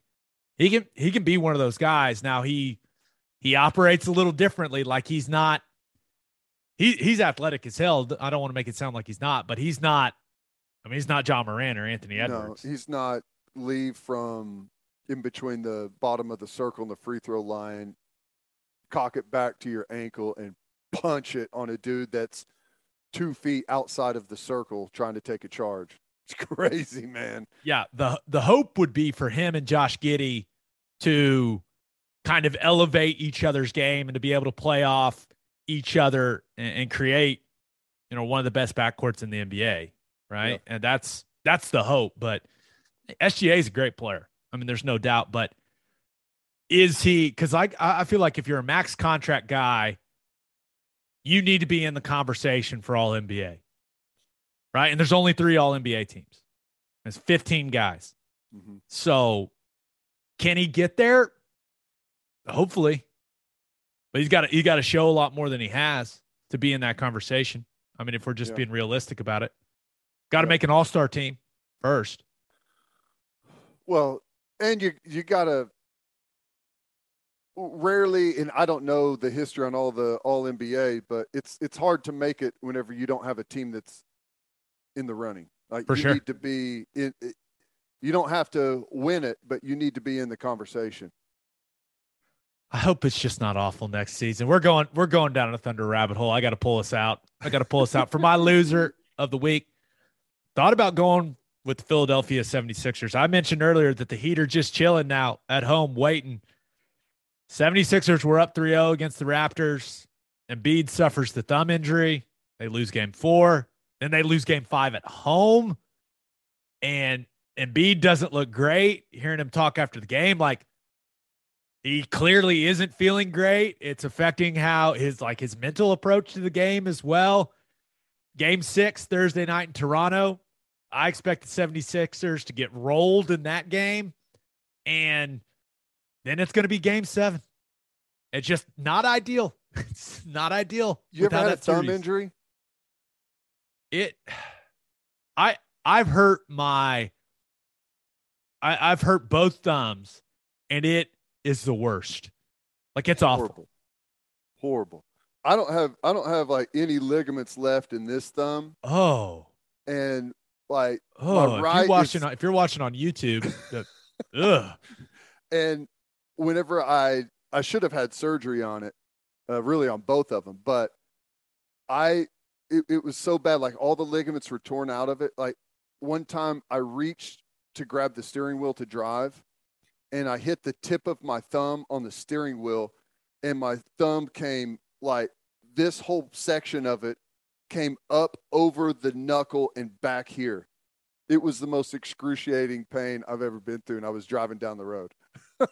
he can he can be one of those guys. Now he he operates a little differently. Like he's not he he's athletic as hell. I don't want to make it sound like he's not, but he's not. I mean, he's not Ja Morant or Anthony Edwards. No, he's not leave from in between the bottom of the circle and the free throw line, cock it back to your ankle and punch it on a dude that's two feet outside of the circle trying to take a charge. [laughs] It's crazy, man. Yeah, the the hope would be for him and Josh Giddey to kind of elevate each other's game and to be able to play off each other and, and create, you know, one of the best backcourts in the NBA, right? And that's that's the hope. But SGA is a great player. I mean, there's no doubt. But is he? Because I I feel like if you're a max contract guy, you need to be in the conversation for All NBA, right? And there's only three All NBA teams. There's 15 guys. Mm-hmm. So can he get there? Hopefully. But he's got to he got to show a lot more than he has to be in that conversation. I mean, if we're just Yeah. being realistic about it. Got to make an all-star team first. Well, and you you gotta rarely, and I don't know the history on all the all NBA, but it's it's hard to make it whenever you don't have a team that's in the running. Like For you sure. need to be in. It, you don't have to win it, but you need to be in the conversation. I hope it's just not awful next season. We're going we're going down a thunder rabbit hole. I got to pull us out. I got to pull us out for my loser of the week. Thought about going with Philadelphia 76ers. I mentioned earlier that the Heat are just chilling now at home waiting. 76ers were up 3-0 against the Raptors. Embiid suffers the thumb injury. They lose game 4. Then they lose game 5 at home. And Embiid doesn't look great. Hearing him talk after the game like he clearly isn't feeling great. It's affecting how his like his mental approach to the game as well. Game six Thursday night in Toronto. I expect the 76ers to get rolled in that game. And then it's going to be game seven. It's just not ideal. [laughs] It's not ideal. You ever had a thumb series. injury? It [sighs] I I've hurt my I, I've hurt both thumbs and it is the worst. Like it's horrible. awful. Horrible. I don't have I don't have like any ligaments left in this thumb. Oh. And like oh, right if you're watching is, on, if you're watching on YouTube, the, [laughs] ugh. And whenever I I should have had surgery on it, uh, really on both of them, but I it, it was so bad like all the ligaments were torn out of it. Like one time I reached to grab the steering wheel to drive and I hit the tip of my thumb on the steering wheel, and my thumb came like this whole section of it came up over the knuckle and back here. It was the most excruciating pain I've ever been through, and I was driving down the road. [laughs]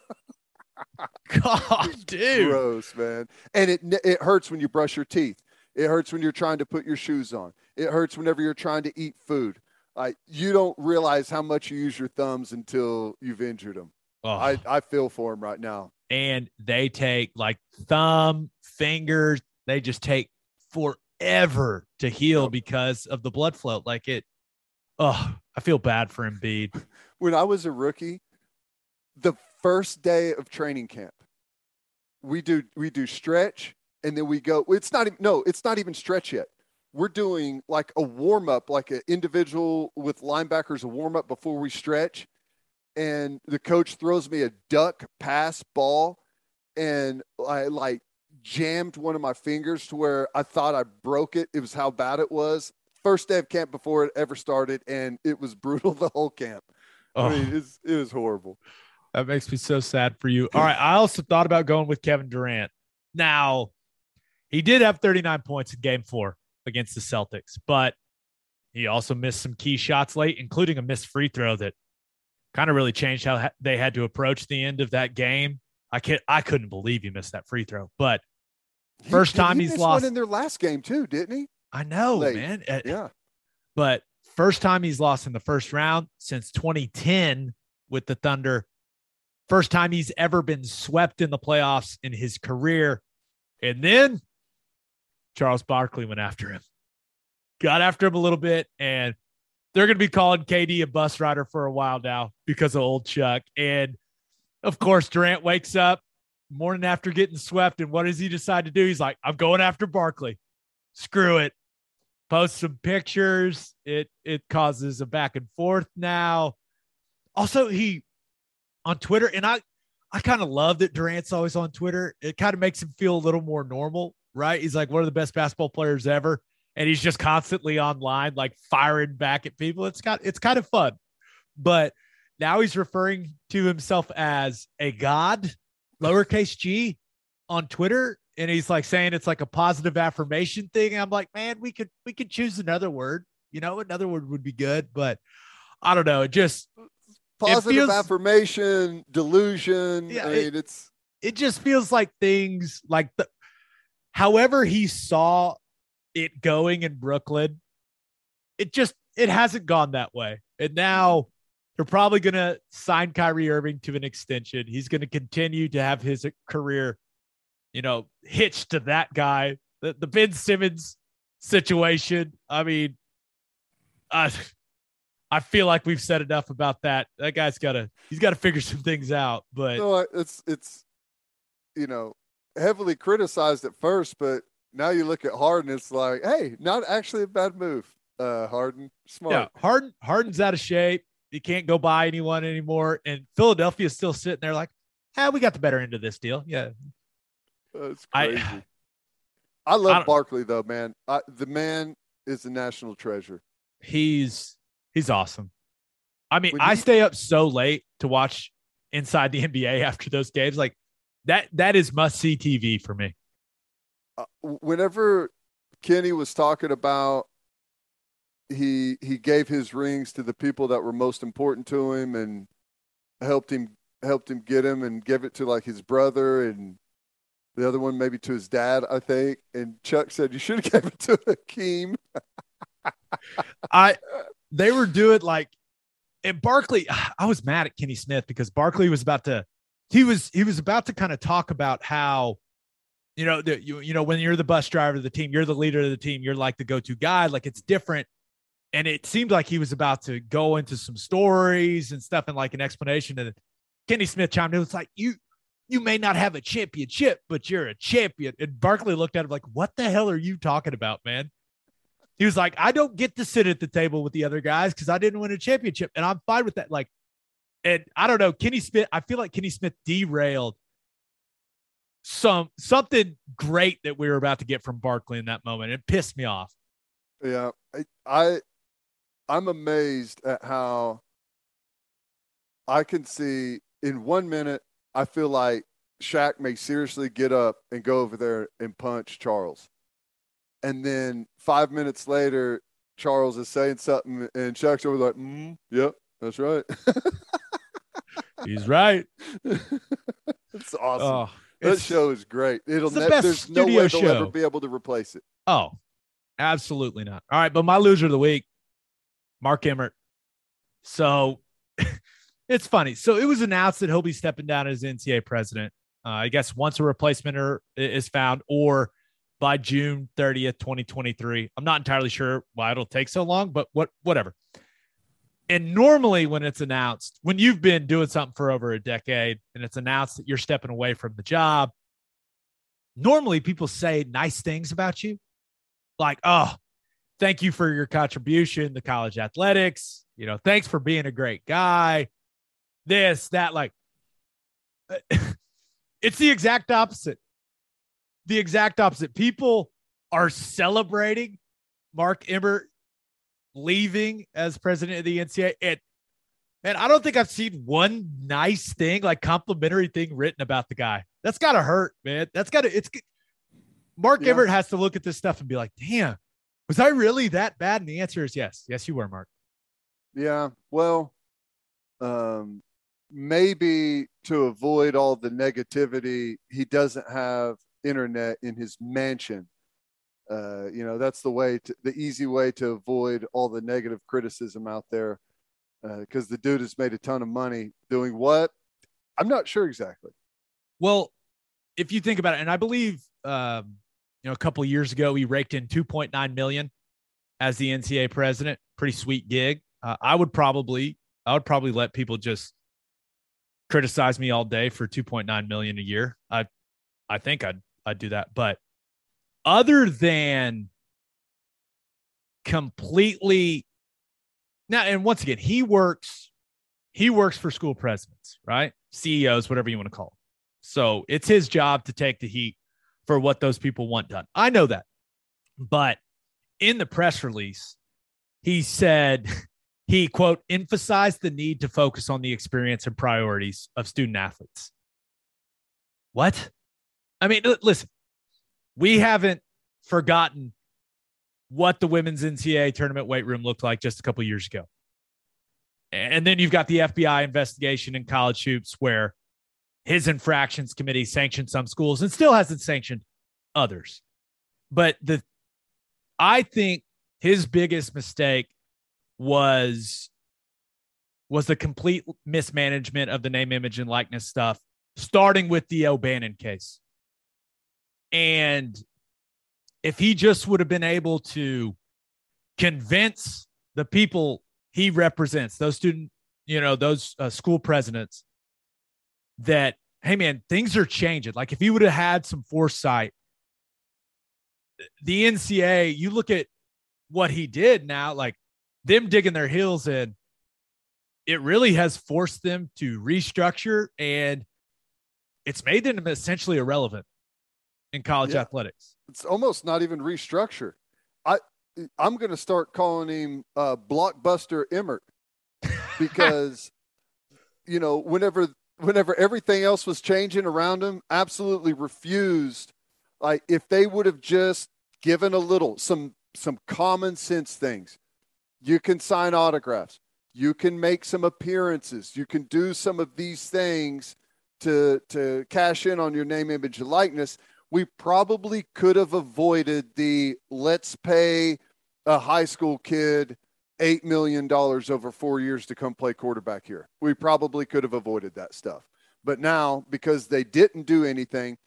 [laughs] God, dude, gross, man. And it it hurts when you brush your teeth. It hurts when you're trying to put your shoes on. It hurts whenever you're trying to eat food. Like you don't realize how much you use your thumbs until you've injured them. Oh. I, I feel for him right now. And they take like thumb, fingers, they just take forever to heal because of the blood flow. Like it, oh, I feel bad for Embiid. [laughs] when I was a rookie, the first day of training camp, we do we do stretch and then we go. It's not even no, it's not even stretch yet. We're doing like a warm up, like an individual with linebackers, a warm up before we stretch and the coach throws me a duck pass ball and I like jammed one of my fingers to where I thought I broke it. It was how bad it was. First day of camp before it ever started, and it was [laughs] brutal the whole camp. Oh. I mean, it was horrible. That makes me so sad for you. All right. I also thought about going with Kevin Durant. Now, he did have 39 points in game four against the Celtics, but he also missed some key shots late, including a missed free throw that kind of really changed how they had to approach the end of that game. I can't, I couldn't believe he missed that free throw, but first he, time he he's lost in their last game too, didn't he? I know, Late. man. Uh, yeah, but first time he's lost in the first round since 2010 with the Thunder. First time he's ever been swept in the playoffs in his career. And then Charles Barkley went after him, got after him a little bit, and they're going to be calling KD a bus rider for a while now because of old Chuck. And of course, Durant wakes up morning after getting swept. And what does he decide to do? He's like, I'm going after Barkley. Screw it. Post some pictures. It it causes a back and forth now. Also, he on Twitter, and I I kind of love that Durant's always on Twitter. It kind of makes him feel a little more normal, right? He's like one of the best basketball players ever and he's just constantly online, like firing back at people. It's got it's kind of fun. But now he's referring to himself as a god, lowercase g, on Twitter. And he's like saying it's like a positive affirmation thing. And I'm like, man, we could we could choose another word. You know, another word would be good, but I don't know. It just positive it feels, affirmation, delusion. Yeah, I mean, it, it's it just feels like things like the however he saw it going in Brooklyn, it just it hasn't gone that way. And now they're probably going to sign Kyrie Irving to an extension. He's going to continue to have his career, you know, hitched to that guy. The, the Ben Simmons situation. I mean, I I feel like we've said enough about that. That guy's got to he's got to figure some things out. But no, it's it's you know heavily criticized at first, but now you look at Harden, it's like, hey, not actually a bad move. Uh, Harden, smart. Yeah, Harden, Harden's out of shape. He can't go buy anyone anymore, and Philadelphia is still sitting there like, ah, we got the better end of this deal. Yeah. That's I- crazy. I, love don't- Barkley though, man. I, the man is a national treasure. He's he's awesome. I mean, When I you- stay up so late to watch inside the [laughs] NBA after those games. Like that that is must see TV for me. Uh, whenever Kenny was talking about he he gave his rings to the people that were most important to him and helped him helped him get him and give it to like his brother and the other one maybe to his dad, I think. And Chuck said you should have [laughs] gave it to Hakeem. [laughs] I they were doing like and Barkley, [sighs] I was mad at Kenny Smith because Barkley was about to he was he was about to kind of talk about how you know the, you you know when you're the bus driver of the team, you're the leader of the team, you're like the go-to guy, like it's different. And it seemed like he was about to go into some stories and stuff and like an explanation. And Kenny Smith chimed in. It's like you you may not have a championship, but you're a champion. And Barkley looked at him like, "What the hell are you talking about, man?" He was like, I don't get to sit at the table with the other guys because I didn't win a championship. And I'm fine with that. Like, and I don't know, Kenny Smith, I feel like Kenny Smith derailed some something great that we were about to get from Barkley in that moment. It pissed me off. Yeah, I, I I'm amazed at how I can see in one minute. I feel like Shaq may seriously get up and go over there and punch Charles, and then five minutes later, Charles is saying something, and Shaq's over like, mm, "Yep, that's right." [laughs] He's right. [laughs] it's awesome. Oh, that it's- show is great. It'll it's the there's no way they'll ever be able to replace it. Oh, absolutely not. All right, but my loser of the week, Mark Emmert. So [laughs] it's funny. So it was announced that he'll be stepping down as NCAA president. Uh, I guess once a replacement are, is found, or by June 30th, 2023. I'm not entirely sure why it'll take so long, but what whatever. And normally, when it's announced, when you've been doing something for over a decade and it's announced that you're stepping away from the job, normally people say nice things about you like, oh, thank you for your contribution to college athletics. You know, thanks for being a great guy. This, that, like, [laughs] it's the exact opposite. The exact opposite. People are celebrating Mark Emmert leaving as president of the NCAA. And man, I don't think I've seen one nice thing, like complimentary thing written about the guy. That's gotta hurt, man. That's gotta it's Mark Yeah. Emmert has to look at this stuff and be like, damn, was I really that bad? And the answer is yes. Yes, you were, Mark. Yeah. Well, um, maybe to avoid all the negativity, he doesn't have internet in his mansion. Uh, you know, that's the way to, the easy way to avoid all the negative criticism out there. Because the dude has made a ton of money doing what? I'm not sure exactly. Well, if you think about it, and I believe um, know, a couple years ago he raked in 2.9 million as the NCAA president. Pretty sweet gig. Uh, I would probably, I would probably let people just criticize me all day for 2.9 million a year. I, I think I'd, I'd do that. But other than completely now, and once again, he works, he works for school presidents, right? CEOs, whatever you want to call them. So it's his job to take the heat for what those people want done. I know that. But in the press release, he said [laughs] he, quote, emphasized the need to focus on the experience and priorities of student athletes. What? I mean, listen, we haven't forgotten what the women's NCAA tournament weight room looked like just a couple years ago. And then you've got the FBI investigation in college hoops where his infractions committee sanctioned some schools and still hasn't sanctioned others. But the I think his biggest mistake was was the complete mismanagement of the name, image, and likeness stuff, starting with the O'Bannon case. And if he just would have been able to convince the people he represents, those student, you know, those uh, school presidents, that hey man, things are changing. Like if he would have had some foresight, the NCA, you look at what he did now, like them digging their heels in, it really has forced them to restructure and it's made them essentially irrelevant in college Yeah. athletics. It's almost not even restructure. I I'm going to start calling him uh, Blockbuster Emmert [laughs] because you know whenever whenever everything else was changing around him, absolutely refused. Like if they would have just given a little some some common sense things, you can sign autographs, you can make some appearances, you can do some of these things to to cash in on your name, image, and likeness. We probably could have avoided the let's pay a high school kid eight million dollars over four years to come play quarterback here. We probably could have avoided that stuff. But now, because they didn't do anything,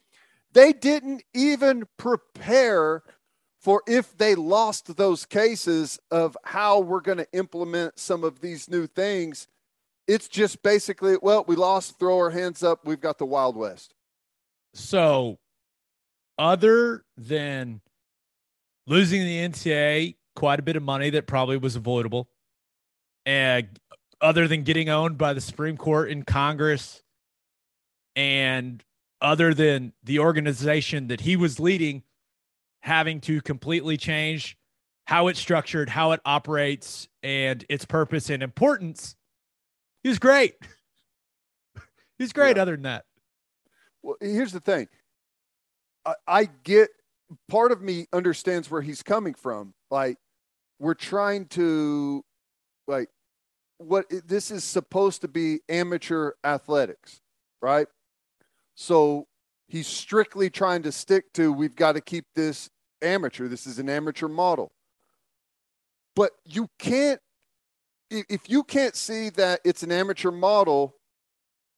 they didn't even prepare for if they lost those cases of how we're going to implement some of these new things. It's just basically, well, we lost, throw our hands up, we've got the Wild West. So, other than losing the NCAA quite a bit of money that probably was avoidable, and other than getting owned by the Supreme Court in Congress, and other than the organization that he was leading having to completely change how it's structured, how it operates, and its purpose and importance, he's great. [laughs] he's great. Other than that, Well, here's the thing. I, I get part of me understands where he's coming from. Like we're trying to like what this is supposed to be amateur athletics, right? So he's strictly trying to stick to we've got to keep this amateur. This is an amateur model. But you can't if you can't see that it's an amateur model,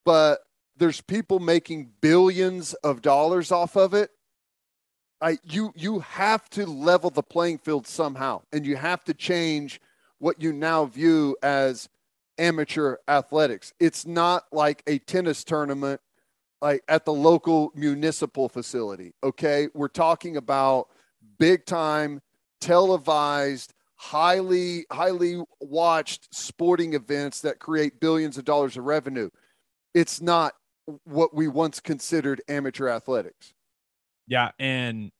but there's people making billions of dollars off of it. I you you have to level the playing field somehow, and you have to change what you now view as amateur athletics. It's not like a tennis tournament like at the local municipal facility. Okay, we're talking about big time televised highly highly watched sporting events that create billions of dollars of revenue it's not what we once considered amateur athletics Yeah, and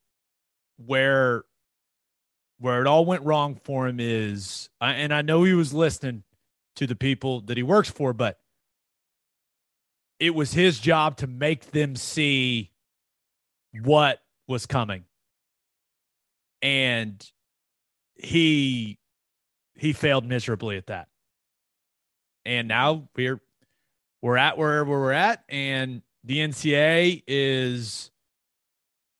where where it all went wrong for him is, and I know he was listening to the people that he works for, but it was his job to make them see what was coming, and he he failed miserably at that. And now we're we're at where we're at, and the NCA is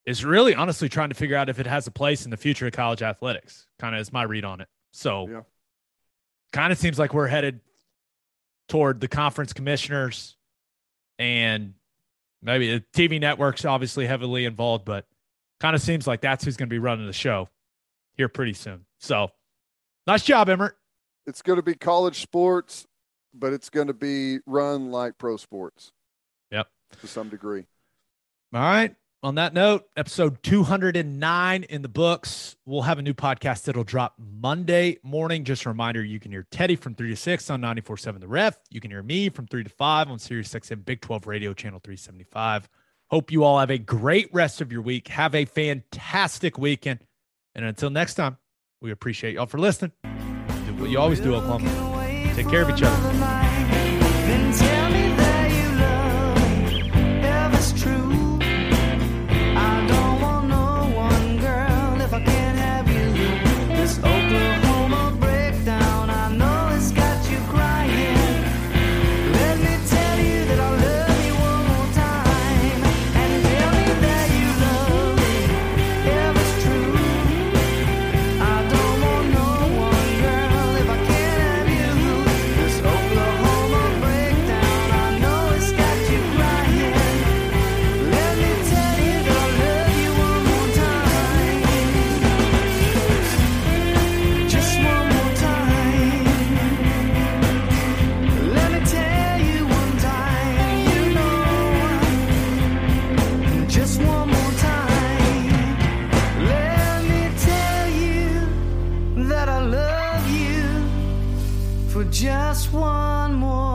is really honestly trying to figure out if it has a place in the future of college athletics. Kind of is my read on it. So, kind of seems like we're headed toward the conference commissioners and maybe the TV networks obviously heavily involved, but kind of seems like that's who's going to be running the show here pretty soon. So, nice job, Emmert. it's going to be college sports but it's going to be run like pro sports Yep. to some degree All right. On that note, episode 209 in the books. We'll have a new podcast that'll drop Monday morning. Just a reminder you can hear Teddy from 3 to 6 on 94.7 The Ref. You can hear me from 3 to 5 on Sirius XM Big 12 Radio, channel 375. Hope you all have a great rest of your week. Have a fantastic weekend. And until next time, we appreciate y'all for listening. Do what you always do, Oklahoma. Take care of each other. Just one more.